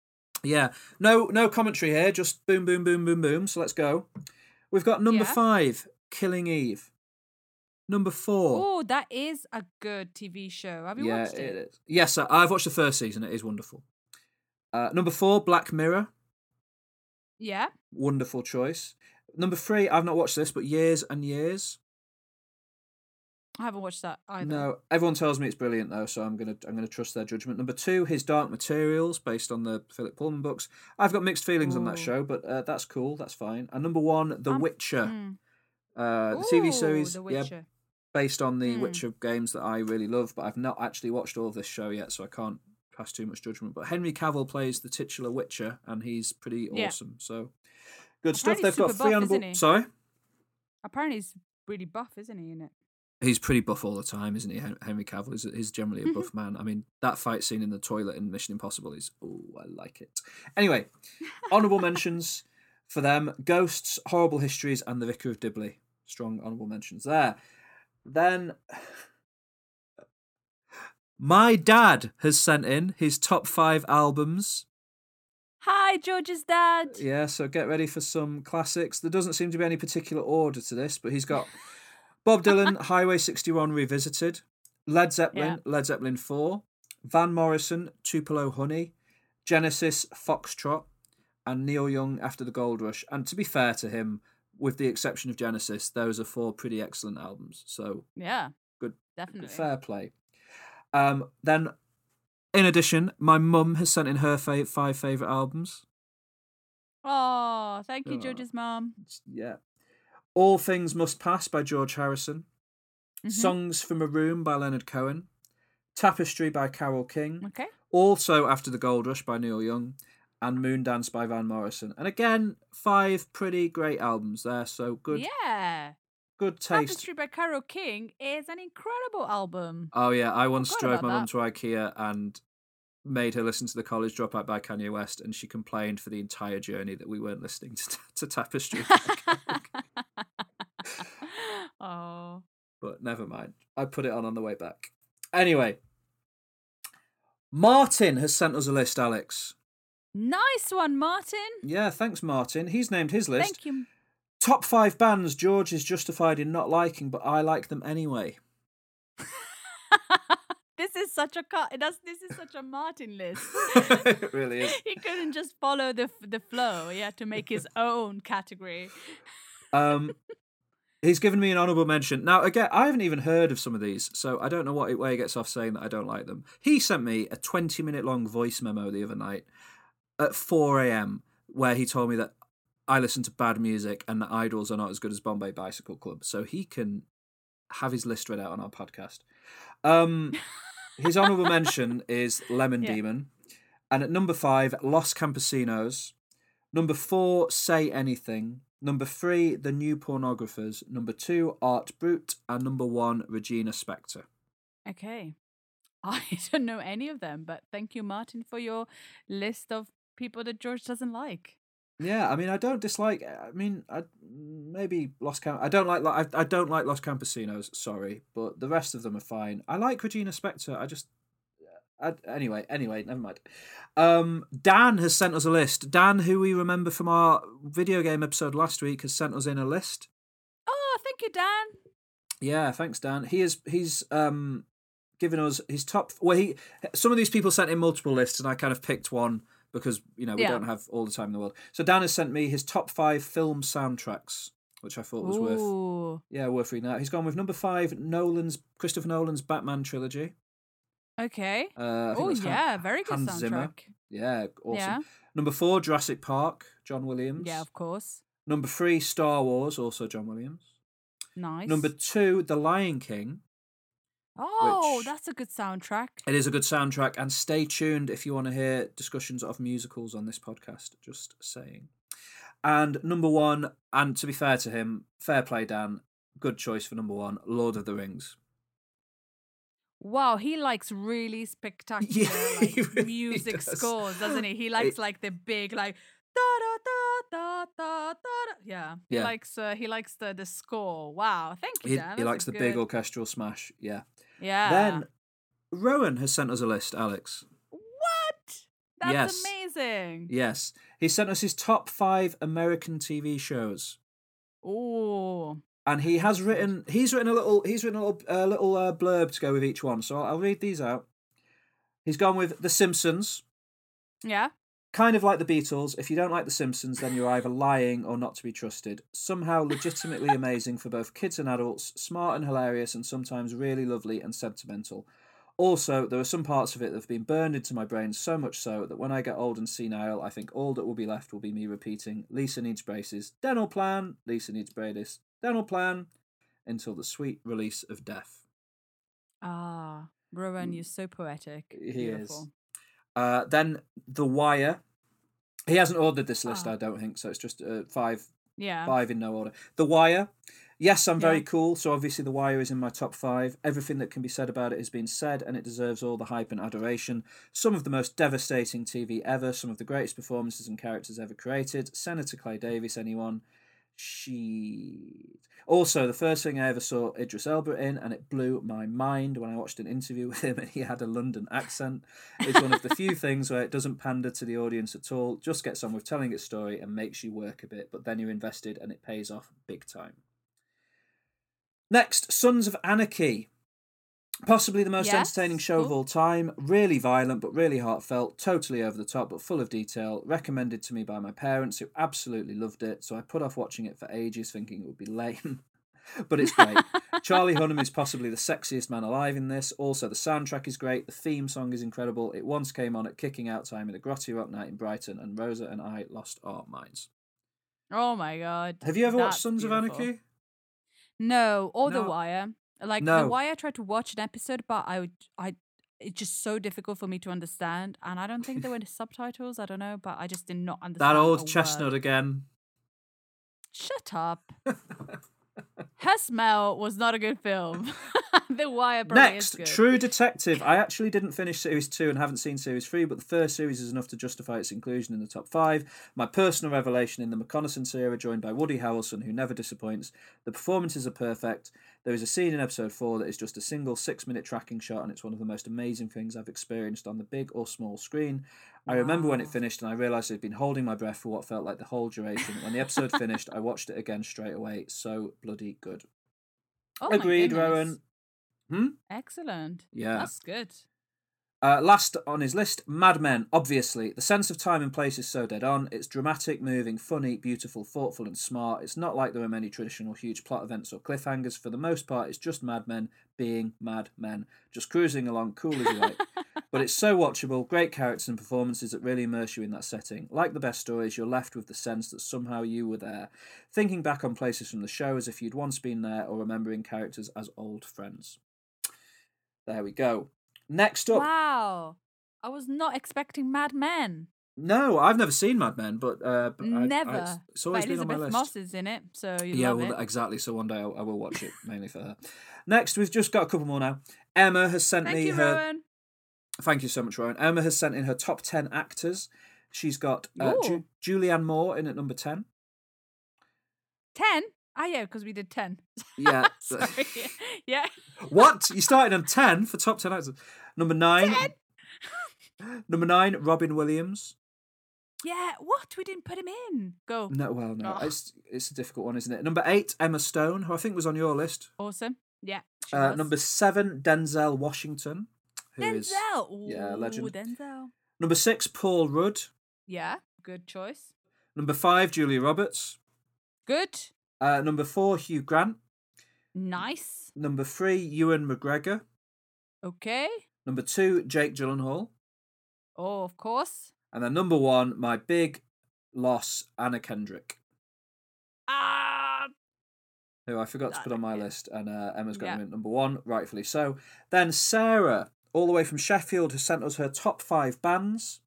Yeah, no, no commentary here. Just boom, boom, boom, boom, boom. So let's go. We've got number Yeah. five, Killing Eve. Number four. Oh, that is a good TV show. Have you yeah, watched it? is. Yes, I've watched the first season. It is wonderful. Uh, number four, Black Mirror. Yeah. Wonderful choice. Number three, I've not watched this, but Years and Years. I haven't watched that either. No, everyone tells me it's brilliant though, so I'm gonna I'm gonna trust their judgment. Number two, his Dark Materials, based on the Philip Pullman books. I've got mixed feelings on that show, but uh, that's cool. That's fine. And number one, The Um, Witcher, Mm. uh, the TV series, The yeah, based on the Mm. Witcher games that I really love, but I've not actually watched all of this show yet, so I can't pass too much judgment. But Henry Cavill plays the titular Witcher, and he's pretty Yeah. awesome. So good stuff. Apparently They've got three buff, honorable. Sorry. Apparently, he's really buff, isn't he? In it. He's pretty buff all the time, isn't he? Henry Cavill is he's generally Mm-hmm. a buff man. I mean, that fight scene in the toilet in Mission Impossible is oh, I like it. Anyway, honourable mentions for them: Ghosts, Horrible Histories, and The Vicar of Dibley. Strong honourable mentions there. Then, my dad has sent in his top five albums. Hi, George's dad. Yeah, so get ready for some classics. There doesn't seem to be any particular order to this, but he's got Bob Dylan, Highway 61 Revisited, Led Zeppelin, Led Zeppelin 4, Van Morrison, Tupelo Honey, Genesis, Foxtrot, and Neil Young after the Gold Rush. And to be fair to him, with the exception of Genesis, those are four pretty excellent albums. So Yeah. Good- Definitely. fair play. Um, then, in addition, my mum has sent in her fa- five favorite albums. Oh, thank you, Oh. George's mom. Yeah, All Things Must Pass by George Harrison. Mhm. Songs from a Room by Leonard Cohen. Tapestry by Carole King. Okay. Also After the Gold Rush by Neil Young. And Moondance by Van Morrison. And again, five pretty great albums there. So good, Yeah. good taste. Tapestry by Carole King is an incredible album. Oh yeah, I once drove my mum to IKEA and made her listen to the College Dropout by Kanye West, and she complained for the entire journey that we weren't listening to, to Tapestry. By Carole King. oh. but never mind. I put it on on the way back. Anyway, Martin has sent us a list, Alex. Nice one, Martin. Yeah, thanks, Martin. He's named his list. Thank you. Top five bands George is justified in not liking, but I like them anyway. this is such a this is such a Martin list. it really is. he couldn't just follow the the flow. He had to make his own category. Um, he's given me an honourable mention. Now, again, I haven't even heard of some of these, so I don't know what way he gets off saying that I don't like them. He sent me a 20 minute long voice memo the other night at 4 a.m. where he told me that I listen to bad music and that Idles are not as good as Bombay Bicycle Club, so he can have his list read out on our podcast. Um, his honourable mention is Lemon Yeah. Demon, and at number five, Los Campesinos. Number four, Say Anything. Number three, The New Pornographers. Number two, Art Brut. And number one, Regina Spektor. Okay. I don't know any of them, but thank you, Martin, for your list of people that George doesn't like. Yeah, I mean, I don't dislike. I mean, I maybe Los Camp. I don't like. I, I don't like Los Campesinos. Sorry, but the rest of them are fine. I like Regina Spektor. I just. I, anyway, anyway, never mind. Um, Dan has sent us a list. Dan, who we remember from our video game episode last week, has sent us in a list. Oh, thank you, Dan. Yeah, thanks, Dan. He is he's um given us his top. Well, he some of these people sent in multiple lists, and I kind of picked one because you know we Yeah. don't have all the time in the world. So Dan has sent me his top five film soundtracks, which I thought was worth Ooh. yeah worth reading out. He's gone with number five, Nolan's Christopher Nolan's Batman trilogy. Okay. Uh, Oh that's Han- yeah, very good Hans soundtrack. Zimmer. yeah, awesome. Yeah. Number four, Jurassic Park, John Williams. Yeah, of course. Number three, Star Wars, also John Williams. Nice. Number two, The Lion King. Oh, that's a good soundtrack. It is a good soundtrack, and stay tuned if you want to hear discussions of musicals on this podcast. Just saying. And number one, and to be fair to him, fair play, Dan. Good choice for number one, Lord of the Rings. Wow, he likes really spectacular Yeah, like, really music does. scores, doesn't he? He It- likes like the big like da da da da da da. Yeah, he Yeah. likes uh, he likes the the score. Wow, thank you, He, Dan. he likes the big orchestral smash. Yeah. Yeah. Then Rowan has sent us a list, Alex. what? That's Yes. amazing. Yes. He sent us his top five American TV shows. Oh, and he has written he's written a little he's written a little uh, little uh, blurb to go with each one so I'll, I'll read these out. He's gone with the simpsons. Yeah. kind of like the beatles. If you don't like the simpsons then you're either lying or not to be trusted. Somehow legitimately amazing for both kids and adults smart and hilarious and sometimes really lovely and sentimental. Also there are some parts of it that have been burned into my brain so much so that when i get old and senile i think all that will be left will be me repeating lisa needs braces. Dental plan lisa needs braces dental plan until the sweet release of death Ah, Rowan, you're so poetic. He is. Uh, then The Wire. He hasn't ordered this list, Ah. I don't think, so it's just uh, five Yeah. five in no order. The Wire. Yes, I'm very Yeah. cool, so obviously The Wire is in my top five. Everything that can be said about it has been said, and it deserves all the hype and adoration. Some of the most devastating TV ever, some of the greatest performances and characters ever created. Senator Clay Davis, anyone? She. Also, the first thing I ever saw Idris Elba in, and it blew my mind when I watched an interview with him and he had a London accent. It's one of the few things where it doesn't pander to the audience at all, just gets on with telling its story and makes you work a bit, but then you're invested and it pays off big time. Next, Sons of Anarchy. Possibly the most Yes, entertaining show of all time. Really violent, but really heartfelt. Totally over the top, but full of detail. Recommended to me by my parents, who absolutely loved it. So I put off watching it for ages, thinking it would be lame. but it's great. Charlie Hunnam is possibly the sexiest man alive in this. Also, the soundtrack is great. The theme song is incredible. It once came on at kicking out time at a grotty rock night in Brighton, and Rosa and I lost our minds. Oh my god. Have you ever watched Sons beautiful. of Anarchy? No, or The Wire. Like No. The Wire, I tried to watch an episode, but I, would- I, it's just so difficult for me to understand, and I don't think there were subtitles. I don't know, but I just did not understand. That old word. chestnut again. Shut up. Her smell was not a good film. the Wire Next. True Detective. I actually didn't finish series two and haven't seen series three, but the first series is enough to justify its inclusion in the top five. My personal revelation in the McConaissance era, joined by Woody Harrelson, who never disappoints. The performances are perfect. There is a scene in episode four that is just a single six minute tracking shot, and it's one of the most amazing things I've experienced on the big or small screen. I remember when it finished, and I realised I'd been holding my breath for what felt like the whole duration. When the episode finished, I watched it again straight away. So bloody good. Oh Agreed. Rowan. Hmm? Excellent. Yeah. That's good. Uh, last on his list, Mad Men. Obviously, the sense of time and place is so dead on. It's dramatic, moving, funny, beautiful, thoughtful, and smart. It's not like there are many traditional huge plot events or cliffhangers. For the most part, it's just Mad Men being Mad Men, just cruising along, cool as you like. but it's so watchable. Great characters and performances that really immerse you in that setting. Like the best stories, you're left with the sense that somehow you were there, thinking back on places from the show as if you'd once been there, or remembering characters as old friends. There we go. Next up, Wow. I was not expecting Mad Men. No, I've never seen Mad Men, but uh, but I- I- Never. it's, always but been on my Elisabeth list. Moss is in it, so you yeah, love well, it. exactly. So one day I, I will watch it mainly for her. Next, we've just got a couple more now. Emma has sent Thank me you, her. Rowan. Thank you so much, Rowan. Emma has sent in her top ten actors. She's got uh, Ju- Julianne Moore in at number ten. Ten? Ah, yeah, because we did ten. Yeah. Sorry. yeah. what? You started on ten for top ten actors. Number nine. Number nine, Robin Williams. Yeah. What? We didn't put him in. Go. No, well, no, Oh. it's it's a difficult one, isn't it? Number eight, Emma Stone, who I think was on your list. Awesome. Yeah. Uh, number seven, Denzel Washington, who is Denzel. yeah, Ooh, legend. Denzel. number six, Paul Rudd. Yeah. Good choice. Number five, Julia Roberts. Good. Uh, number four, Hugh Grant. Nice. Number three, Ewan McGregor. Okay. Number two, Jake Gyllenhaal. Oh, of course. And then number one, my big loss, Anna Kendrick, Ah. who I forgot to put on my Yeah. list, and uh, Emma's got Yeah. him at number one, rightfully so. Then Sarah, all the way from Sheffield, has sent us her top five bands.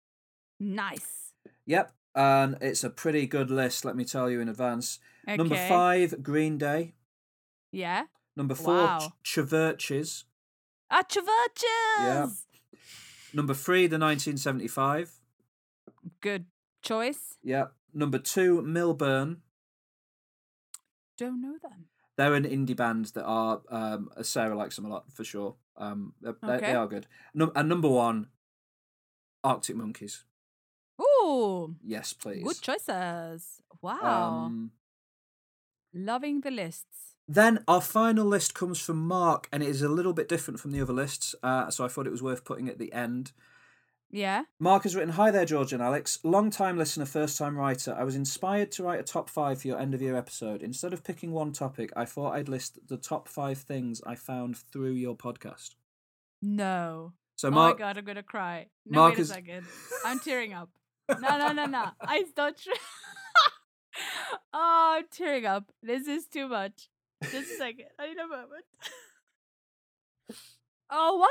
Nice. Yep, and it's a pretty good list, let me tell you in advance. Okay. Number five, Green Day. Yeah. Number four, Wow. Ch-. Ah, Chvrches. Number three, the 1975. Good choice. Yep. Number two, Milburn. Don't know them. They're an indie band that are um, Sarah likes them a lot for sure. Um, Okay. they are good. Num- and number one, Arctic Monkeys. Ooh. Yes, please. Good choices. Wow. Um, Loving the lists. then our final list comes from Mark, and it is a little bit different from the other lists, uh, so I thought it was worth putting at the end. Yeah. Mark has written, Hi there, George and Alex. Long time listener, first time writer. I was inspired to write a top five for your end of year episode. Instead of picking one topic, I thought I'd list the top five things I found through your podcast. No. So, oh Mark, my god, I'm gonna cry. No, Mark wait a is- second. I'm tearing up. No, no, no, no. I not true. Oh, I'm tearing up. This is too much. Just a second. I need a moment. Oh, why?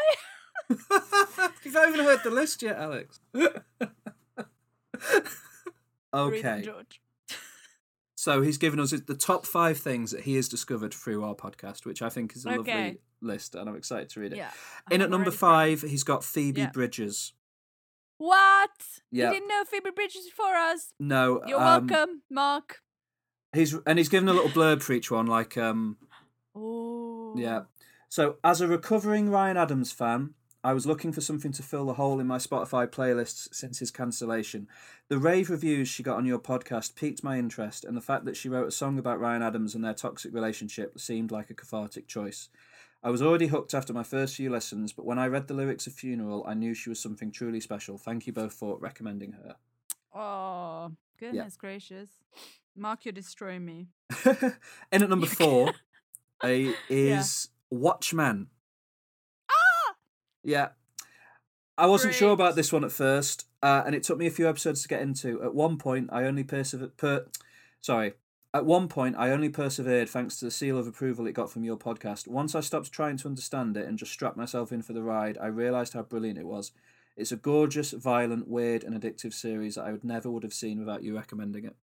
you've not even heard the list yet, Alex. Okay. George. So he's given us the top five things that he has discovered through our podcast, which I think is a lovely list, and I'm excited to read it. Yeah. In I'm at number five, he's got Phoebe Yeah. Bridgers. What? Yeah. You didn't know Phoebe Bridgers for us. No, You're um, welcome, Mark. He's and he's given a little blurb for each one, like um, Oh. yeah. So as a recovering Ryan Adams fan, I was looking for something to fill the hole in my Spotify playlists since his cancellation. The rave reviews she got on your podcast piqued my interest, and the fact that she wrote a song about Ryan Adams and their toxic relationship seemed like a cathartic choice. I was already hooked after my first few lessons, but when I read the lyrics of Funeral, I knew she was something truly special. Thank you both for recommending her. Oh, goodness gracious. Mark, you're destroying me. In at number four uh, is Watchmen. Ah! Yeah. I wasn't sure about this one at first, uh, and it took me a few episodes to get into. At one point, I only persevered. Per- sorry. At one point, I only persevered thanks to the seal of approval it got from your podcast. Once I stopped trying to understand it and just strapped myself in for the ride, I realised how brilliant it was. It's a gorgeous, violent, weird, and addictive series that I would never would have seen without you recommending it.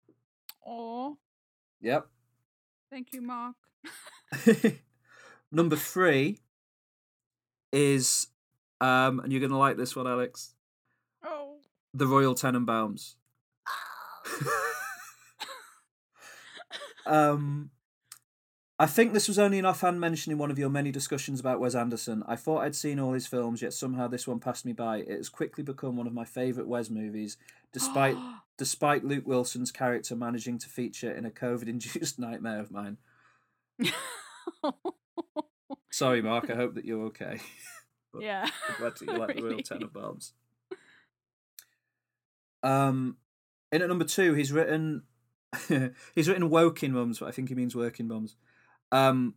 Oh, Yep. thank you, Mark. Number three is, um, and you're gonna like this one, Alex. Oh. The Royal Tenenbaums. um, I think this was only an offhand mention in one of your many discussions about Wes Anderson. I thought I'd seen all his films, yet somehow this one passed me by. It has quickly become one of my favourite Wes movies, despite despite Luke Wilson's character managing to feature in a COVID-induced nightmare of mine. Sorry, Mark. I hope that you're okay. Yeah. I'm glad that you like the Royal Really. Tenenbaums. Um, in at number two, he's written he's written Woking Mums, but I think he means Working Mums. Um,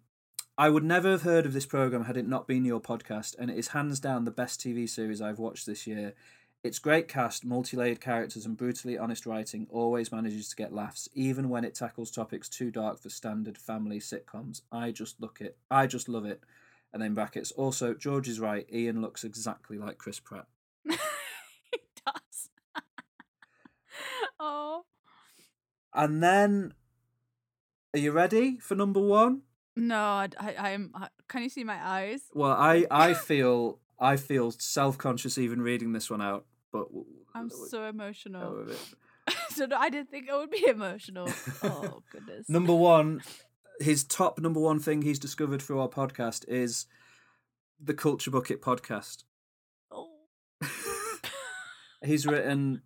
I would never have heard of this program had it not been your podcast, and it is hands down the best TV series I've watched this year. Its great cast, multi-layered characters, and brutally honest writing always manages to get laughs, even when it tackles topics too dark for standard family sitcoms. I just look it. I just love it. And then brackets. Also, George is right. Ian looks exactly like Chris Pratt. he does. oh. And then, are you ready for number one? No, I, I, am. Can you see my eyes? Well, I I feel I feel self conscious even reading this one out, but I'm so emotional. so no, I didn't think I would be emotional. Oh goodness. Number one, his top number one thing he's discovered through our podcast is the Culture Bucket podcast. Oh. He's written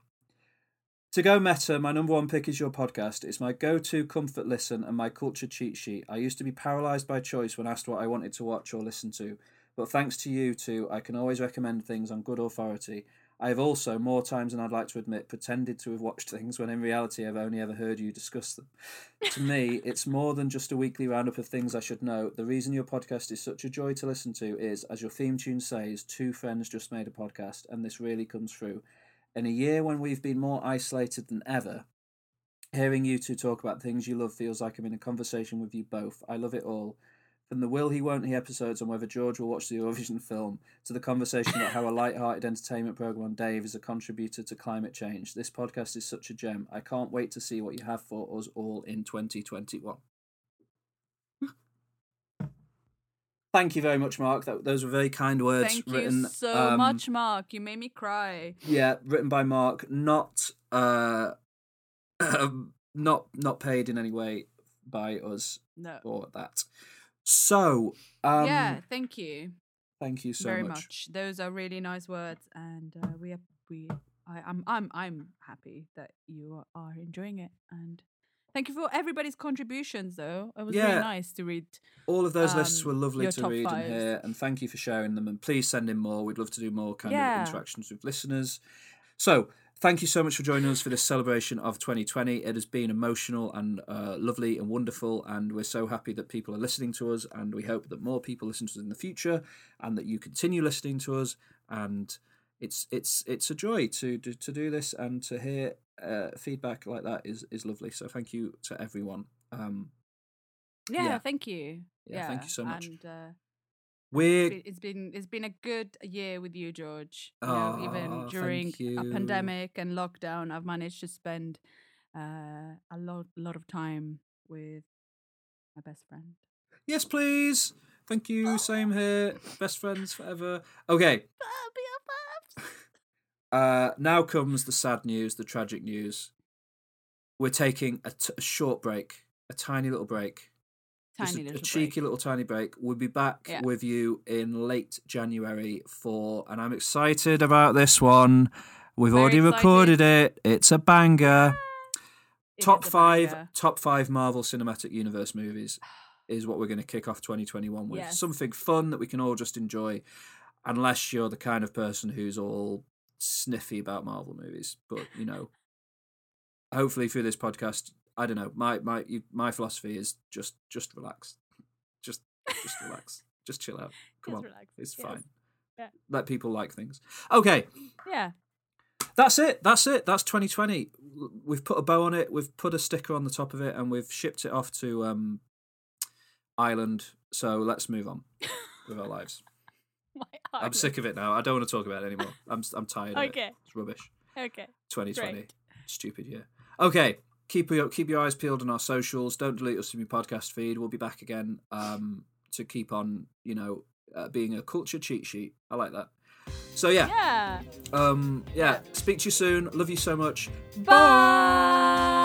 to go meta. My number one pick is your podcast. It's my go-to comfort listen and my culture cheat sheet. I used to be paralyzed by choice when asked what I wanted to watch or listen to, but thanks to you two, I can always recommend things on good authority. I have also, more times than I'd like to admit, pretended to have watched things when in reality I've only ever heard you discuss them. To me, it's more than just a weekly roundup of things I should know. The reason your podcast is such a joy to listen to is, as your theme tune says, two friends just made a podcast, and this really comes through. In a year when we've been more isolated than ever, hearing you two talk about things you love feels like I'm in a conversation with you both. I love it all. From the will he won't he episodes on whether George will watch the Eurovision film to the conversation about how a light-hearted entertainment program on Dave is a contributor to climate change. This podcast is such a gem. I can't wait to see what you have for us all in 2021. Thank you very much, Mark. That, those were very kind words. Thank written, you so um, much, Mark. You made me cry. Yeah, written by Mark, not uh, not not paid in any way by us No. for that. So, um, yeah, thank you thank you so very much. much. Those are really nice words, and uh, we are, we I, I'm I'm I'm happy that you are enjoying it, and thank you for everybody's contributions. Though it was Yeah. really nice to read. All of those lists um, were lovely to read and hear, and thank you for sharing them. And please send in more. We'd love to do more kind Yeah. of interactions with listeners. So, thank you so much for joining us for this celebration of 2020. It has been emotional and uh, lovely and wonderful, and we're so happy that people are listening to us. And we hope that more people listen to us in the future, and that you continue listening to us. And it's it's it's a joy to to, to do this and to hear uh, feedback like that is is lovely. So, thank you to everyone. Um, Yeah, Yeah. thank you. Yeah, thank you so much. And uh, we're it's been- it's been a good year with you, George. You know, Oh, even during a pandemic and lockdown, I've managed to spend uh, a lot lot of time with my best friend. Yes, please. Thank you. Same here. Best friends forever. Okay. Uh, now comes the sad news, the tragic news. We're taking a, t- a short break, a tiny little break, Tiny a, a little cheeky break. little tiny break. We'll be back Yeah. with you in late January for, and I'm excited about this one. We've Very already excited. recorded it. It's a banger. It top a five, banger. top five Marvel Cinematic Universe movies. is what we're going to kick off 2021 with. Yes. Something fun that we can all just enjoy, unless you're the kind of person who's all sniffy about Marvel movies. But you know, hopefully through this podcast, I don't know. My my my philosophy is just just relax, just just relax, just chill out. Come Just on, relax. it's Yes. fine. Yeah. Let people like things. Okay, Yeah. that's it. That's it. That's 2020. We've put a bow on it. We've put a sticker on the top of it, and we've shipped it off to um, Ireland. So let's move on with our lives. My I'm sick of it now. I don't want to talk about it anymore. I'm I'm tired. Of it. Okay. It's rubbish. Okay. 2020. Great. Stupid year. Okay. Keep your keep your eyes peeled on our socials. Don't delete us from your podcast feed. We'll be back again um, to keep on, you know, uh, being a culture cheat sheet. I like that. So yeah, Yeah. um, yeah. Speak to you soon. Love you so much. Bye.